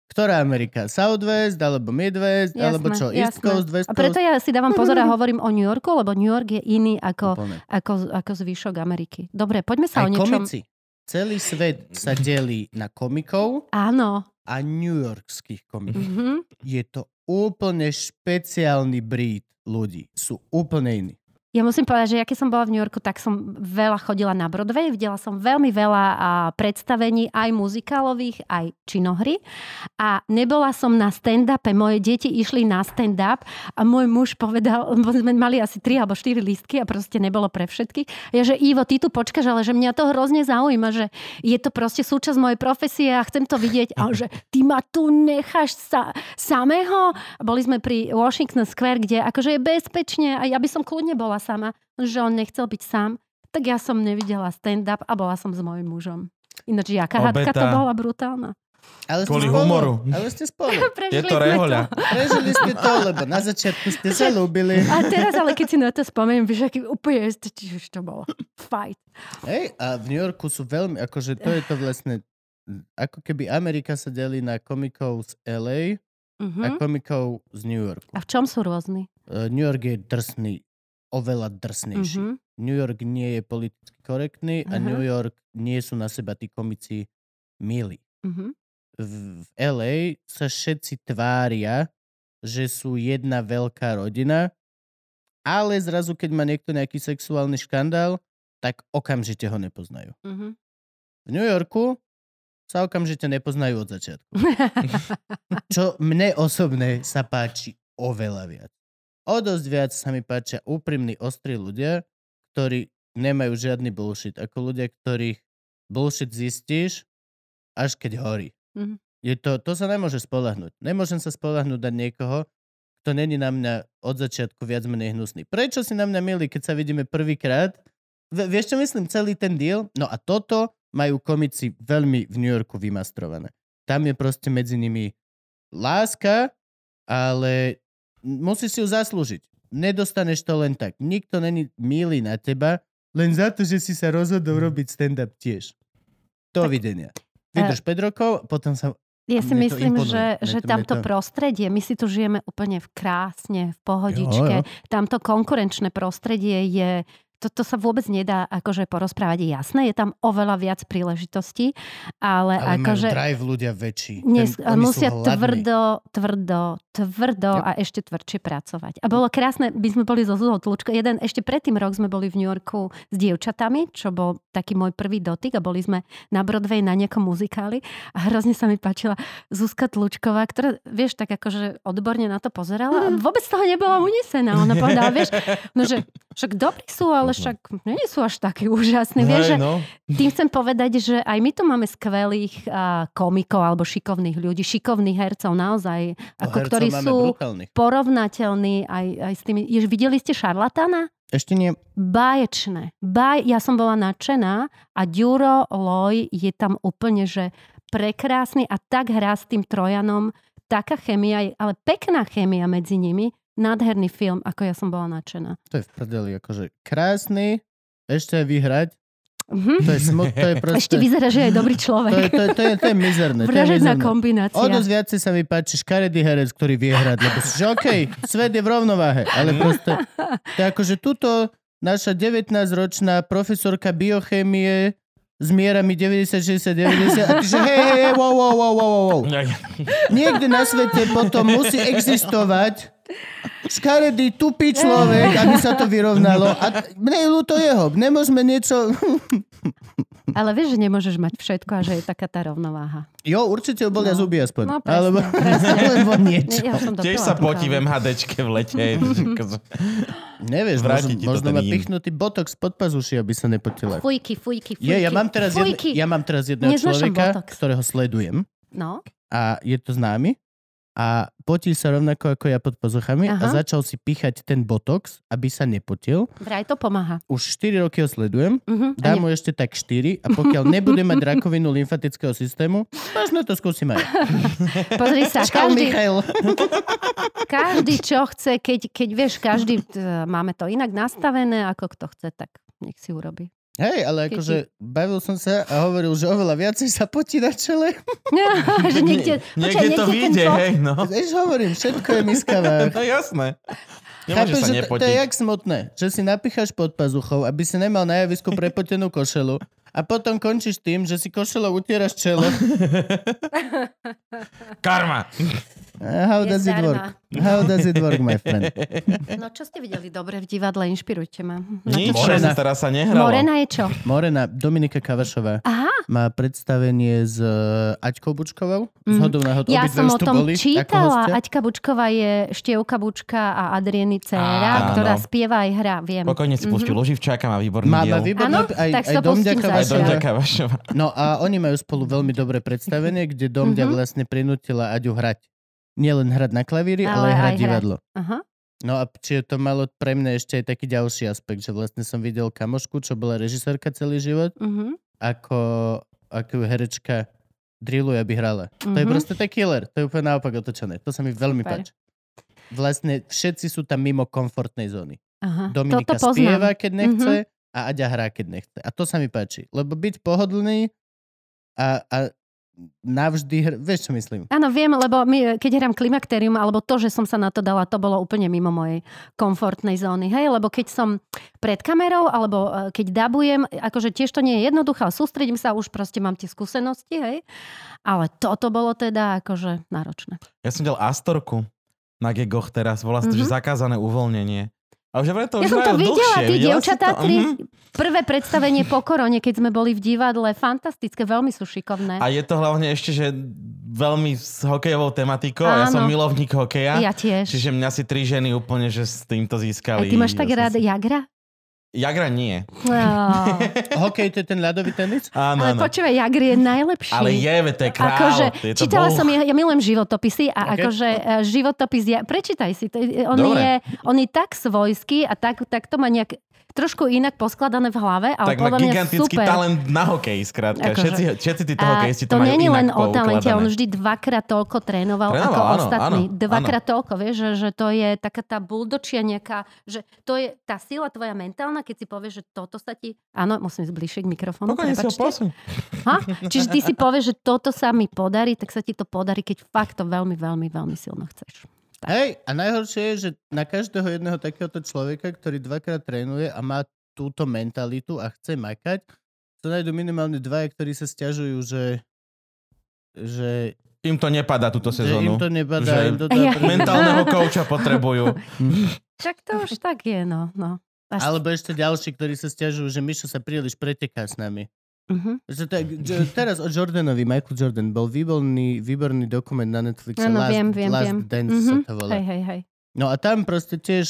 Ktorá Amerika? Southwest, alebo Midwest, alebo čo? East Coast, West A preto Coast? ja si dávam pozor a hovorím o New Yorku, lebo New York je iný ako, Úplne. ako, ako zvyšok Ameriky. Dobre, poďme sa Aj o niečom... komici. Celý svet sa delí na komikov Áno. a newyorských komikov. Mhm. Je to úplne špeciálny breed ľudí. Sú úplne iní. Ja musím povedať, že ja keď som bola v New Yorku, tak som veľa chodila na Broadway, videla som veľmi veľa predstavení, aj muzikálových, aj činohry. A nebola som na stand-upe, moje deti išli na stand-up a môj muž povedal, sme mali asi 3 alebo 4 lístky a proste nebolo pre všetkých. Ja, že Ivo, ty tu počkaš, ale že mňa to hrozne zaujíma, že je to proste súčasť mojej profesie a chcem to vidieť. A že ty ma tu necháš sa, samého? Boli sme pri Washington Square, kde akože je bezpečne a ja by som kľudne bola sama, že on nechcel byť sám. Tak ja som nevidela stand-up a bola som s mojim mužom. Ináč, jaká hádka to bola brutálna. Ale Kvôli spolu. humoru. Ale ste spolu. Prežili Je to sme rehoľa. Prežili ste to, lebo na začiatku ste sa ľúbili. A teraz ale keď si na to spomeniem, vieš, aký úplne už to bolo. Fight. Hej, a v New Yorku sú veľmi, akože to je to vlastne, ako keby Amerika sa delí na komikov z LA a Mhm. komikov z New Yorku. A v čom sú rôzni? Uh, New York je drsný, oveľa drsnejší. Mhm. New York nie je politicky korektný a Aha. New York nie sú na seba tí komici milí. Mhm. v, v LA sa všetci tvária, že sú jedna veľká rodina, ale zrazu, keď má niekto nejaký sexuálny škandál, tak okamžite ho nepoznajú. Mhm. V New Yorku sa okamžite nepoznajú od začiatku. Čo mne osobne sa páči oveľa viac. O dosť viac sa mi páčia úprimní, ostrí ľudia, ktorí nemajú žiadny bullshit. Ako ľudia, ktorých bullshit zistíš, až keď horí. Mhm. Je to, to sa nemôže spolahnúť. Nemôžem sa spolahnúť na niekoho, kto není na mňa od začiatku viac menej hnusný. Prečo si na mňa milí, keď sa vidíme prvýkrát? V- vieš čo myslím? Celý ten deal? No a toto majú komici veľmi v New Yorku vymastrované. Tam je proste medzi nimi láska, ale musíš si ju zaslúžiť. Nedostaneš to len tak. Nikto není milý na teba, len za to, že si sa rozhodol robiť stand-up tiež. Dovidenia. Vydrž 5 rokov, potom sa... Ja si myslím, že, že tamto to- prostredie, my si tu žijeme úplne v krásne, v pohodičke. Jo, Tamto konkurenčné prostredie je toto sa vôbec nedá akože porozprávať. Je jasné, je tam oveľa viac príležitostí, ale, Ale akože... drive ľudia väčší. Dnes, Ten, musia tvrdo, tvrdo, tvrdo Yep. a ešte tvrdšie pracovať. A bolo krásne, my sme boli so Zuzou Tlučko. Jeden, ešte predtým rok sme boli v New Yorku s dievčatami, čo bol taký môj prvý dotyk a boli sme na Broadway na nejakom muzikáli a hrozne sa mi páčila Zuzka Tlučková, ktorá, vieš, tak akože odborne na to pozerala a vôbec z toho nebola unesená. Ona povedala, vieš, no že však dobrí sú, ale však nie sú až takí úžasní. Vieš, no. tým chcem povedať, že aj my tu máme skvelých a, komikov alebo šikovných ľudí, šikovných hercov naozaj, No, ako, hercov ktorí sú brutálnych. porovnateľní aj, aj s tými... Jež, videli ste šarlatána? Ešte nie. Báječné. Baj, ja som bola nadšená a Ďuro Loj je tam úplne, že prekrásny a tak hrá s tým Trojanom. Taká chemia, ale pekná chemia medzi nimi. Nádherný film, ako ja som bola nadšená. To je v prdeli, akože krásny, ešte aj vyhrať. Mhm. To je smut, to je proste... Ešte vyzerá, že je dobrý to, je, človek. to, je, to, je, to je mizerné. To je Vražedná mizerné. O kombinácia. dosť viacej sa mi páči škaredý herec, ktorý vie hrať, lebo si, že okej, svet je v rovnováhe, ale proste, to je akože tuto naša 19-ročná profesorka biochémie s mierami 90, 60, 90 a ty že hej, hej, hej, wow, wow, wow, wow, wow. Niekde na svete potom musí existovať škaredý, tupý človek, aby sa to vyrovnalo. A mne je ľúto jeho. Nemôžeme niečo... Ale vieš, že nemôžeš mať všetko a že je taká tá rovnováha. Jo, určite bolia No. zuby aspoň. No, presne, Alebo, presne. alebo niečo. Ja Tiež sa potí v. MHDčke v lete. Nevieš, možno, ten má pichnutý botox pod pazuši, aby sa nepotila. Fujky, fujky, fujky. Je, ja mám teraz, jedne, fujky. ja mám teraz jedného Neznášam človeka, botox. ktorého sledujem No, a je to známy a potí sa rovnako ako ja pod pazuchami a Aha. začal si píchať ten botox, aby sa nepotil. vraj to pomáha. Už 4 roky ho sledujem, Uh-huh. dám mu ešte tak 4 a pokiaľ nebude mať rakovinu lymfatického systému, možno to skúsim aj. Pozri sa, Čau, každý, Michail. každý čo chce, keď, keď vieš, každý, t- máme to inak nastavené, ako kto chce, tak nech si urobí. Hej, ale akože bavil som sa a hovoril, že oveľa viacej sa potí na čele. že niekde, Niekde to vyjde, pot- hej, no. Vieš, hovorím, všetko je miskavá. No jasné. Nemôže Chápeš, sa že to, to je nepotiť. jak smutné, že si napíchaš pod pazuchou, aby si nemal na javisku prepotenú košelu a potom končíš tým, že si košelou utieraš čelo. Karma. Uh, How does it work? How does it work, my friend? No čo ste videli dobre v divadle? Inšpirujte ma. Nič, Morena. teraz sa nehralo. Morena je čo? Morena, Dominika Kavašová Aha, má predstavenie s uh, Aťkou Bučkovou. Z Mhm. hodou náhod, ja som o tom boli čítala. Aťka Bučková je Števka Bučka a Adrieny dcéra, ktorá spieva aj hra, viem. Pokojne si pustil. Luživčáka má výborný Má, má diel. výborné, Áno, aj, tak aj sa Domďa pustím Aj. Donďa Kavašová. No a oni majú spolu veľmi dobré predstavenie, kde Domďa Mhm. vlastne prinútila Aďu hrať. Nielen hrať na klavíri, ale, Ale aj hrať divadlo. Aha. No a či to malo pre mňa ešte aj taký ďalší aspekt, že vlastne som videl kamošku, čo bola režisérka celý život, Uh-huh. ako, ako herečka drilluje, aby hrala. To je Mhm. proste tak killer. To je úplne naopak otočené. To sa mi veľmi Super. páči. Vlastne všetci sú tam mimo komfortnej zóny. Aha. Dominika Toto poznám. Spieva, keď nechce a Aďa hrá, keď nechce. A to sa mi páči. Lebo byť pohodlný a, a navždy, hr- vieš čo myslím? Áno, viem, lebo my, keď hrám klimakterium, alebo to, že som sa na to dala, to bolo úplne mimo mojej komfortnej zóny. Hej, lebo keď som pred kamerou, alebo e, keď dabujem, akože tiež to nie je jednoduché, ale sústredím sa, už proste mám tie skúsenosti, hej. Ale toto bolo teda akože náročné. Ja som delal Astorku na Gegoch teraz, volá sa to, že Mhm. zakázané uvoľnenie. A už vraj to Ja už som to videla, dlhšie. tí Videla dievčatá, tri, Mhm. prvé predstavenie po korone, keď sme boli v divadle, fantastické, veľmi sú šikovné. A je to hlavne ešte, že veľmi s hokejovou tematikou. A ja som Áno. milovník hokeja. Ja tiež. Čiže mňa si tri ženy úplne, že s týmto A získali. ty máš tak Ja rád si- Jagra? Jagra nie. No. Hokej, to je ten ľadový tenis? Áno, Ale áno. počúvaj, Jagr je najlepší. Ale je, to je král. Akože, je to čítala boh. som, ja, ja milujem životopisy a Ok. okay. akože e, životopis, ja, prečítaj si, to, je- on, Dobre. je, on je tak svojský a tak, tak to má nejak trošku inak poskladané v hlave, ale tak má podľa mňa gigantický super. talent na hokej, skrátka. Akože. Všetci, všetci títo hokejisti to to majú není inak len o talente, on vždy dvakrát toľko trénoval, Trénoval, ako áno, ostatní. áno, dvakrát toľko, vieš, že, že to je taká tá buldočia nejaká, že to je tá sila tvoja mentálna, keď si povieš, že toto sa ti... Áno, musím zbližiť mikrofón. Pokojne si ho posuň. Ha? Čiže ty si povieš, že toto sa mi podarí, tak sa ti to podarí, keď fakt to veľmi, veľmi, veľmi silno chceš. Hej, a najhoršie je, že na každého jedného takéhoto človeka, ktorý dvakrát trénuje a má túto mentalitu a chce makať, to nájdú minimálne dvaja, ktorí sa stiažujú, že že, Im to nepadá túto že sezónu. im to nepadá, Že im to Ja- dá Mentálneho kouča potrebujú. Čak to už tak je, no. no. Až... Alebo ešte ďalší, ktorí sa stiažujú, že Mišo sa príliš preteká s nami. Uh-huh. Že tak, že teraz o Jordanovi, Michael Jordan, bol výborný, výborný dokument na Netflixe, Áno, Last, viem, viem, Last viem. Dance sa Mhm. to volá. Hej, hej, hej. No a tam proste tiež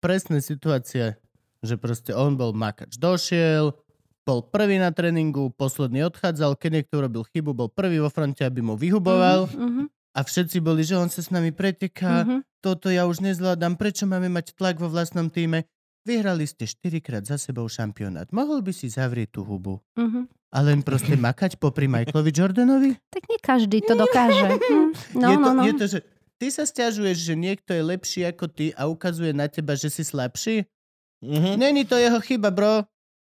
presná situácia, že proste on bol makač. Došiel, bol prvý na tréningu, posledný odchádzal, keď niekto urobil chybu, bol prvý vo fronte, aby mu vyhuboval Uh-huh. A všetci boli, že on sa s nami preteká, Uh-huh. toto ja už nezvládam, prečo máme mať tlak vo vlastnom týme? Vyhrali ste 4 krát za sebou šampionát. Mohol by si zavrieť tú hubu Uh-huh. a len proste makať popri Michaelovi Jordanovi? Tak nie každý to dokáže. Hm. No, je, to, no, no. je to, že ty sa stiažuješ, že niekto je lepší ako ty a ukazuje na teba, že si slabší? Mhm. Není to jeho chyba, bro.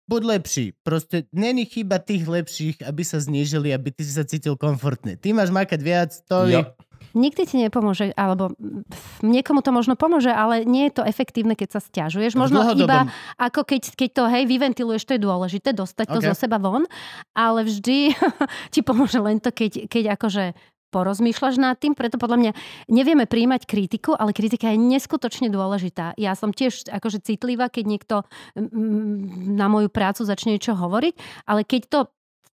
Buď lepší. Proste není chyba tých lepších, aby sa znížili, aby ty si sa cítil komfortne. Ty máš makať viac, to je... Nikdy ti nepomôže, alebo niekomu to možno pomôže, ale nie je to efektívne, keď sa stiažuješ. Možno iba ako keď, keď to hej, vyventiluješ, to je dôležité, dostať to Ok. zo seba von, ale vždy ti pomôže len to, keď, keď akože porozmýšľaš nad tým, preto podľa mňa nevieme príjmať kritiku, ale kritika je neskutočne dôležitá. Ja som tiež akože citlivá, keď niekto na moju prácu začne niečo hovoriť, ale keď to,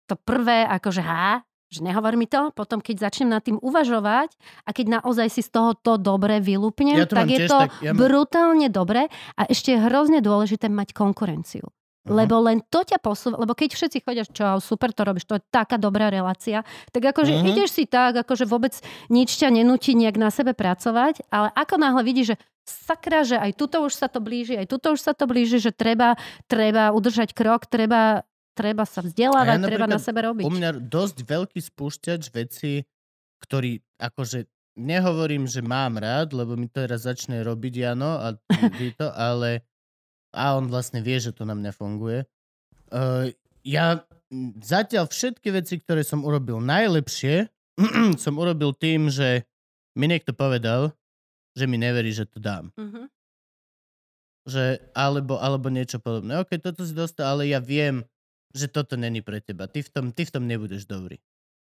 to prvé akože há, že nehovor mi to, potom keď začnem nad tým uvažovať a keď naozaj si z toho to dobre vylúpnem, Ja tak je tiež to tak, ja brutálne dobre a ešte je hrozne dôležité mať konkurenciu. Mhm. Lebo len to ťa posúva, lebo keď všetci chodia, čo super to robíš, to je taká dobrá relácia, tak akože Mhm. mm-hmm. ideš si tak, akože vôbec nič ťa nenúti nejak na sebe pracovať, ale ako náhle vidíš, že sakra, že aj tuto už sa to blíži, aj tuto už sa to blíži, že treba, treba udržať krok, treba, treba sa vzdelávať, ja treba na sebe robiť. U mňa dosť veľký spúšťač veci, ktorý akože nehovorím, že mám rád, lebo mi to teraz začne robiť Jano a to, ale a on vlastne vie, že to na mňa funguje. Uh, ja zatiaľ všetky veci, ktoré som urobil najlepšie, som urobil tým, že mi niekto povedal, že mi neverí, že to dám. Mhm. Že, alebo, alebo niečo podobné. OK, toto si dostal, ale ja viem, že toto není pre teba. Ty v tom, ty v tom nebudeš dobrý.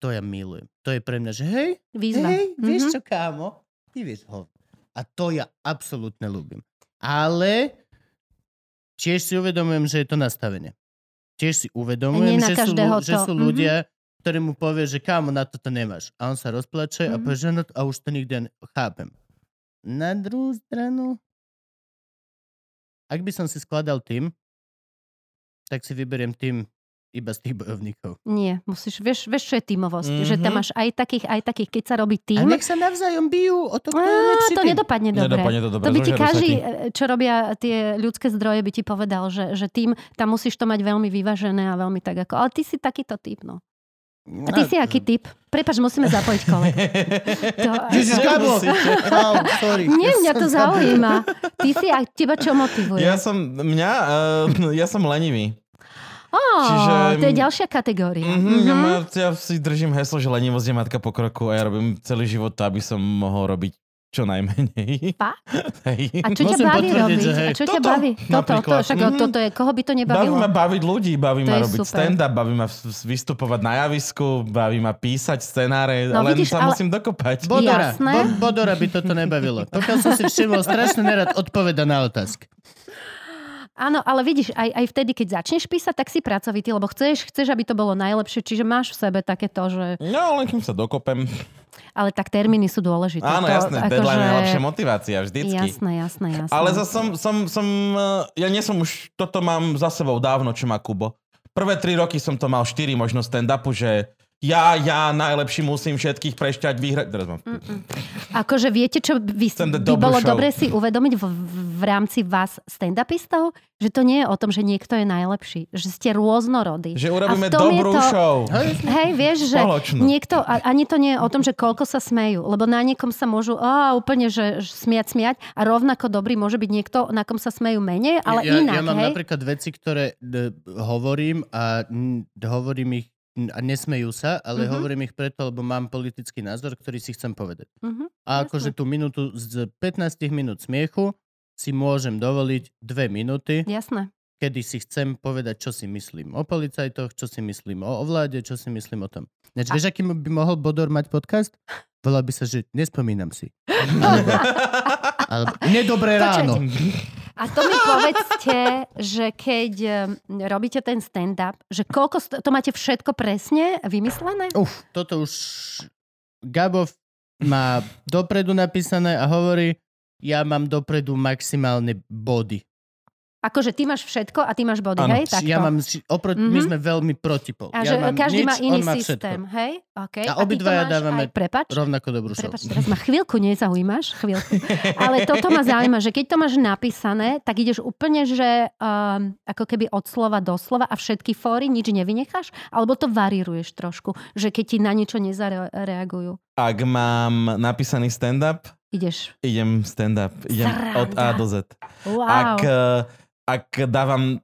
To ja milujem. To je pre mňa, že hej, Výzva. hej, vieš Mhm. čo, kámo? Ty vieš ho. A to ja absolútne ľúbim. Ale tiež si uvedomujem, že je to nastavenie. Tiež si uvedomujem, že sú, ľu- že to, sú mhm. ľudia, ktorí mu povie, že kámo, na toto nemáš. A on sa rozplače a Mhm. povie, že no, a už to nikdy ne... chápem. Na druhú stranu, ak by som si skladal tým, tak si vyberiem tým iba z tých bojovníkov. Nie, musíš, vieš, vieš, čo je tímovosť, mm-hmm. že tam Mhm. máš aj takých, aj takých, keď sa robí A tým, nech sa navzájom bijú o to, kto je Á, lepší to tým. nedopadne dobre. Nedopadne to dobre. To by ti každý, e, čo robia tie ľudské zdroje, by ti povedal, že, že tým, tam musíš to mať veľmi vyvážené a veľmi tak ako... Ale ty si takýto typ, no. A ty No, si aký typ? Prepač, musíme zapojiť kolega. To! Nemusíte. Au, sorry. Nie, mňa to zaujíma. Ty si, a teba čo motivuje? Ja som, mňa, uh, ja som lenivý. Ó, Čiže- to je ďalšia kategória. Mhm, ja, Mhm. ma, ja si držím heslo, že lenivosť je matka pokroku a ja robím celý život to, aby som mohol robiť čo najmenej. Pa? Hej. A čo ťa Musím baví potvrdiť, robiť? že hej. A čo ťa Toto baví? Toto, to, napríklad. však Mhm. toto je, koho by to Baví nebavilo? ma baviť ľudí, baví To ma robiť super. stand-up, baví ma vystupovať na javisku, baví ma písať scenáre, No len vidíš, sa ale- musím dokopať. Bodora, Jasné. bo, Bodora by toto nebavilo. Pokiaľ som si všimol, strašne nerad odpoveda na otázky. Áno, ale vidíš, aj, aj vtedy, keď začneš písať, tak si pracovitý, lebo chceš, chceš, aby to bolo najlepšie, čiže máš v sebe takéto, že... No, len kým sa dokopem. Ale tak termíny sú dôležité. Áno, To jasné, akože- deadline je najlepšia motivácia, vždycky. Jasné, jasné, jasné. Ale zase som, som, som, eh, ja nie som už, toto mám za sebou dávno, čo má Kubo. Prvé tri roky som to mal štyri možno stand-upu, že ja, ja najlepší musím všetkých prešťať, vyhrať. Teraz mám... Akože viete, čo by, by bolo show. dobre si uvedomiť v, v rámci vás stand-upistov? Že to nie je o tom, že niekto je najlepší. Že ste rôznorodí. Že urobíme dobrú to- show. Hej, vieš, že Spoločnú. niekto, a, ani to nie je o tom, že koľko sa smejú, lebo na niekom sa môžu á, úplne, že že smiať, smiať a rovnako dobrý môže byť niekto, na kom sa smejú menej, ale ja, inak, ja mám hej? napríklad veci, ktoré d- hovorím a n- hovorím ich a nesmejú sa, ale Mhm. hovorím ich preto, lebo mám politický názor, ktorý si chcem povedať. Mhm. A akože tú minútu z 15 minút smiechu si môžem dovoliť dve minúty, Jasné. kedy si chcem povedať, čo si myslím o policajtoch, čo si myslím o, o vláde, čo si myslím o tom. Neč, vieš, aký by mohol Bodor mať podcast? Volal by sa, že nespomínam si. Alebo, alebo nedobré ráno. A to mi povedzte, že keď robíte ten stand-up, že koľko, st- to máte všetko presne vymyslené? Uf, toto už Gabo má dopredu napísané a hovorí, ja mám dopredu maximálne body. Akože ty máš všetko a ty máš body, Áno, hej? Takto. Ja mám, ši- opro- my Mhm. sme veľmi protipol. a ja že mám každý nič, má iný má systém, Všetko. hej? Okay. A to obidvaja dávame Aj, prepač, Rovnako dobrú show. Prepač, teraz ma chvíľku nezaujímaš, chvíľku. Ale toto ma zaujíma, že keď to máš napísané, tak ideš úplne, že um, ako keby od slova do slova a všetky fóry nič nevynecháš? Alebo to varíruješ trošku, že keď ti na niečo nezareagujú? Ak mám napísaný stand-up, Ideš. idem stand-up. Idem od A Sranda. do Z. Wow. Ak, eh, ak dávam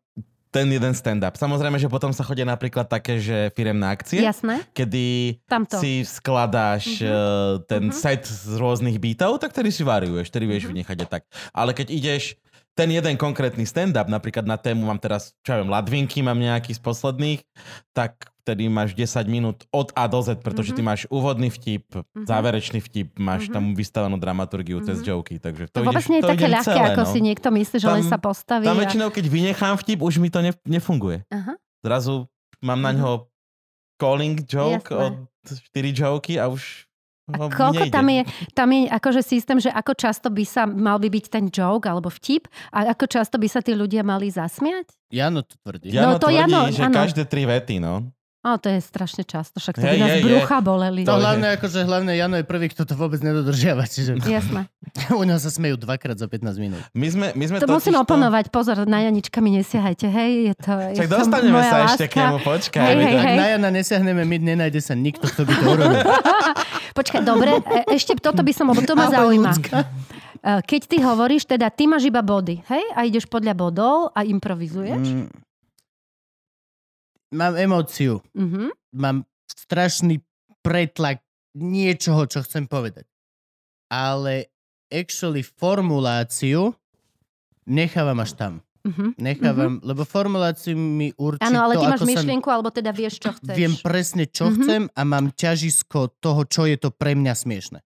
ten jeden stand-up. Samozrejme, že potom sa chodia napríklad také, že firemné akcie, Jasné? kedy Tamto. si skladáš Mhm. uh, ten Mhm. set z rôznych bytov, tak tedy si variuješ, tedy vieš Mhm. vynechať aj tak. Ale keď ideš ten jeden konkrétny stand-up, napríklad na tému mám teraz, čo ja viem, Ladvinky mám nejaký z posledných, tak vtedy máš 10 minút od A do Z, pretože ty Mhm. máš úvodný vtip, Mhm. záverečný vtip, máš Mhm. tam vystavenú dramaturgiu cez Mhm. joky, takže To to, vôbec ideš, nie je to také ľahké, celé, ako no. si niekto myslí, že len Tam- sa postaví. Tam a... väčšinou, keď vynechám vtip, už mi to ne, nefunguje. Aha. Zrazu mám na Mhm. ňo calling joke Jasné. od 4 joky a už A ho koľko nejde. tam je, tam je akože systém, že ako často by sa mal by byť ten joke alebo vtip a ako často by sa tí ľudia mali zasmiať? Jano to tvrdí. No Jano to tvrdí, Jano, že áno. každé tri vety, no. O, to je strašne často, však to by nás brucha boleli. To je- hlavne, akože hlavne Jano je prvý, kto to vôbec nedodržiava, čiže Jasné. u neho sa smejú dvakrát za 15 minút. My sme, my sme To musím oponovať, pozor, na Janička mi nesiahajte, hej, je to, je Však to dostaneme sa láska. ešte k nemu, počkaj. Hej, hej, to- hej. na Jana nesiahneme my, nenájde sa nikto, kto by to urobil. Počkaj, dobre, e- ešte toto by som, lebo to ma zaujíma. ľudská. E, Keď ty hovoríš, teda ty máš iba body, hej, a ideš podľa bodov a improvizuješ. Mm. Mám emóciu. Mhm. Mám strašný pretlak niečoho, čo chcem povedať. Ale actually formuláciu nechávam až tam. Mhm. Nechávam, lebo formuláciu mi určí Áno, ale to, ty máš myšlienku, alebo teda vieš, čo chceš. Viem presne, čo Mhm. chcem a mám ťažisko toho, čo je to pre mňa smiešne.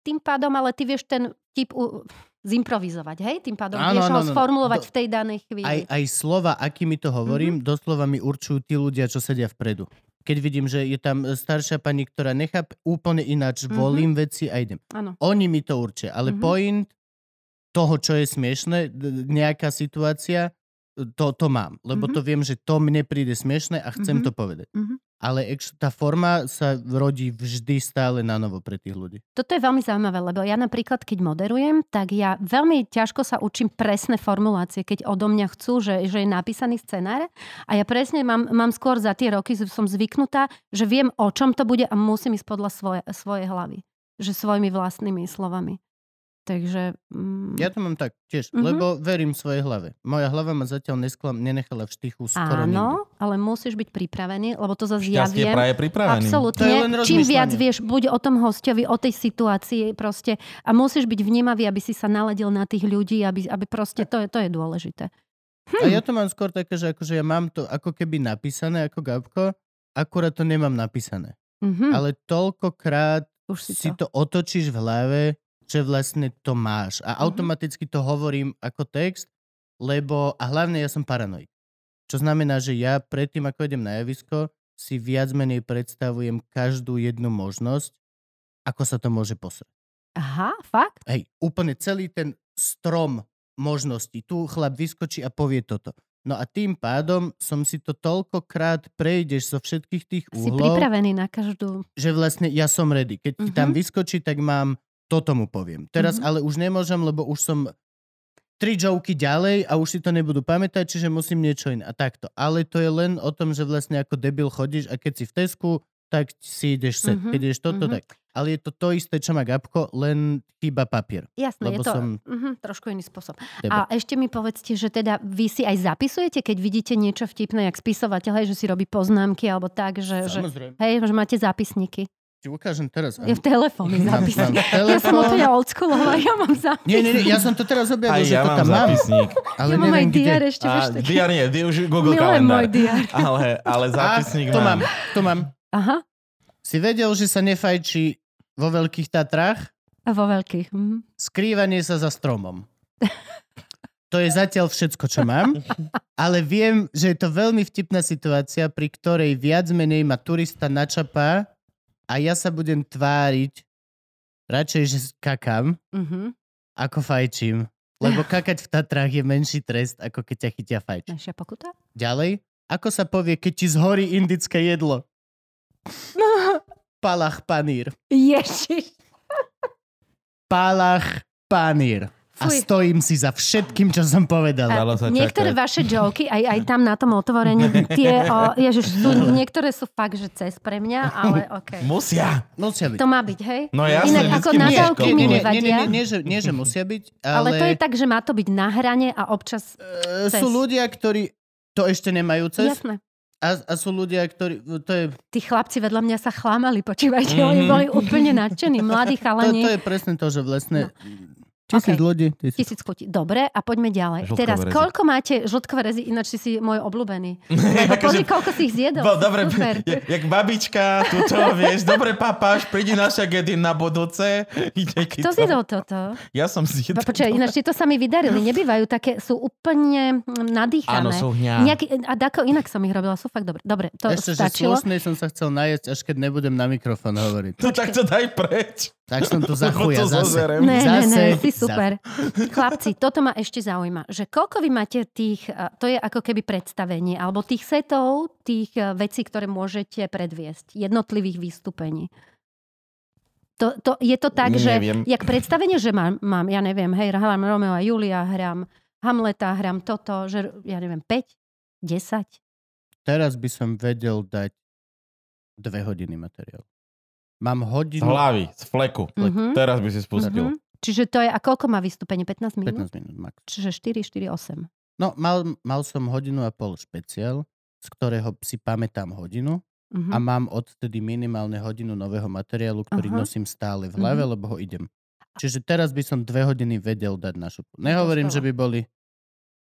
Tým pádom, ale ty vieš ten typ u... zimprovizovať, hej? Tým pádom Áno, vieš áno, ho áno. sformulovať Do- v tej danej chvíli. Aj, aj slova, akými to hovorím, Mhm. doslova mi určujú tí ľudia, čo sedia vpredu. Keď vidím, že je tam staršia pani, ktorá nechápe úplne ináč, volím veci a idem. Áno. Oni mi to určia, ale Mhm. point toho, čo je smiešne, nejaká situácia, to, to mám. Lebo Mhm. to viem, že to mne príde smiešne a chcem Mhm. to povedať. Mhm. Ale tá forma sa rodí vždy stále na novo pre tých ľudí. Toto je veľmi zaujímavé, lebo ja napríklad, keď moderujem, tak ja veľmi ťažko sa učím presné formulácie, keď odo mňa chcú, že, že je napísaný scenár. A ja presne mám, mám skôr za tie roky, som zvyknutá, že viem, o čom to bude a musím ísť podľa svoje, svojej hlavy. Že svojimi vlastnými slovami. Takže... Mm, Ja to mám tak tiež, Mhm. lebo verím svojej hlave. Moja hlava ma zatiaľ nesklam, nenechala v štychu skoro nikdy. áno, ale musíš byť pripravený, lebo to zase ja Šťastie viem. praje pripravený. Len Čím viac vieš, buď o tom hostovi, o tej situácii proste. A musíš byť vnímavý, aby si sa naladil na tých ľudí, aby, aby proste, to je, to je dôležité. A ja to mám skôr také, že akože ja mám to ako keby napísané ako Gabko, akurát to nemám napísané. Mhm, Ale toľkokrát už si, si to. to otočíš v hlave, že vlastne to máš. A automaticky to hovorím ako text, lebo, a hlavne ja som paranoik. Čo znamená, že ja predtým, ako idem na javisko, si viac menej predstavujem každú jednu možnosť, ako sa to môže posrať. Aha, fakt? Hej, úplne celý ten strom možností. Tu chlap vyskočí a povie toto. No a tým pádom som si to toľkokrát prejdeš zo všetkých tých Si uhlov, pripravený na každú... že vlastne ja som ready. Keď ti tam Mhm. vyskočí, tak mám toto mu poviem. Teraz Mhm. ale už nemôžem, lebo už som tri joky ďalej a už si to nebudú pamätať, čiže musím niečo iné. A takto. Ale to je len o tom, že vlastne ako debil chodíš a keď si v Tesku, tak si ideš set. Mhm, Keď ideš toto, mhm. tak. Ale je to to isté, čo má Gabko, len chýba papier. Jasné, je to som- mhm, trošku iný spôsob. Teba. A ešte mi povedzte, že teda vy si aj zapisujete, keď vidíte niečo vtipné, jak spisovateľ, hej, že si robí poznámky alebo tak, že, že, Samozrejme. hej, že máte zápisníky. Ti ukážem teraz. Ja v telefóne zapisujem. mám Ja som telefón. úplne oldsschoolová, ja mám zapis. Nie, nie, nie, ja som to teraz Aj objavil, že ja to mám tam mám. zápisník. Ale ja mám aj kde. diar ešte, A diar nie, už Google Milujem kalendár. môj diar. Ale, ale A, zápisník to mám. mám, to mám. Aha, Si vedel, že sa nefajčí vo Veľkých Tatrách? a vo veľkých. Mhm. Skrývanie sa za stromom. To je zatiaľ všetko, čo mám. Ale viem, že je to veľmi vtipná situácia, pri ktorej viac menej ma turista načapá a ja sa budem tváriť radšej, že kakam, Mhm. ako fajčím. Lebo kakať v Tatrách je menší trest, ako keď ťa chytia fajčiť. Menšia pokuta? Ďalej, ako sa povie, keď ti zhorí indické jedlo? Palach panír. Ježiš. Palach panír. A Fuj. stojím si za všetkým, čo som povedal. Sa Niektoré čakať. vaše joky, aj, aj tam na tom otvorení, tie, o, ježiš, sú, niektoré sú fakt, že cez pre mňa, ale okej. Musia. Musia byť. To má byť, hej? No jasne, Inak ako vždycky na musíš dávky koľko. mi nevadia. nie, nie, nie, že, nie, že musia byť, ale, Ale to je tak, že má to byť na hrane a občas... e, cez. sú ľudia, ktorí to ešte nemajú cez Jasné. a, a sú ľudia, ktorí, to je, Tí chlapci vedľa mňa sa chlámali, počúvajte, Mhm. oni boli úplne nadšení, mladí to, chalani. to je presne to, že vlastne No. Tisíc Okej. ľudí. Tisíc. Tisíc kutí. Dobre, a poďme ďalej. Žltkové Teraz, rezy. koľko máte žltkové rezy, ináč si si môj obľúbený. Lebo pozri, koľko si ich zjedol. Bo, dobre, Super. jak, jak babička, tuto, vieš, dobre papáš, prídi naša Gedin na budúce. Kto zjedol toto? Ja som zjedol. Počkaj, ináč tieto sa mi vydarili. Nebývajú také, sú úplne nadýchané. Áno, sú hňa. Nejaký, a dako inak som ich robila, sú fakt dobre. Dobre, to Ešte, že stačilo. slušnej som sa chcel najesť, až keď nebudem na mikrofón hovoriť. No tak to daj preč. Tak som tu za Lebo chuja to zase. zozerem. Ne, ne, Zase ne, si za- super. Chlapci, toto ma ešte zaujíma, že koľko vy máte tých, to je ako keby predstavenie, alebo tých setov, tých vecí, ktoré môžete predviesť, jednotlivých vystúpení. To, to, je to tak, že Neviem. jak predstavenie, že mám, mám, ja neviem, hej, hrám Romeo a Julia, hrám Hamleta, hrám toto, že ja neviem, 5, 10. Teraz by som vedel dať dve hodiny materiálu. Mám Z hodinu hlavy, z fleku. Mhm. Teraz by si spustil. Mhm. Čiže to je, a koľko má vystúpenie? 15 minút? 15 minút max. Čiže 4, 4, 8. No, mal, mal som hodinu a pol špeciál, z ktorého si pamätám hodinu Mhm. a mám odtedy minimálne hodinu nového materiálu, ktorý Aha. nosím stále v hlave, Mhm. lebo ho idem. Čiže teraz by som dve hodiny vedel dať na šupu. Nehovorím, že by boli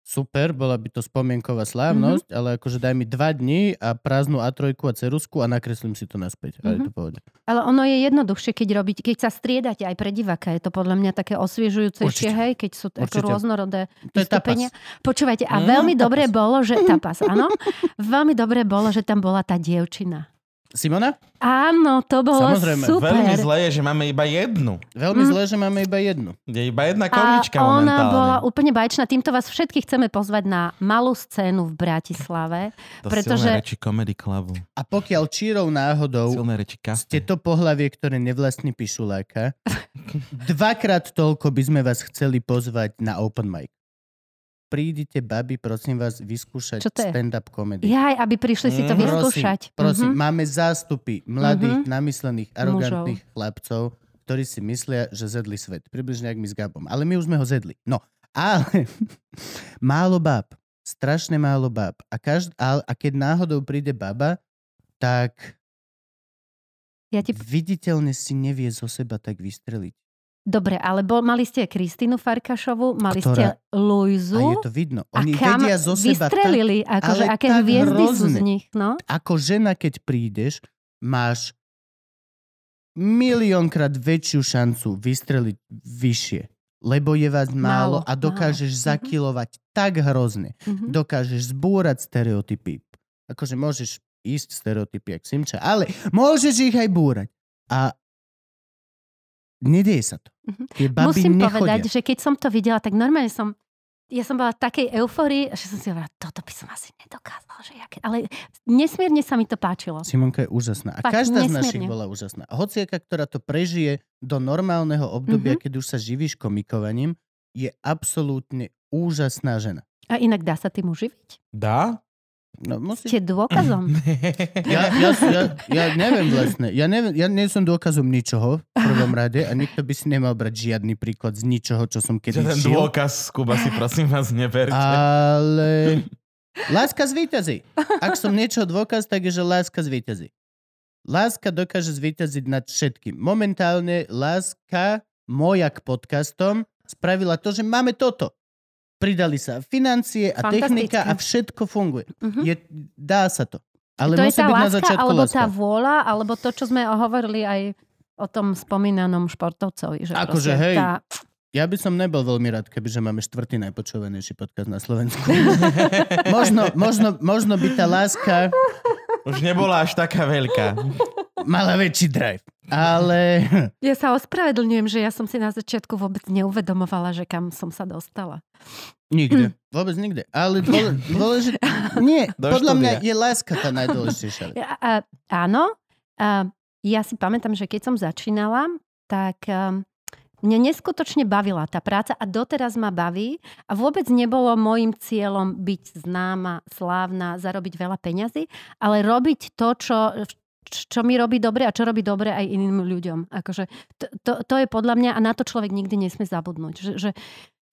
super, bola by to spomienková slávnosť, Mhm. ale akože daj mi dva dní a prázdnu A3 a cerusku a nakreslím si to naspäť. A je Mhm. to pohode. Ale ono je jednoduchšie, keď robíte, keď sa striedate aj pre diváka. Je to podľa mňa také osviežujúcejšie, Určite. hej, keď sú ako Určite. rôznorodé To vystúpenia. Počúvajte, a Mm, veľmi tapas. dobre bolo, že tapas, áno. veľmi dobre bolo, že tam bola tá dievčina. Simona? Áno, to bolo Samozrejme, super. Veľmi zlé je, že máme iba jednu. Veľmi Mm. zle, že máme iba jednu. Je iba jedna A komička ona momentálne. bola úplne bajčná. Týmto vás všetkých chceme pozvať na malú scénu v Bratislave. To pretože- silné reči Comedy Clubu. A pokiaľ čírov náhodou Silné reči ste to pohlavie, ktoré nevlastní pišuláka, dvakrát toľko by sme vás chceli pozvať na open mic. Prídite, babi, prosím vás, vyskúšať stand-up comedy. Jaj, aby prišli si to Mhm. vyskúšať. Prosím, prosím Mhm. máme zástupy mladých, namyslených, arogantných chlapcov, ktorí si myslia, že zedli svet. Približne jak my s Gabom. Ale my už sme ho zedli. No, ale málo báb. Strašne málo báb. A, každ- a, a keď náhodou príde baba, tak Ja ti... viditeľne si nevie zo seba tak vystreliť. Dobre, ale bol, mali ste Kristínu Farkašovu, mali Ktorá- ste A Luizu. je to vidno. A Oni kam vedia zo seba tak, vystrelili, akože ale aké tak hviezdy sú z hrozne. nich, no? ako žena, keď prídeš, máš miliónkrát väčšiu šancu vystreliť vyššie. Lebo je vás málo, Málo, a dokážeš málo. Mhm. zakilovať tak hrozne. Mhm. Dokážeš zbúrať stereotypy. Akože môžeš ísť stereotypy, jak Simča, ale môžeš ich aj búrať. A nedieje sa to. Mhm. Tie baby Musím nechodia. povedať, že keď som to videla, tak normálne som ja som bola v takej eufórii, že som si hovorila, toto by som asi nedokázala. Že jaké... Ale nesmierne sa mi to páčilo. Simonka je úžasná. A Fakt, každá z našich nesmierne. bola úžasná. A hociaka, ktorá to prežije do normálneho obdobia, Mhm. keď už sa živíš komikovaním, je absolútne úžasná žena. A inak dá sa tým uživiť? Dá? No, musí... Ste dôkazom. Ja, ja, ja, ja neviem vlastne. Ja, neviem, ja nie som dôkazom ničoho v prvom rade a nikto by si nemal brať žiadny príklad z ničoho, čo som kedy ten žil. dôkaz, Kuba, si prosím vás neberte. Ale láska zvíťazí. Ak som niečo dôkaz, tak je, že láska zvíťazí. Láska dokáže zvíťaziť nad všetkým. Momentálne láska moja k podcastom spravila to, že máme toto. Pridali sa financie a technika a všetko funguje. Mhm. Je, dá sa to. Ale to je musí tá byť na láska, začiatku alebo láska. tá vôľa, alebo to, čo sme hovorili aj o tom spomínanom športovcovi. Že Akože, hej. Tá, Ja by som nebol veľmi rád, kebyže máme štvrtý najpočúvanejší podcast na Slovensku. možno, možno, možno by tá láska Už nebola až taká veľká. Mala väčší drive. Ale ja sa ospravedlňujem, že ja som si na začiatku vôbec neuvedomovala, že kam som sa dostala. nikde. Vôbec nikde. Ale dôle, dôležité... Nie, Do podľa mňa štúdia. je láska tá najdôležitejšia. Ja, a, áno, a ja si pamätám, že keď som začínala, tak um, mne neskutočne bavila tá práca a doteraz ma baví a vôbec nebolo môjim cieľom byť známa, slávna, zarobiť veľa peňazí, ale robiť to, čo, čo mi robí dobre a čo robí dobre aj iným ľuďom. Akože to, to, to je podľa mňa a na to človek nikdy nesmie zabudnúť. Že, že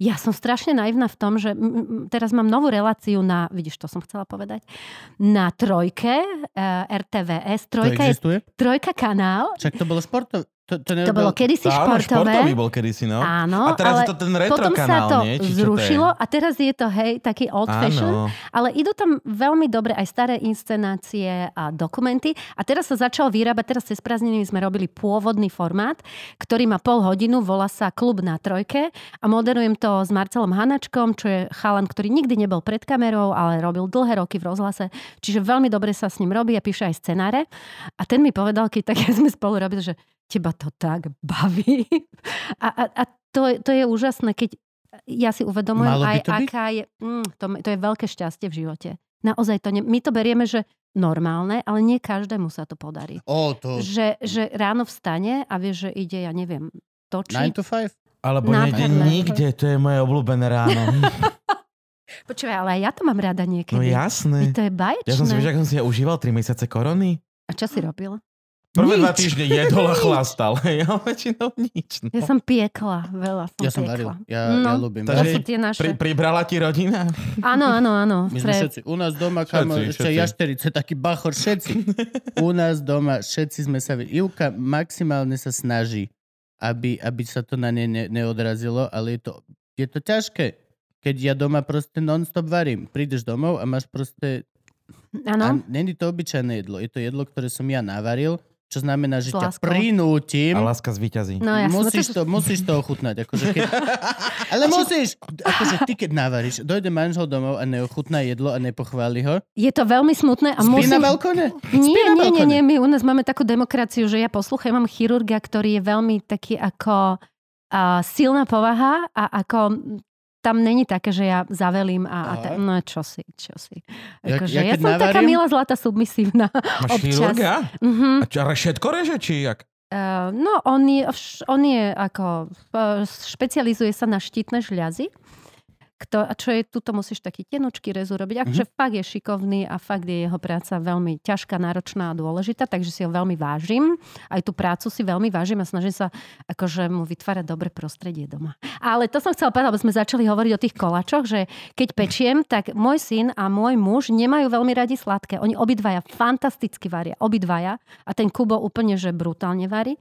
ja som strašne naivná v tom, že m- m- teraz mám novú reláciu na, vidíš, to som chcela povedať, na trojke, uh, RTVS, To trojka je existuje? trojka kanál, Však to bolo športové. To, to, to bolo kedysi Áno, športový športové. bol kedysi, no. Áno, A teraz ale je to ten retro potom sa kanál, to nie? Či čo to je? zrušilo a teraz je to, hej, taký old fashion. Ale idú tam veľmi dobre aj staré inscenácie a dokumenty. A teraz sa začal vyrábať, teraz cez prázdniny sme robili pôvodný formát, ktorý má pol hodinu, volá sa Klub na trojke a moderujem to s Marcelom Hanačkom, čo je chalan, ktorý nikdy nebol pred kamerou, ale robil dlhé roky v rozhlase. Čiže veľmi dobre sa s ním robí a píše aj scenáre. A ten mi povedal, keď tak sme spolu robili, že teba to tak baví. A, a, a to, to je úžasné, keď ja si uvedomujem Malo aj, aká je... Mm, to, to je veľké šťastie v živote. Naozaj to ne, my to berieme, že normálne, ale nie každému sa to podarí. O, to... Že, že ráno vstane a vie, že ide, ja neviem, 9 točiť. to 5? Alebo nejde nikde, to je moje obľúbené ráno. Počúvaj, ale aj ja to mám rada No niekedy. jasné. to je baječné. Ja som si, ako som si ja užíval 3 mesiace korony? A čo si robil? Prvé dva Nič. týždne jedol a chlastal. Ja väčšinou nič. No. Ja som piekla, veľa som Ja som varil. piekla. Ja, No. ja ľúbim. To Takže- sú tie naše. Pri, pribrala ti rodina? Áno, áno, áno. My sme všetci, u nás doma, kamo, ešte jašterice, taký bachor, všetci. U nás doma, všetci sme sa... Ivka maximálne sa snaží, aby, aby sa to na nej ne, neodrazilo, ale je to, je to ťažké. Keď ja doma proste non-stop varím. Prídeš domov a máš proste... A Áno. není to obyčajné jedlo. Je to jedlo, ktoré som ja navaril, čo znamená, že ťa prinútim. A láska zvíťazí. No jasné. musíš, to, musíš to ochutnať. Akože keď... Ale musíš. Akože ty, keď navaríš, dojde manžel domov a neochutná jedlo a nepochváli ho. Je to veľmi smutné a Spí na musím... balkóne? Spí Nie, na nie, nie, nie, my u nás máme takú demokraciu, že ja poslúcham, mám chirurga, ktorý je veľmi taký ako uh, silná povaha a ako tam není také, že ja zavelím a, a ta, no čo si, čo si. Ja- Akože, ja ja, keď som taká navarím- milá, zlatá, submisívna. Máš občas. chirurga? Mhm. A čo, ale všetko reže, či jak? Uh, no, on je, on je ako, uh, špecializuje sa na štítne žľazy, kto, a čo je, tuto musíš taký tenučký rezu robiť. Akože Mhm. fakt je šikovný a fakt je jeho práca veľmi ťažká, náročná a dôležitá, takže si ho veľmi vážim. Aj tú prácu si veľmi vážim a snažím sa akože mu vytvárať dobré prostredie doma. Ale to som chcela povedať, lebo sme začali hovoriť o tých koláčoch, že keď pečiem, tak môj syn a môj muž nemajú veľmi radi sladké. Oni obidvaja fantasticky varia, obidvaja. A ten Kubo úplne, že brutálne varí.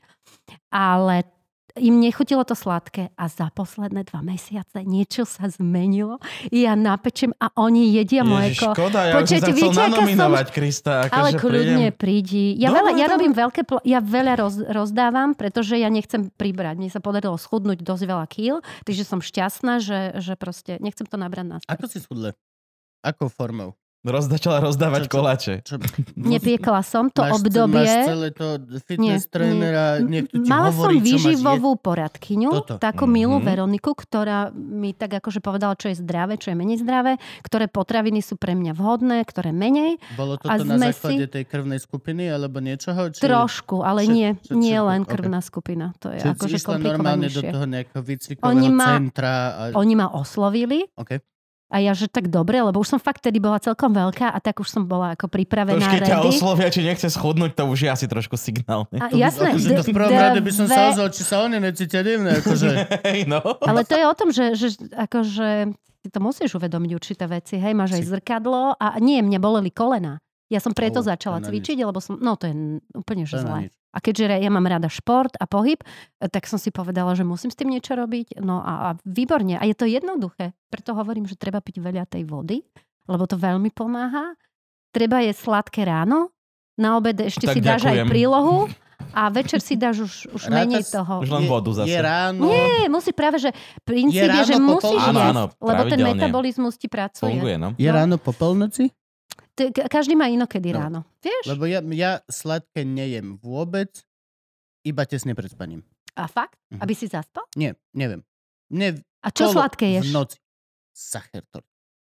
Ale im nechutilo to sladké a za posledné dva mesiace niečo sa zmenilo. Ja napečem a oni jedia moje Ježiš, ko. škoda, ja už som Počujete, sa chcel viete, som- Krista. Akože Ale kľudne prídi. Ja, Dobre, veľa, ja dobre. robím veľké, pl- ja veľa roz, rozdávam, pretože ja nechcem pribrať. Mne sa podarilo schudnúť dosť veľa kýl, takže som šťastná, že, že proste nechcem to nabrať na Ako si schudle? Akou formou? Roz, začala rozdávať čo- koláče. Čo, Nepiekla som to máš, obdobie. Máš celé to fitness Nie, trénera, nie. niekto ti Mala hovorí, som výživovú poradkyňu, Toto. takú milú Mhm. Veroniku, ktorá mi tak akože povedala, čo je zdravé, čo je menej zdravé, ktoré potraviny sú pre mňa vhodné, ktoré menej. Bolo toto na základe si- tej krvnej skupiny, alebo niečoho? Či... Trošku, ale Čo- nie, čo- nie len krvná skupina. To je Čiže akože normálne do toho nejakého výcvikového Oni ma- centra. A... Oni ma oslovili OK. A ja, že tak dobre, lebo už som fakt tedy bola celkom veľká a tak už som bola ako To už pripravená keď ťa oslovia, či nechce schudnúť, to už je asi trošku signál. A, To by- jasné, Akože to v d- prvom rade by som sa ozval, či sa oni necítia divné. Akože... No. Ale to je o tom, že, že akože si to musíš uvedomiť určité veci. Hej, máš aj zrkadlo a nie, mne boleli kolena. Ja som preto to začala cvičiť, lebo som, no to je úplne že zlé. A keďže ja mám rada šport a pohyb, eh, tak som si povedala, že musím s tým niečo robiť. No a, a výborne. A je to jednoduché. Preto hovorím, že treba piť veľa tej vody, lebo to veľmi pomáha. Treba je sladké ráno, na obed ešte Tak si dáš aj ďakujem. prílohu a večer si dáš už, už Ráta menej toho. Už len vodu zase. Je ráno. Nie, musí práve, že princíp Je je, že musíš? Áno, áno, lebo ten metabolizmus ti pracuje. Funguje, no. Je No. ráno po polnoci? Každý má inokedy No. ráno. Vieš? Lebo ja, ja sladké nejem vôbec, iba tesne pred spaním. A fakt? Mhm. Aby si zaspal? Nie, neviem. Ne, A čo kolo sladké V ješ? noci. Sachertor.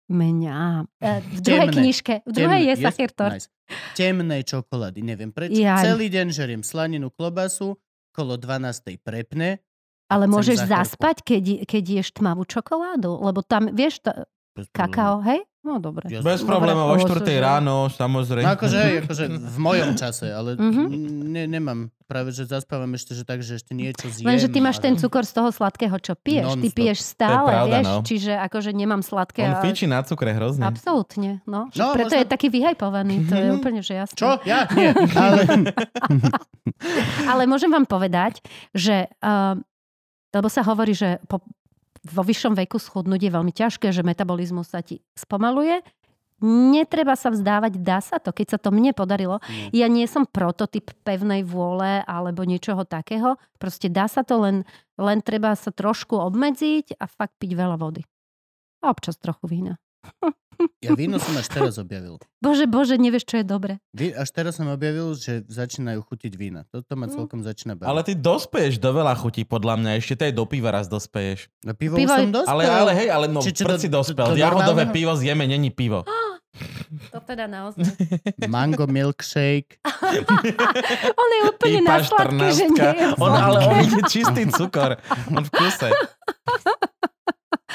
Mňa. E, V druhej Temné. knižke. V druhej je Temné- sachertor. Nice. Temnej čokolády, neviem prečo. Jaj. Celý deň žeriem slaninu, klobasu, kolo 12. prepne. Ale môžeš zaspať, keď, keď ješ tmavú čokoládu? Lebo tam, vieš, to, kakao, hej? No dobre. Ja- Bez problémov, o ale 4 že- ráno, samozrejme. No akože, hej, akože v mojom čase, ale Mhm. ne, nemám. Práve, že zaspávam ešte, že tak, že ešte niečo zjem. Lenže ty máš a- ten cukor z toho sladkého, čo piješ. Ty Non-stop. piješ stále, pravda, vieš? no. Čiže akože nemám sladké. On a- fičí na cukre hrozne. Absolútne, no. No, Preto možno- je taký vyhajpovaný, to je Mhm. úplne, že jasné. Čo? Ja? Nie. Ale... Ale môžem vám povedať, že uh, lebo sa hovorí, že po, vo vyššom veku schudnúť je veľmi ťažké, že metabolizmus sa ti spomaluje. Netreba sa vzdávať, dá sa to, keď sa to mne podarilo. Nie. Ja nie som prototyp pevnej vôle alebo niečoho takého. Proste dá sa to, len, len treba sa trošku obmedziť a fakt piť veľa vody. A občas trochu vína. Ja víno som až teraz objavil. Bože, bože, nevieš, čo je dobre. Vy, až teraz som objavil, že začínajú chutiť vína. Toto ma Mm. celkom začína baviť. Ale ty dospeješ do veľa chutí, podľa mňa. Ešte tej do piva raz dospeješ. Na pivo, Pivo som dospel. Ale, ale hej, ale no, Či- či prd si do- dospel. do- do Jahodové pivo zjeme, není pivo. To teda naozaj. Mango milkshake. On je úplne na sladké, že 14. nie je On, ale on ide čistý cukor. On v kuse.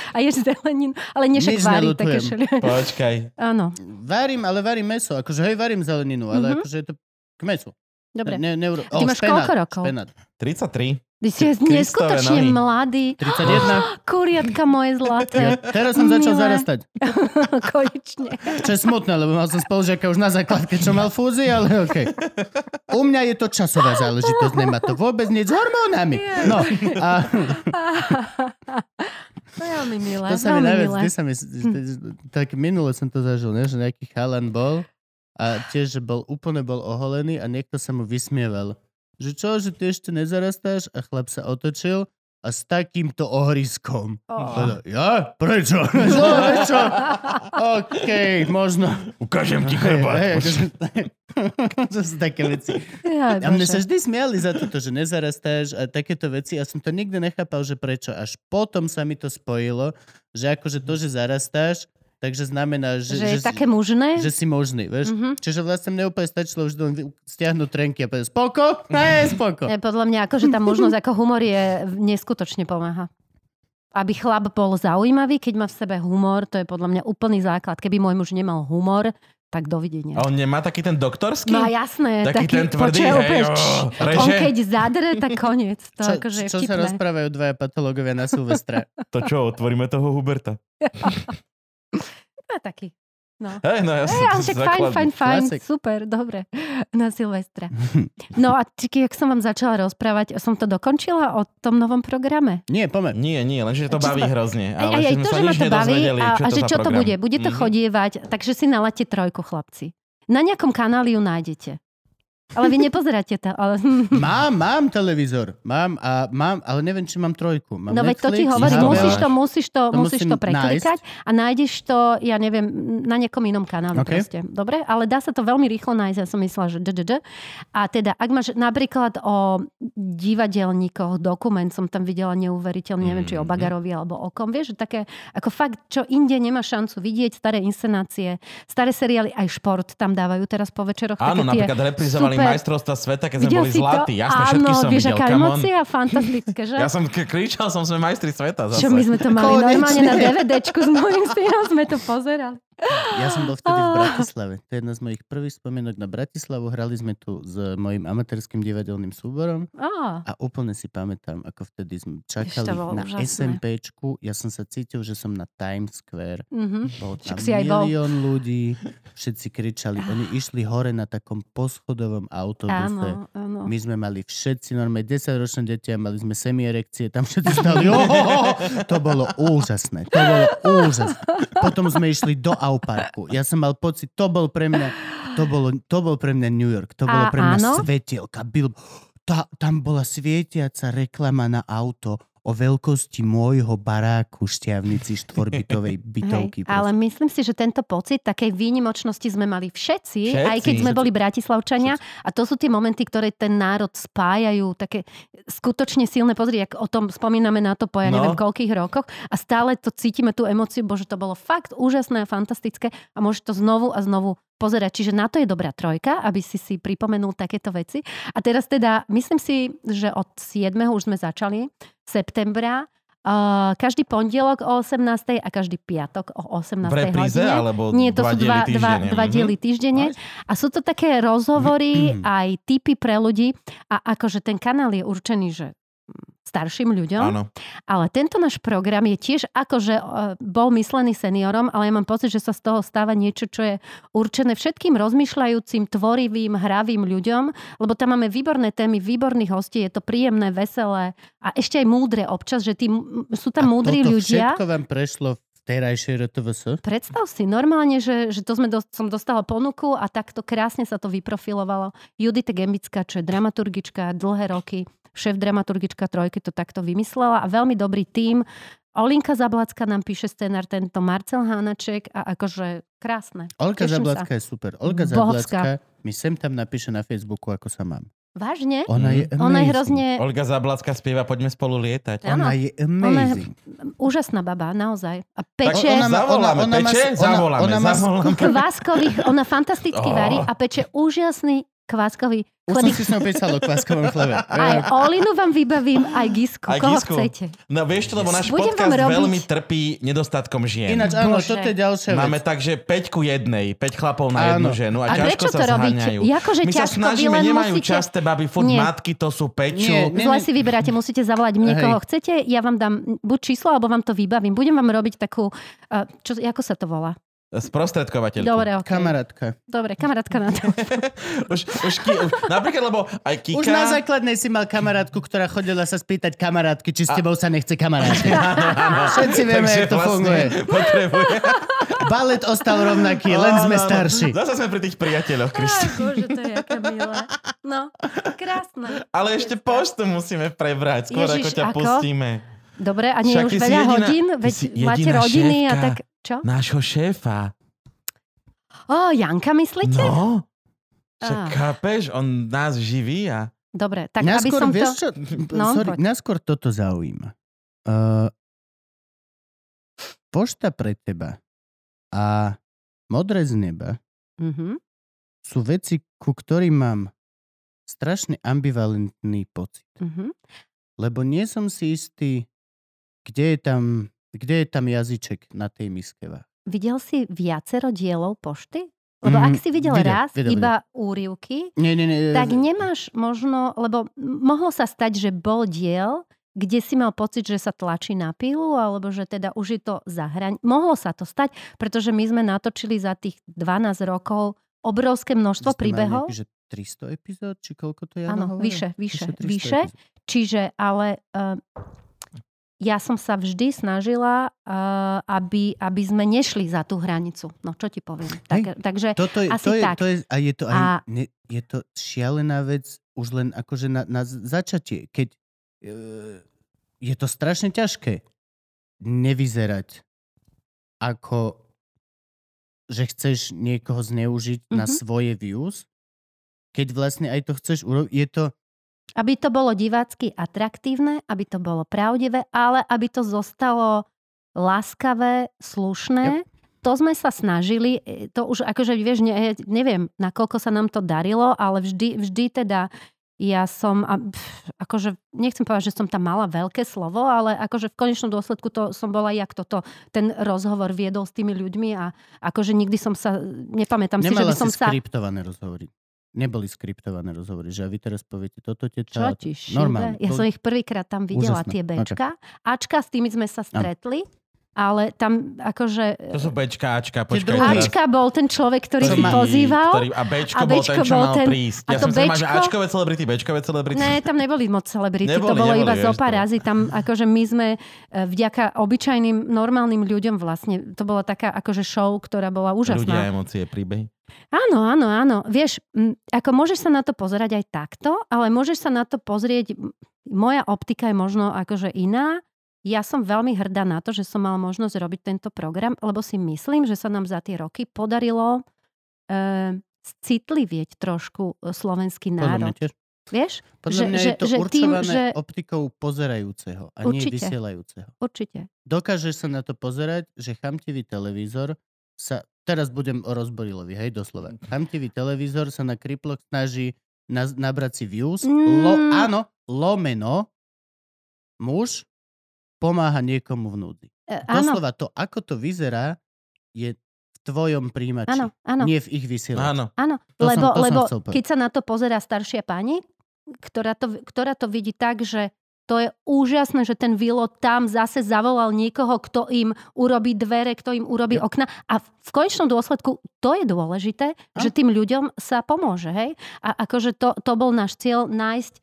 A ješ zelenín, ale nie však Nič varí také neľutujem. šeli. Počkaj. Áno, Varím, ale varím meso. Akože hej, varím zeleninu, ale Mhm. akože je to k mesu. dobre. Ne, neuro... Ty máš koľko rokov? Špenát. 33. Ty si Kristove neskutočne nohy. mladý. 31. Kuriatka moje Ja, zlaté. teraz som začal Milé. zarastať. Konečne. Čo je smutné, lebo mal som spolužiaka už na základke, čo mal fúzi, ale okej. U mňa je to časová záležitosť, nemá to vôbec nič s hormónami. No, a Veľmi milé, to sa mi najviac, milé. sa mi, tak minule som to zažil, ne, že nejaký chalan bol a tiež, bol úplne bol oholený a niekto sa mu vysmieval. Že čo, že ty ešte nezarastáš? A chlap sa otočil a s takýmto ohriskom. Oh. Povedal, Ja? Prečo? Čo, prečo? OK, možno. Ukážem ti chrbát. akože- To sú také veci. Jaj, A mne sa vždy smiali za toto, že nezarastáš a takéto veci. A som to nikdy nechápal, že prečo. Až potom sa mi to spojilo, že akože to, že zarastáš, takže znamená, že, Že je také mužné? že si možný, vieš? Mhm. Čiže vlastne mne úplne stačilo už len stiahnuť trenky a povedať spoko? Ne, spoko. Je, podľa mňa, akože tá možnosť ako humor je neskutočne pomáha. aby chlap bol zaujímavý, keď má v sebe humor, to je podľa mňa úplný základ. Keby môj muž nemal humor, tak dovidenia. A on nemá taký ten doktorský? No jasné, Taký ten tvrdý, hej, úplne, čš, reže? on keď zadre, tak koniec. To Čo, akože je čo sa vtipné. rozprávajú dvaja patológovia na Silvestra? To čo, otvoríme toho Huberta? To je taký. No. Hej, no jasne. To sú však fajn, fajn, fajn, Klasik. super, dobre, na Silvestra. No a či- jak som vám začala rozprávať, som to dokončila o tom novom programe? Nie, pomer. Nie, nie, lenže to baví sa- hrozne. Aj, Ale aj, aj to, že ma to baví a, čo a to že čo to program. bude. Bude to Mhm. chodievať, takže si naladte trojku, chlapci. Na nejakom kanáli ju nájdete. Ale vy nepozeráte to. Ale... Mám, mám televízor. Mám, a mám, ale neviem, či mám trojku. Mám No veď to ti hovorím, musíš to, musíš to, To musíš to preklikať a nájdeš to, ja neviem, na nejakom inom kanáli OK. proste. Dobre? Ale dá sa to veľmi rýchlo nájsť, ja som myslela, že dž, A teda, ak máš napríklad o divadelníkoch dokument, som tam videla neuveriteľne, neviem, či o Mhm. Bagarovi alebo o kom, vieš, že také, ako fakt, čo inde nemá šancu vidieť, staré inscenácie, staré seriály, aj šport tam dávajú teraz po večeroch. Áno, napríklad reprizovali super- majstrovstva sveta, keď sme Videl boli zlatí. Jasne, Áno, všetky som vieš, videl. aká come on. emócia, fantastické, že? Ja som k- kričal, som sme majstri sveta zase. Čo my sme to mali Konečne. normálne na DVDčku s mojím synom, sme to pozerali. Ja som bol vtedy v. Bratislave. To je jedna z mojich prvých spomienok na Bratislavu. Hrali sme tu s mojim amatérským divadelným súborom Á, a úplne si pamätám, ako vtedy sme čakali na úžasné. SMPčku. Ja som sa cítil, že som na Times Square. mhm. Bol tam Však si aj bol. milión ľudí, všetci kričali. Oni išli hore na takom poschodovom autobuse. Áno, áno. My sme mali všetci normálne 10-ročné deti a mali sme semierekcie, tam všetci stali. Oh, oh, oh. To bolo úžasné, to bolo úžasné. Potom sme išli do Auparku. Ja som mal pocit, to bol pre mňa, to, bolo, to bol pre mňa New York, to bolo A pre mňa áno? svetielka. Bil, tá, tam bola svietiaca reklama na auto o veľkosti môjho baráku šťavnici štvorbytovej bytovky. Hej, ale myslím si, že tento pocit takej výnimočnosti sme mali všetci, Všetci. aj keď sme boli bratislavčania. A to sú tie momenty, ktoré ten národ spájajú, také skutočne silné. Pozri, ak o tom spomíname na to po ja No. neviem koľkých rokoch a stále to cítime tú emociu, bože, to bolo fakt úžasné a fantastické a môžeš to znovu a znovu pozerať. Čiže na to je dobrá trojka, aby si si pripomenul takéto veci. A teraz teda, myslím si, že od 7. už sme začali, septembra, Uh, každý pondelok o 18. a každý piatok o 18. V repríze, hodine. alebo Nie, to dva sú diely dva, dva, dva Mhm. diely týždenne. A sú to také rozhovory, aj tipy pre ľudí. A akože ten kanál je určený, že starším ľuďom. Áno. Ale tento náš program je tiež akože e, bol myslený seniorom, ale ja mám pocit, že sa z toho stáva niečo, čo je určené všetkým rozmýšľajúcim, tvorivým, hravým ľuďom, lebo tam máme výborné témy, výborných hostí, je to príjemné, veselé a ešte aj múdre občas, že tí, sú tam múdri toto ľudia. všetko vám prešlo v terajšej RTVS? Predstav si normálne, že, že to sme dos- som dostala ponuku a takto krásne sa to vyprofilovalo. Judita Gembická, čo je dramaturgička dlhé roky, šéf dramaturgička trojky to takto vymyslela a veľmi dobrý tím. Olinka Zablacka nám píše scenár, tento Marcel Hánaček a akože krásne. Olga Teším Zablacká je super. Olga Bohovská. Zablacká mi sem tam napíše na Facebooku, ako sa mám. Vážne? Ona je amazing. Ona je hrozne Olga Zablacka spieva Poďme spolu lietať. Áno. Ona je Ona je- amazing. úžasná baba, naozaj. A Tak peče ona má- zavoláme, ona má- peče? ona- Zavoláme, ona má- zavoláme. kváskových, ona fantasticky Oh. varí a peče úžasný kváskový Už som si s ňou písal o kváskovom chlebe. Aj Olinu vám vybavím, aj Gisku. Aj Koho Gisku. chcete? No vieš čo, lebo náš Budem podcast vám robiť- veľmi trpí nedostatkom žien. Ináč áno, Bože. toto je ďalšia Máme vec. tak, že 5 ku 1, 5 chlapov na jednu Áno. ženu a, A ťažko sa to zháňajú. Akože My sa ťažko, vy snažíme, len nemajú musíte- čas teba, aby furt Nie. matky, to sú peču. Nie, nie. Zle si vyberáte, musíte zavolať mne, koho chcete. Ja vám dám buď číslo, alebo vám to vybavím. Budem vám robiť takú, uh, čo, ako sa to volá? Sprostredkovateľku. Dobre, okay. Kamarátka. Dobre, kamarátka na to. Už, už, ki, už, napríklad, lebo aj Kika... Už na základnej si mal kamarátku, ktorá chodila sa spýtať kamarátky, či s tebou sa nechce kamarátky. Všetci vieme, Takže jak to vlastne funguje. Potrebuje. Balet ostal rovnaký, len sme starší. Zase sme pri tých priateľoch, Kristi. Bože, to je aké milé. No, krásne. Ale ešte poštu musíme prebrať, skôr Ježiš, ako ťa ako? pustíme. Dobre, a nie Však už veľa jediná- hodín? Veď máte rodiny a šéfka. tak... Čo? Nášho šéfa. Ó, Janka myslíte? No. Však Á. chápeš, on nás živí a... Dobre, tak aby Naskôr, som to... čo? No, Sorry, poď. naskôr toto zaujíma. Uh, pošta pre teba a modré z neba Mhm. sú veci, ku ktorým mám strašne ambivalentný pocit. Mhm. Lebo nie som si istý, kde je tam, kde je tam jazyček na tej miske? Videl si viacero dielov pošty? Lebo Mhm, ak si videl videl, raz videl, iba úrivky, Nie, nie, nie. tak nemáš možno, lebo mohlo sa stať, že bol diel, kde si mal pocit, že sa tlačí na pilu, alebo že teda už je to zahraň. Mohlo sa to stať, pretože my sme natočili za tých 12 rokov obrovské množstvo ste príbehov. nejaký, že 300 epizód, či koľko to je? Áno, vyše, vyše, 300 vyše. epizód. Čiže, ale uh, ja som sa vždy snažila, uh, aby, aby sme nešli za tú hranicu. No, čo ti poviem. Tak, takže Toto je, Asi to je, tak. to je, a je to aj, A- ne, je to šialená vec už len akože na, na začatie, keď e, je to strašne ťažké nevyzerať ako že chceš niekoho zneužiť na Mhm. svoje views, keď vlastne aj to chceš urobiť, je to, aby to bolo divácky atraktívne, aby to bolo pravdivé, ale aby to zostalo láskavé, slušné. To sme sa snažili, e, to už akože vieš, ne, neviem, nakoľko sa nám to darilo, ale vždy, vždy teda ja som, a, pf, akože nechcem povedať, že som tam mala veľké slovo, ale akože v konečnom dôsledku to som bola, jak toto, ten rozhovor viedol s tými ľuďmi a akože nikdy som sa, nepamätám si, že nemala by som sa... skriptované rozhovory. Neboli skriptované rozhovory, že vy teraz poviete toto, Čo teta, ti šíbe? normálne. Ja To- som ich prvýkrát tam videla, Úžasné. tie. Bčka. Ačka, s tými sme sa stretli, ale tam akože... To sú Bčka, Ačka, počkaj. Ačka bol ten človek, ktorý si pozýval. Ktorý, a Bčko A bol Bčko ten, čo bol mal ten- prísť. a Ja to som sa máš Bčko- Ačkové celebrity, Bčkové celebrity. Ne, tam neboli moc celebrity, to Neboli, bolo neboli, iba zo pár to- razy. Tam akože my sme e, vďaka obyčajným, normálnym ľuďom vlastne, to bola taká akože show, ktorá bola Ľudia, úžasná. emócie, príbehy. Áno, áno, áno. Vieš, ako môžeš sa na to pozerať aj takto, ale môžeš sa na to pozrieť, moja optika je možno akože iná. Ja som veľmi hrdá na to, že som mala možnosť robiť tento program, lebo si myslím, že sa nám za tie roky podarilo e, citlivieť trošku e, slovenský Podľa národ. tiež. Vieš? Podľa Že- mňa že- je to že tým, určované že- optikou pozerajúceho a nie Určite. vysielajúceho. Určite. Dokážeš sa na to pozerať, že chamtivý televízor sa... Teraz budem o rozborilovi, hej, doslova. Chamtivý televízor sa na kriploch snaží na, nabrať si views. Lo, Mm. áno, lomeno muž pomáha niekomu v núdzi. E, Doslova to, ako to vyzerá, je v tvojom príjimači. áno, áno. Nie v ich vysielači. Áno. Áno, To som- lebo, to som lebo chcel povedať. keď sa na to pozerá staršia pani, ktorá to, ktorá to vidí tak, že to je úžasné, že ten Vilo tam zase zavolal niekoho, kto im urobí dvere, kto im urobí okna. A v v konečnom dôsledku to je dôležité, A? že tým ľuďom sa pomôže. Hej? A akože to, to bol náš cieľ nájsť,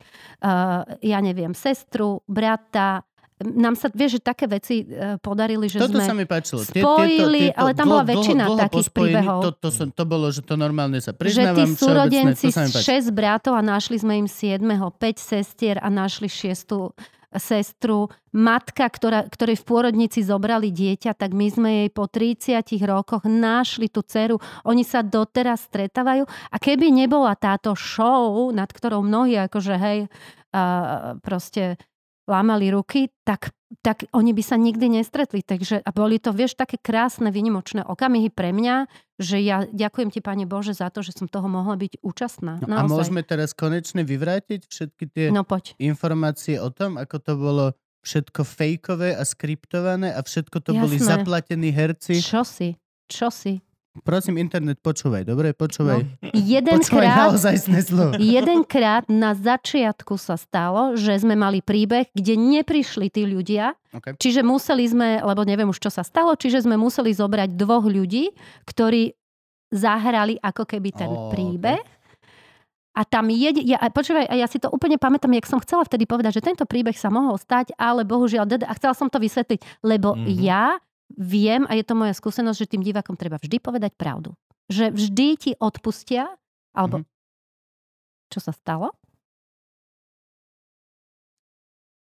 uh, ja neviem, sestru, brata. Nám sa, vieš, že také veci uh, podarili, že Toto sme... sa mi páčilo. spojili, ale tam bola väčšina takých príbehov. To, to, som, to bolo, že to normálne sa že tí priznávam. súrodenci páči. 6 bratov a našli sme im 7, 5 sestier a našli 6 sestru. Matka, ktorá, ktorej v pôrodnici zobrali dieťa, tak my sme jej po 30 rokoch našli tú dceru. Oni sa doteraz stretávajú. A keby nebola táto show, nad ktorou mnohí akože hej, uh, proste lámali ruky, tak, tak oni by sa nikdy nestretli. Takže, a boli to, vieš, také krásne, vynimočné okamihy pre mňa, že ja ďakujem ti, Pane Bože, za to, že som toho mohla byť účastná. No, a môžeme teraz konečne vyvrátiť všetky tie No poď. informácie o tom, ako to bolo všetko fejkové a skriptované a všetko to boli Jasné. zaplatení herci. Čo si? Čo si? Prosím, internet, počúvaj, dobre? Počúvaj. Počúvaj Jedenkrát, slovo. jedenkrát na začiatku sa stalo, že sme mali príbeh, kde neprišli tí ľudia, Okay. čiže museli sme, lebo neviem už čo sa stalo, čiže sme museli zobrať dvoch ľudí, ktorí zahrali ako keby ten Ó, príbeh. A tam jedi, ja, počúvaj, a ja si to úplne pamätám, jak som chcela vtedy povedať, že tento príbeh sa mohol stať, ale bohužiaľ, a chcela som to vysvetliť, lebo Mhm. mm-hmm. ja viem, a je to moja skúsenosť, že tým divákom treba vždy povedať pravdu. Že vždy ti odpustia, alebo Mhm. čo sa stalo?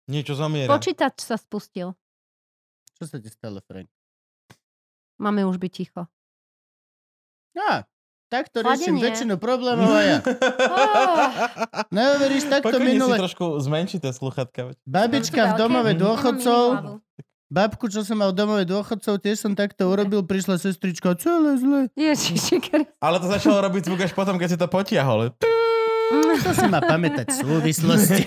Niečo zomiera. Počítač sa spustil. Čo sa ti stalo, Frank? Máme už byť ticho. Á, takto riešim väčšinu problémov a ja. Neuveríš, takto Pokojne si minule trošku zmenší tie sluchatka. babička v domove dôchodcov, babku, čo som mal domove dôchodcov, tiež som takto urobil, prišla sestrička, celé zle. Ježiši. Ale to začalo robiť zvuk až potom, keď si to potiahol. To si má pamätať súvislosti.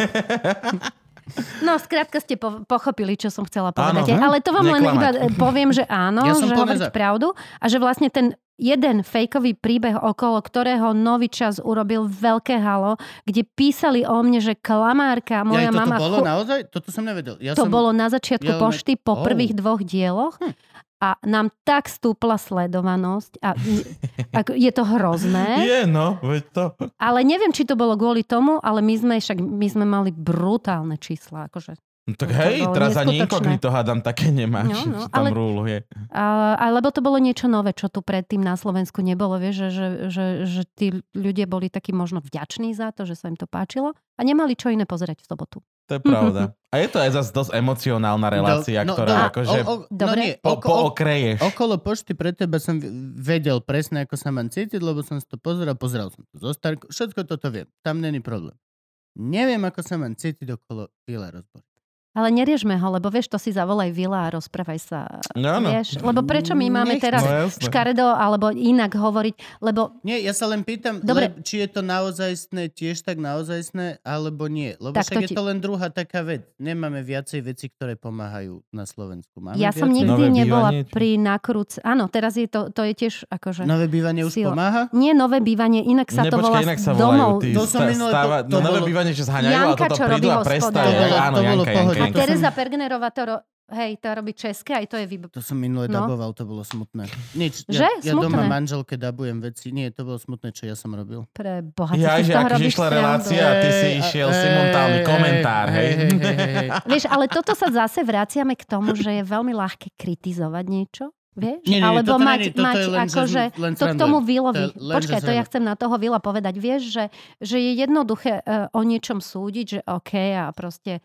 No, skrátka ste po, pochopili, čo som chcela povedať. Áno, Ale to vám len neklamať. iba e, poviem, že áno, Ja že hovoríte za. pravdu a že vlastne ten jeden fejkový príbeh, okolo ktorého Nový čas urobil veľké halo, kde písali o mne, že klamárka, moja ja, toto mama... bolo chu- naozaj? Toto som nevedel. Ja to som... bolo na začiatku ja pošty po Oh. prvých dvoch dieloch Hm. a nám tak stúpla sledovanosť a ako, je to hrozné. Je, no, veď to. Ale neviem, či to bolo kvôli tomu, ale my sme však my sme mali brutálne čísla. Akože. No, tak To hej, teraz ani inkognito hádam také nemá, No, no, no, no, tam ale- rúluje. A, alebo to bolo niečo nové, čo tu predtým na Slovensku nebolo. Vieš, že, že, že, že tí ľudia boli takí možno vďační za to, že sa im to páčilo a nemali čo iné pozerať v sobotu. To je pravda. A je to aj zase dosť emocionálna relácia, no, ktorá no, akože o, o, Dobre. No nie, po, oko, o, pookreješ. okolo pošty pre teba som vedel presne, ako sa mám cítiť, lebo som si to pozeral, pozeral som to zo Starku, všetko toto viem, tam není problém. Neviem, ako sa mám cítiť okolo Vila rozbor. Ale neriešme ho, lebo vieš, to si zavolaj Vila a rozprávaj sa. No, no. Vieš? Lebo prečo my máme Nechcem. teraz No škaredo alebo inak hovoriť, lebo Nie, ja sa len pýtam, Dobre. le, či je to naozajstné, tiež tak naozajstné, alebo nie. Lebo Tak však to je ti- to len druhá taká vec. Nemáme viacej veci, ktoré pomáhajú na Slovensku. Máme ja som viacej? nikdy Nové nebola bývanie, či- pri nakrúc. Áno, teraz je to, to je tiež akože... Nové bývanie už Sila. pomáha? Nie nové bývanie, inak sa to Nepočkaj, volá inak sa z domov. volajú tí To som stáva, po- to no, nové bolo- bývanie, že zhaňajú a Janka, toto čo prídu robí a. To bolo- Áno, to bolo Janka. Janka, A Janka. Teresa Pergnerová to ro- Hej, to robí české, aj to je výborné. To som minule No. daboval, to bolo smutné. Nič, Že? ja, ja doma manželke dabujem veci. Nie, to bolo smutné, čo ja som robil. Pre Boha, Ja, že toho akože robíš išla relácia a ty si išiel ej, komentár, hej? hej, hej, hej, hej. Vieš, ale toto sa zase vraciame k tomu, že je veľmi ľahké kritizovať niečo. Vieš? Nie, nie, nie, Alebo toto mať, toto mať akože to k tomu To Vilovi. len, Počkaj, to ja chcem na toho Vila povedať. Vieš, že, že je jednoduché uh, o niečom súdiť, že OK a proste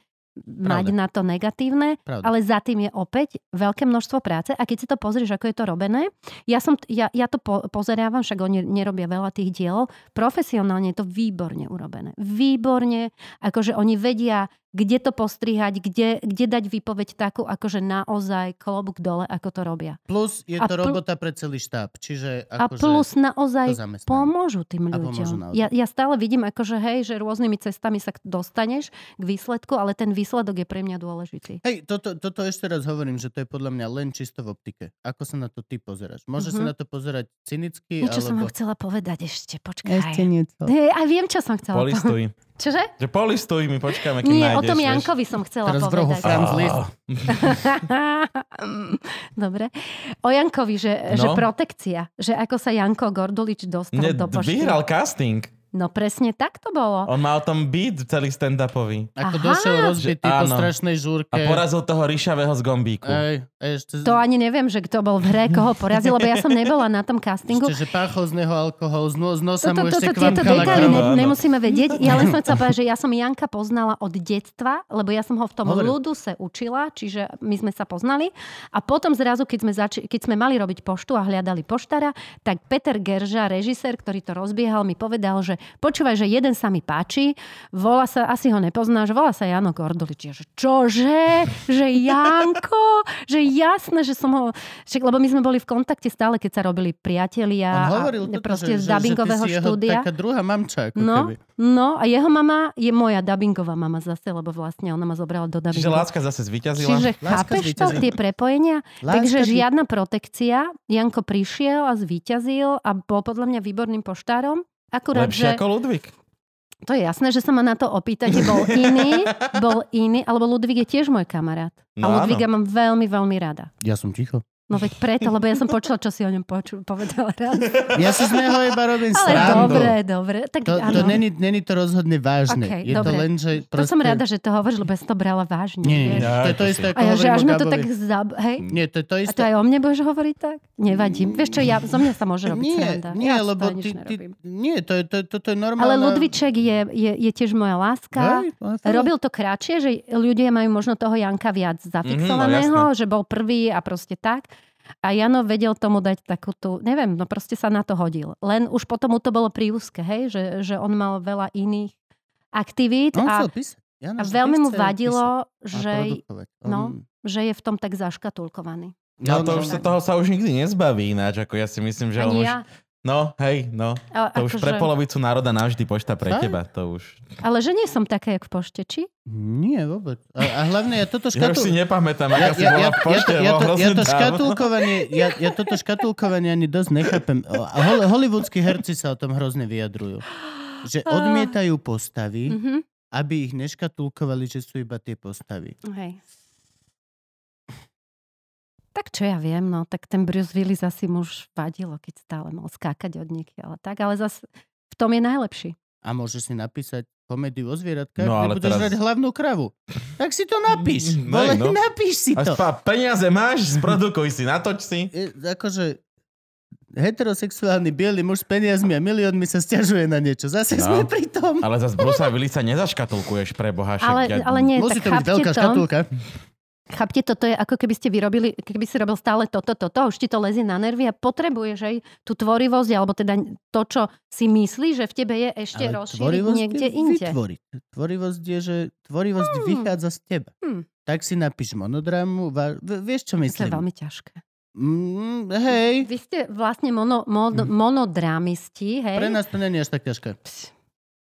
mať na to negatívne, Pravda. ale za tým je opäť veľké množstvo práce a keď si to pozrieš, ako je to robené, ja, som, ja, ja to po, pozerávam, však oni nerobia veľa tých dielov, profesionálne je to výborne urobené. Výborne, akože oni vedia, kde to postrihať, kde, kde dať výpoveď takú, akože naozaj klobúk dole, ako to robia. Plus je A to pl- robota pre celý štáb. Čiže A akože plus naozaj pomôžu tým pomôžu ľuďom. naozaj. Ja, ja stále vidím, akože hej, že rôznymi cestami sa dostaneš k výsledku, ale ten výsledok je pre mňa dôležitý. Hej, toto, toto ešte raz hovorím, že to je podľa mňa len čisto v optike. Ako sa na to ty pozeráš? Môžeš sa Mhm. na to pozerať cynicky, Niečo som alebo... ho chcela povedať ešte, počkaj. niečo. Hej, a viem, čo som chcela povedať. Čože? Že polistuj mi, počkáme, kým Nie, nájdeš. o tom vieš. Jankovi som chcela Teraz povedať. Liszt. Dobre. O Jankovi, že, že No. protekcia. Že ako sa Janko Gordulič dostal Ne, do pošty. vyhral casting. No presne tak to bolo. On o tom beat celý stand-upový. Ako Aha. došiel rozbitý Že- po strašnej žúrke. A porazil toho ríšavého z gombíku. Ej, ešte, To ani neviem, že kto bol v hre, koho porazil, lebo ja som nebola na tom castingu. ešte, že páchol z neho alkohol, z, no, z nosa mu ešte tieto detaily ne, nemusíme vedieť. Ja len som chcela povedať, že ja som Janka poznala od detstva, lebo ja som ho v tom Hovoril. ľudu sa učila, čiže my sme sa poznali. A potom zrazu, keď sme, zači- keď sme mali robiť poštu a hľadali poštára, tak Peter Gerža, režisér, ktorý to rozbiehal, mi povedal, že počúvaj, že jeden sa mi páči, volá sa, asi ho nepoznáš, volá sa Jano Gordulič. Ja, že čože? Že Janko? Že jasné, že som ho... Však, lebo my sme boli v kontakte stále, keď sa robili priatelia. On hovoril a toto, proste že, z dubbingového že si jeho štúdia. taká druhá mamča, ako No, keby. no a jeho mama je moja dubbingová mama zase, lebo vlastne ona ma zobrala do Čiže dubbingu. láska zase zvíťazila. Čiže Láska chápeš to, tie prepojenia? Láska Takže žiadna protekcia. Janko prišiel a zvíťazil a bol podľa mňa výborným poštárom. Akurát, Lepšie že ako Ludvík. to je jasné, že sa ma na to opýtate. Bol iný, bol iný, alebo Ludvík je tiež môj kamarát. No a áno. Ludvíka mám veľmi, veľmi rada. Ja som ticho. No veď preto, lebo ja som počula, čo si o ňom počul, povedala raz. Ja si z neho iba robím Ale srandu. dobre, dobre. Tak To, áno. to není, není to rozhodne vážne. Okej, je to dobre. len, že To som proste- rada, že to hovoríš, lebo ja som to brala vážne. Nie, vieš. Ja, To je to to isté, ako A ja, že až ma to tak zab... Hej? Nie, to je to A isté. to aj o mne budeš hovoriť tak? Nevadí. Vieš čo, ja, zo mňa sa môže robiť nie, sranda. nie, ja lebo to nič ty, ty, nie, to je, to, to, to je normálne. Ale Ludviček je, je, je tiež moja láska. Hej, to- Robil to kratšie, že ľudia majú možno toho Janka viac Mhm, no zafixovaného, že bol prvý a proste tak. A Jano vedel tomu dať takú tú, neviem, no proste sa na to hodil. Len už potom mu to bolo príúzke, hej, že, že on mal veľa iných aktivít On a, chcel písať. Ja a veľmi mu vadilo, že, no, že je v tom tak zaškatulkovaný. No on- to už sa toho sa už nikdy nezbaví ináč, ako ja si myslím, že on Ani už... No, hej, no. Ale, To už akože- pre polovicu národa navždy pošta pre Fakt? teba. To už... ale že nie som taká, jak v pošte, či? Nie, vôbec. A, a hlavne ja toto Ja už si nepamätám, Ja, aká si ja, ja, bola v ja, pošte, to, ja, to, ja to škatulkovanie, ja, ja toto škatulkovanie ani dosť nechápem. A hol, hollywoodskí herci sa o tom hrozne vyjadrujú. Že odmietajú postavy, Mhm. aby ich neškatulkovali, že sú iba tie postavy. Hej. Tak čo ja viem, no, tak ten Bruce Willis asi mu už vadilo, keď stále mal skákať od niekiaľ. Tak, ale zase v tom je najlepší. A môžeš si napísať komédiu o zvieratkách, No, no, ale budeš teraz- teraz... hlavnú kravu. Tak si to napíš. Mm, Vole, no. napíš si A to. spa, peniaze máš, sprodukuj si, natoč si. E, akože heterosexuálny biely muž s peniazmi a miliónmi sa stiažuje na niečo. Zase No. sme pri tom. Ale zase Brusa Willisa nezaškatulkuješ pre boha. Ale, ja- ale nie, Musí tak to byť veľká to. škatulka. Chápte, toto je ako keby ste vyrobili, keby si robil stále toto, toto, už ti to lezie na nervy a potrebuješ aj tú tvorivosť, alebo teda to, čo si myslíš, že v tebe je ešte Ale rozšíriť niekde inde. vytvoriť. Tvorivosť je, že tvorivosť Hmm. vychádza z teba. Hmm. Tak si napíš v- vieš čo To je myslím? veľmi ťažké. Mm, hej, Vy ste vlastne mono, mod, monodrámisti, hej? pre nás to není až tak ťažké.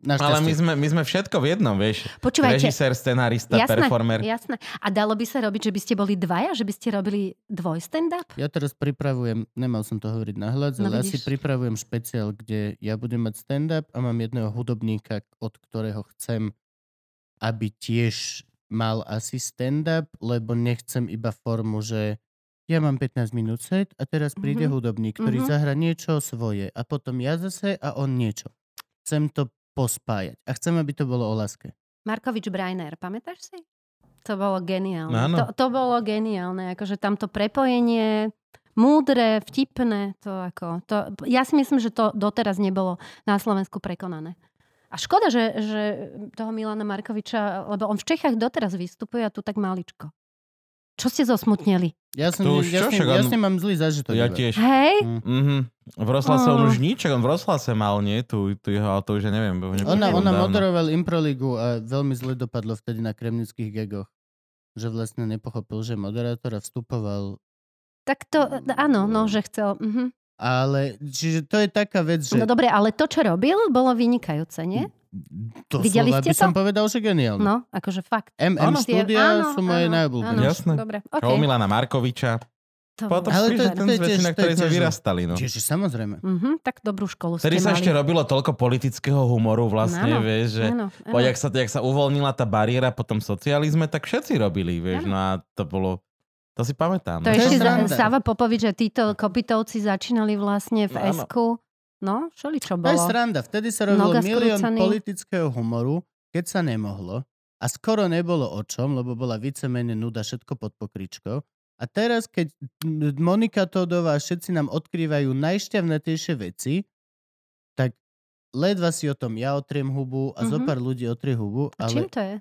Ale my sme, my sme všetko v jednom, vieš. Počúvajte, Režisér, scenárista, jasné, performer. jasné. A dalo by sa robiť, že by ste boli dvaja? Že by ste robili dvoj stand-up? Ja teraz pripravujem, nemal som to hovoriť nahľad, No ale asi vidíš. pripravujem špeciál, kde ja budem mať stand-up a mám jedného hudobníka, od ktorého chcem, aby tiež mal asi stand-up, lebo nechcem iba formu, že ja mám 15 minút set a teraz príde Mhm. hudobník, ktorý Mhm. zahra niečo svoje a potom ja zase a on niečo. Chcem to pospájať a chcem, aby to bolo o láske. Markovič Breiner, pamätáš si? To bolo geniálne. Áno. To, to bolo geniálne, akože tamto prepojenie, múdre, vtipné, to ako, to, ja si myslím, že to doteraz nebolo na Slovensku prekonané. A škoda, že, že toho Milana Markoviča, lebo on v Čechách doteraz vystupuje a tu tak maličko. Čo ste zosmutneli? Ja, som, To už ja, čo, však ja ním mám zlý zážitok. Ja tiež. Hej? Mm. Mhm. V Roslase on už nič, on v Roslase mal, nie? Tu, tu jeho, ale to už ja neviem. Ona, ona dávno. moderoval Improligu a veľmi zle dopadlo vtedy na kremnických gegoch. Že vlastne nepochopil, že moderátor a vstupoval. Tak to, áno, no, že chcel. Mhm. Ale, čiže to je taká vec, že No dobre, ale to, čo robil, bolo vynikajúce, nie? To videli slova ste by som to? povedal, že geniálne. No, akože fakt. MM Áno. štúdia Áno, sú moje áno, najobľúbenejšie. áno. Jasné. Dobre, okay. Milana Markoviča. To Potom Ale to- to je na to ktorej sme vyrastali. No. Čiže samozrejme. Mhm, tak dobrú školu Vtedy ste sa mali. ešte robilo toľko politického humoru vlastne, Áno, vieš, že Áno, po, jak, sa, jak sa uvoľnila tá bariéra po tom socializme, tak všetci robili, vieš, Áno. no a to bolo, to si pamätám. To je ešte za, sranda. Sava Popovič, že títo kopitovci začínali vlastne v No, áno. No, šoli čo To je bolo. sranda. Vtedy sa robilo Noga milión skrúcaný. politického humoru, keď sa nemohlo. A skoro nebolo o čom, lebo bola vicemene nuda všetko pod pokričkou. A teraz, keď Monika Todová a všetci nám odkrývajú najšťavnatejšie veci, tak ledva si o tom ja otriem hubu a Mhm. zo pár ľudí otrie hubu, A čím ale to je?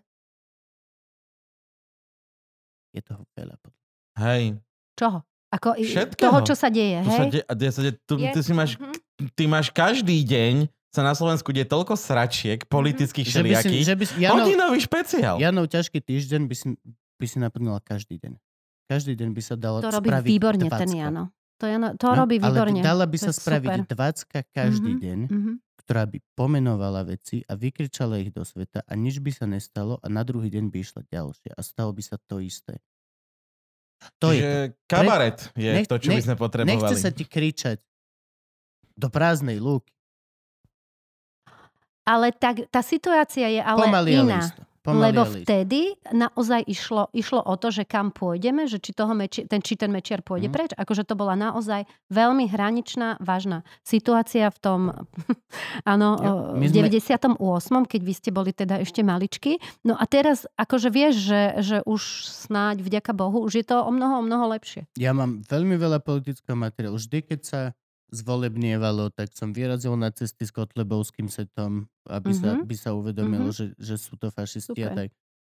je toho veľa. Hej, Čoho? Ako Všetkého. toho, čo sa deje, tu sa hej? de, a de, sa de, tu, Je? ty, si máš, Mhm. ty máš každý deň sa na Slovensku deje toľko sračiek politických Že by si, všelijakých. že by si, Janov, Hodinový špeciál. Janov ťažký týždeň by si, by si naplnila každý deň. Každý deň by sa dalo To robí spraviť výborne ten dvacka. Jano. To, Jano, to No, robí výborne. Ale dala by To sa spraviť super. 20 každý Mhm. deň, Mhm. ktorá by pomenovala veci a vykričala ich do sveta a nič by sa nestalo a na druhý deň by išla ďalšia a stalo by sa to isté. To je to. Kabaret je Nech- to, čo by nech- sme potrebovali. Nechce sa ti kričať do prázdnej lúky. Ale tak, tá situácia je ale Pomaly, ale iná. isto. Pomaly, Lebo vtedy naozaj išlo, išlo o to, že kam pôjdeme, že či, toho meči, ten, či ten mečiar pôjde Mhm. preč. Akože to bola naozaj veľmi hraničná, vážna situácia v tom, áno, my v sme- 98., keď vy ste boli teda ešte maličky. No a teraz, akože vieš, že, že už snáď, vďaka Bohu, už je to o mnoho, o mnoho lepšie. Ja mám veľmi veľa politického materiálu. Vždy, keď sa zvolebnievalo, tak som vyrazil na cesty s Kotlebovským setom, aby sa, Mhm. by sa uvedomilo, Mhm. že, že sú to fašisti a Super. tak.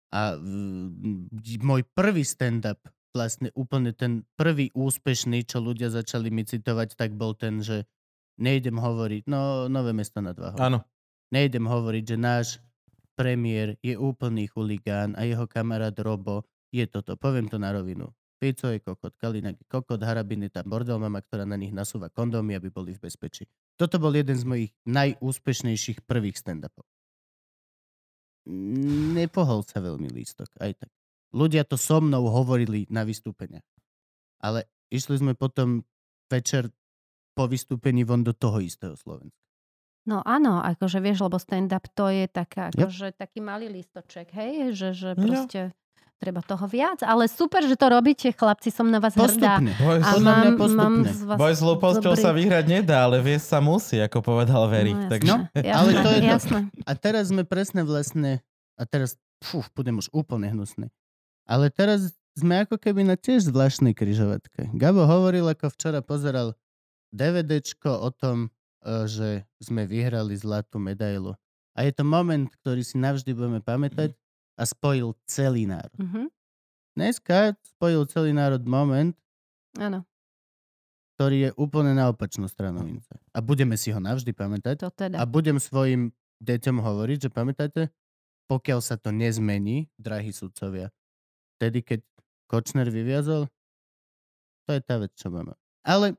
A v, môj prvý stand-up, vlastne úplne ten prvý úspešný, čo ľudia začali mi citovať, tak bol ten, že nejdem hovoriť, no nové mesto nad Váhom. Áno. Nejdem hovoriť, že náš premiér je úplný chuligán a jeho kamarát Robo je toto. Poviem to na rovinu. Fico je kokot, Kalinak je kokot, Harabin je tá bordel mama, ktorá na nich nasúva kondómy, aby boli v bezpečí. toto bol jeden z mojich najúspešnejších prvých stand-upov. Nepohol sa veľmi lístok, aj tak. Ľudia to so mnou hovorili na vystúpeniach. Ale išli sme potom večer po vystúpení von do toho istého Slovenska. No áno, akože vieš, lebo stand-up to je taká, akože taký malý listoček, hej, že, že No. Treba toho viac, ale super, že to robíte, chlapci, som na vás hrdá. Postupne. Boj, A Podľa mňa mám, mám postupne. z vás boj s hlúposťou dobrý- sa vyhrať nedá, ale viesť sa musí, ako povedal Verik. No, takže... No, jasné, ale to je to. jasné. A teraz sme presne vlastne, a teraz, fú, budem už úplne hnusný. Ale teraz sme ako keby na tiež zvláštnej kryžovatke. Gabo hovoril, ako včera pozeral DVDčko o tom, e, že sme vyhrali zlatú medailu. A je to moment, ktorý si navždy budeme pamätať a spojil celý národ. Mhm. Dneska spojil celý národ moment, Áno, ktorý je úplne na opačnú stranu mince. A budeme si ho navždy pamätať. to teda. A budem svojim deťom hovoriť, že pamätáte, pokiaľ sa to nezmení, drahí sudcovia, vtedy, keď Kočner vyviazol, to je tá vec, čo máme. Ale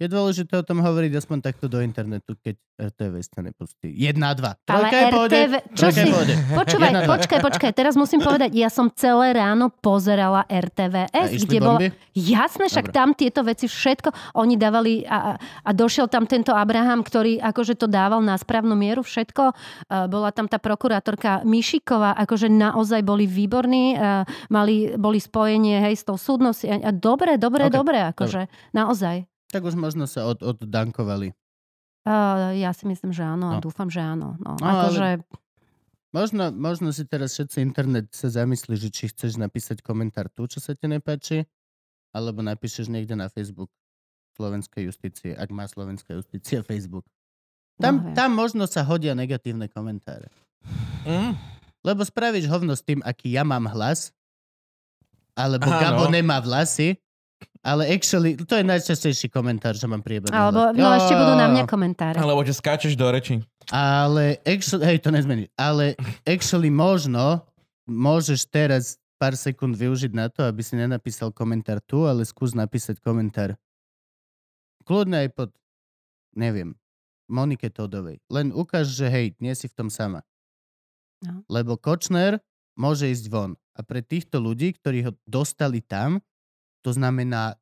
je dôležité o tom hovoriť aspoň takto do internetu, keď RTV sa nepustí. Jedna, dva. Ale Trojka pohode. RTV, čo si, počúvaj, Jedna, počkaj, počkaj, teraz musím povedať, ja som celé ráno pozerala RTVS, kde bola, bomby? Jasné, však Dobre. tam tieto veci všetko, oni dávali a, a- došiel tam tento Abraham, ktorý akože to dával na správnu mieru všetko. Uh, bola tam tá prokurátorka Mišiková, akože naozaj boli výborní, uh, mali, boli spojenie hej, s tou súdnosť. Dobre, dobre, Ok, dobre, akože naozaj. Tak už možno sa od, oddankovali. Uh, ja si myslím, že áno a No. dúfam, že áno. No, No, ale- akože, Možno, možno si teraz všetci internet sa zamyslí, že či chceš napísať komentár tu, čo sa ti nepáči, alebo napíšeš niekde na Facebook Slovenskej justície, ak má Slovenská justícia Facebook. Tam, No, tam možno sa hodia negatívne komentáre. Mm. Lebo spravíš hovno s tým, aký ja mám hlas, alebo Áno. Gabo nemá vlasy, ale actually, to je najčastejší komentár, že mám priebežný alebo, no ešte budú na mňa komentáre. Alebo že skáčeš do reči. Ale actually, hej, to nezmení. Ale actually možno môžeš teraz pár sekúnd využiť na to, aby si nenapísal komentár tu, ale skús napísať komentár. Kľudne aj pod, neviem, Monike Todovej. Len ukáž, že hej, nie si v tom sama. No. Lebo Kočner môže ísť von. A pre týchto ľudí, ktorí ho dostali tam, to znamená,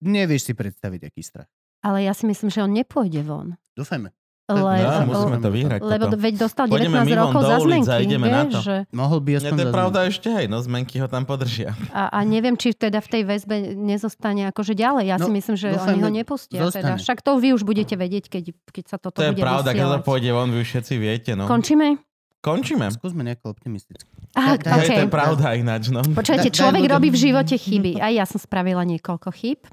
nevieš si predstaviť, aký strach. Ale ja si myslím, že on nepôjde von. Dúfajme. Le, No, Lebo- musíme to vyhrať. lebo toto. veď dostal Pôjdeme 19 my von rokov za zmenky, a ideme na vieš, to. že... Mohol by aspoň to je pravda ešte, hej, no zmenky ho tam podržia. A, a neviem, či teda v tej väzbe nezostane akože ďalej. Ja No, si myslím, že dúfajme, oni ho nepustia. Teda. Však to vy už budete vedieť, keď, keď sa toto To je bude pravda, keď to vysielať. pôjde von, vy už všetci viete, no. Končíme? Končíme. Skúsme nejako optimisticky. Á, Daj- Hej, to je okay. pravda ináč, no. Počujete, človek robí v živote chyby. Aj ja som spravila niekoľko chyb.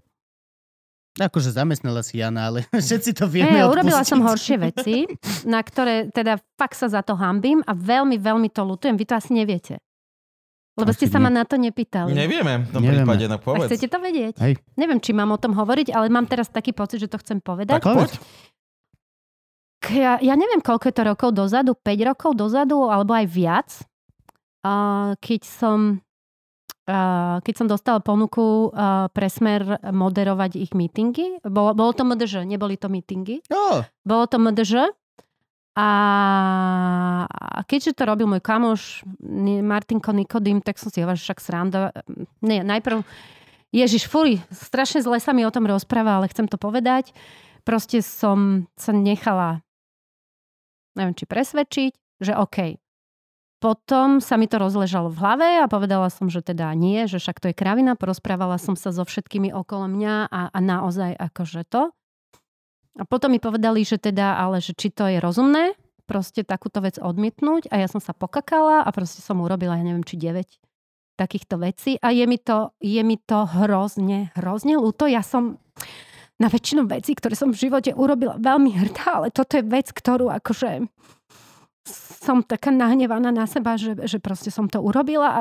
Akože zamestnala si Jana, ale všetci to vieme Hey, urobila som horšie veci, na ktoré teda fakt sa za to hambím a veľmi, veľmi to lutujem. Vy to asi neviete. Lebo ste sa ma na to nepýtali. Nevieme, v tom Nevieme. prípade, no A povedz. chcete to vedieť? Hej. Neviem, či mám o tom hovoriť, ale mám teraz taký pocit, že to chcem povedať. Tak povedz. Ja, ja neviem, koľko je to rokov dozadu, 5 rokov dozadu, alebo aj viac, a keď som a keď som dostala ponuku a, pre Smer moderovať ich mítingy. Bolo, bolo to MDŽ, neboli to mítingy. Jo, Bolo to MDŽ. A a keďže to robil môj kamoš Martinko Nikodým, tak som si hovorila, že však sranda. Nie, najprv Ježiš, furi, strašne zle sa mi o tom rozpráva, ale chcem to povedať. Proste som sa nechala, neviem, či presvedčiť, že OK. Potom sa mi to rozležalo v hlave a povedala som, že teda nie, že však to je kravina. Porozprávala som sa so všetkými okolo mňa a, a naozaj akože to. A potom mi povedali, že teda, ale že či to je rozumné, proste takúto vec odmietnúť a ja som sa pokakala a proste som urobila, ja neviem, či 9 takýchto vecí a je mi to, je mi to hrozne, hrozne ľúto. Ja som na väčšinu vecí, ktoré som v živote urobila veľmi hrdá, ale toto je vec, ktorú akože som taká nahnevaná na seba, že, že proste som to urobila a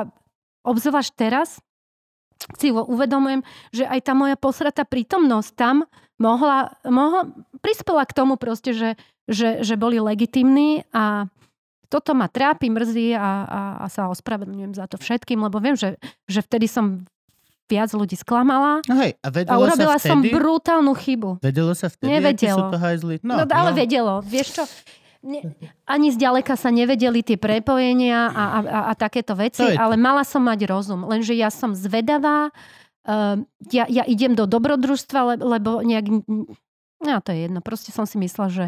obzvlášť teraz si uvedomujem, že aj tá moja posratá prítomnosť tam mohla, mohla prispela k tomu proste, že, že, že boli legitimní a toto ma trápi, mrzí a, a, a sa ospravedlňujem za to všetkým, lebo viem, že, že vtedy som viac ľudí sklamala No hej, a a urobila sa som vtedy? brutálnu chybu. Vedelo sa vtedy, Nevedelo. sú to hajzli? No, No, ale no. vedelo. Vieš čo? Ne, ani zďaleka sa nevedeli tie prepojenia a, a, a, a takéto veci, to. ale mala som mať rozum. Lenže ja som zvedavá, uh, ja, ja idem do dobrodružstva, le, lebo nejak... No to je jedno. Proste som si myslela, že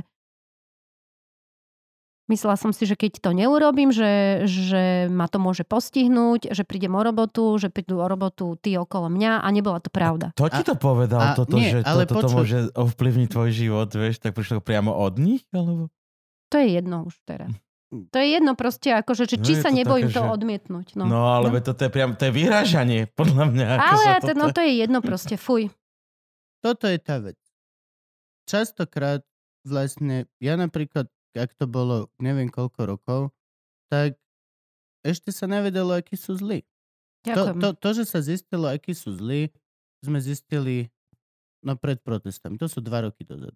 Myslela som si, že keď to neurobím, že, že ma to môže postihnúť, že prídem o robotu, že prídu o robotu tí okolo mňa a nebola to pravda. To ti A- to povedal, a toto, nie, že ale to, toto počuj. môže ovplyvniť tvoj život, vieš, tak prišlo priamo od nich, alebo? To je jedno už teraz. To je jedno proste, akože, že No či je sa to nebojím také, to že- odmietnť. No, No, no ale no. toto je priam, to je vyhrážanie, podľa mňa. Ale sa toto... to, no to je jedno proste, fuj. toto je tá vec. Častokrát vlastne, ja napríklad, ak to bolo neviem koľko rokov, tak ešte sa nevedelo, akí sú zlí. To, Ďakujem. to, to, že sa zistilo, akí sú zlí, sme zistili no pred protestami. To sú dva roky dozadu.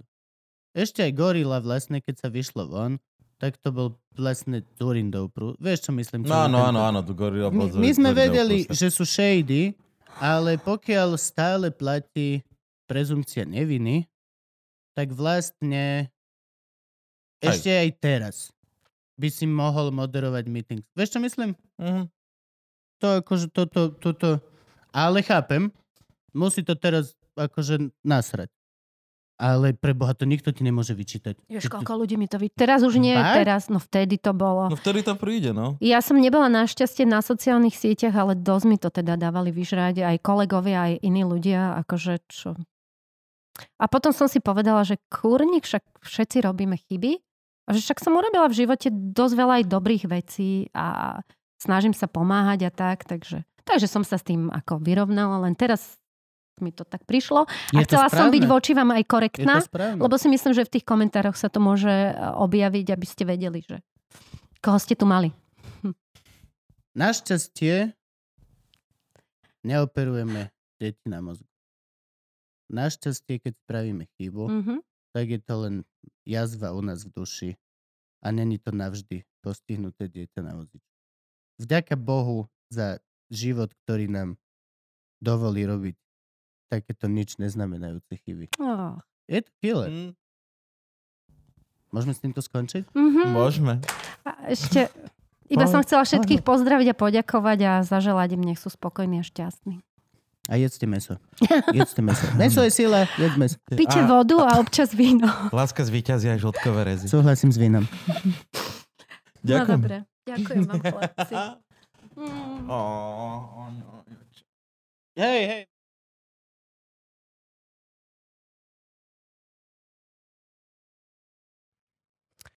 Ešte aj Gorila vlastne, keď sa vyšlo von, tak to bol vlastne Durindov prú. Vieš, čo myslím? No áno, celý áno, tento- áno, tu Gorilla My, bol my sme vedeli, oprus. že sú shady, ale pokiaľ stále platí prezumcia neviny, tak vlastne. Ešte aj teraz by si mohol moderovať meeting. Vieš, čo myslím? Mhm. To akože toto, toto... Ale chápem, musí to teraz akože nasrať. Ale pre Boha to nikto ti nemôže vyčítať. Ty- koľko ľudí mi to vy... Teraz už nie, Fakt? teraz, no vtedy to bolo. No vtedy to príde, no. Ja som nebola našťastie na sociálnych sieťach, ale dosť mi to teda dávali vyžrať aj kolegovia, aj iní ľudia, akože čo. A potom som si povedala, že kurník, však všetci robíme chyby a že však som urobila v živote dosť veľa aj dobrých vecí a snažím sa pomáhať a tak, takže, takže som sa s tým ako vyrovnala, len teraz mi to tak prišlo. Je a chcela som byť voči vám aj korektná, lebo si myslím, že v tých komentároch sa to môže e, objaviť, aby ste vedeli, že koho ste tu mali. Našťastie neoperujeme deti na mozgu. Našťastie, keď spravíme chybu, Mhm. Tak je to len jazva u nás v duši a není to navždy postihnuté dieťa na vozičku. Vďaka Bohu za život, ktorý nám dovolí robiť takéto nič neznamenajúce chyby. Oh. Je to killer. Mm, Môžeme s týmto skončiť? Mhm. Môžeme. A ešte, iba som chcela všetkých pozdraviť a poďakovať a zaželať im, nech sú spokojní a šťastní. A jedzte meso. Jedzte meso. Meso je sila, jedz meso. Píte A- vodu a občas víno. Láska zvíťazí aj žltkové rezy. Súhlasím s vínom. No Ďakujem. dobre. Ďakujem vám, chlapci. Mm. Hej, hej.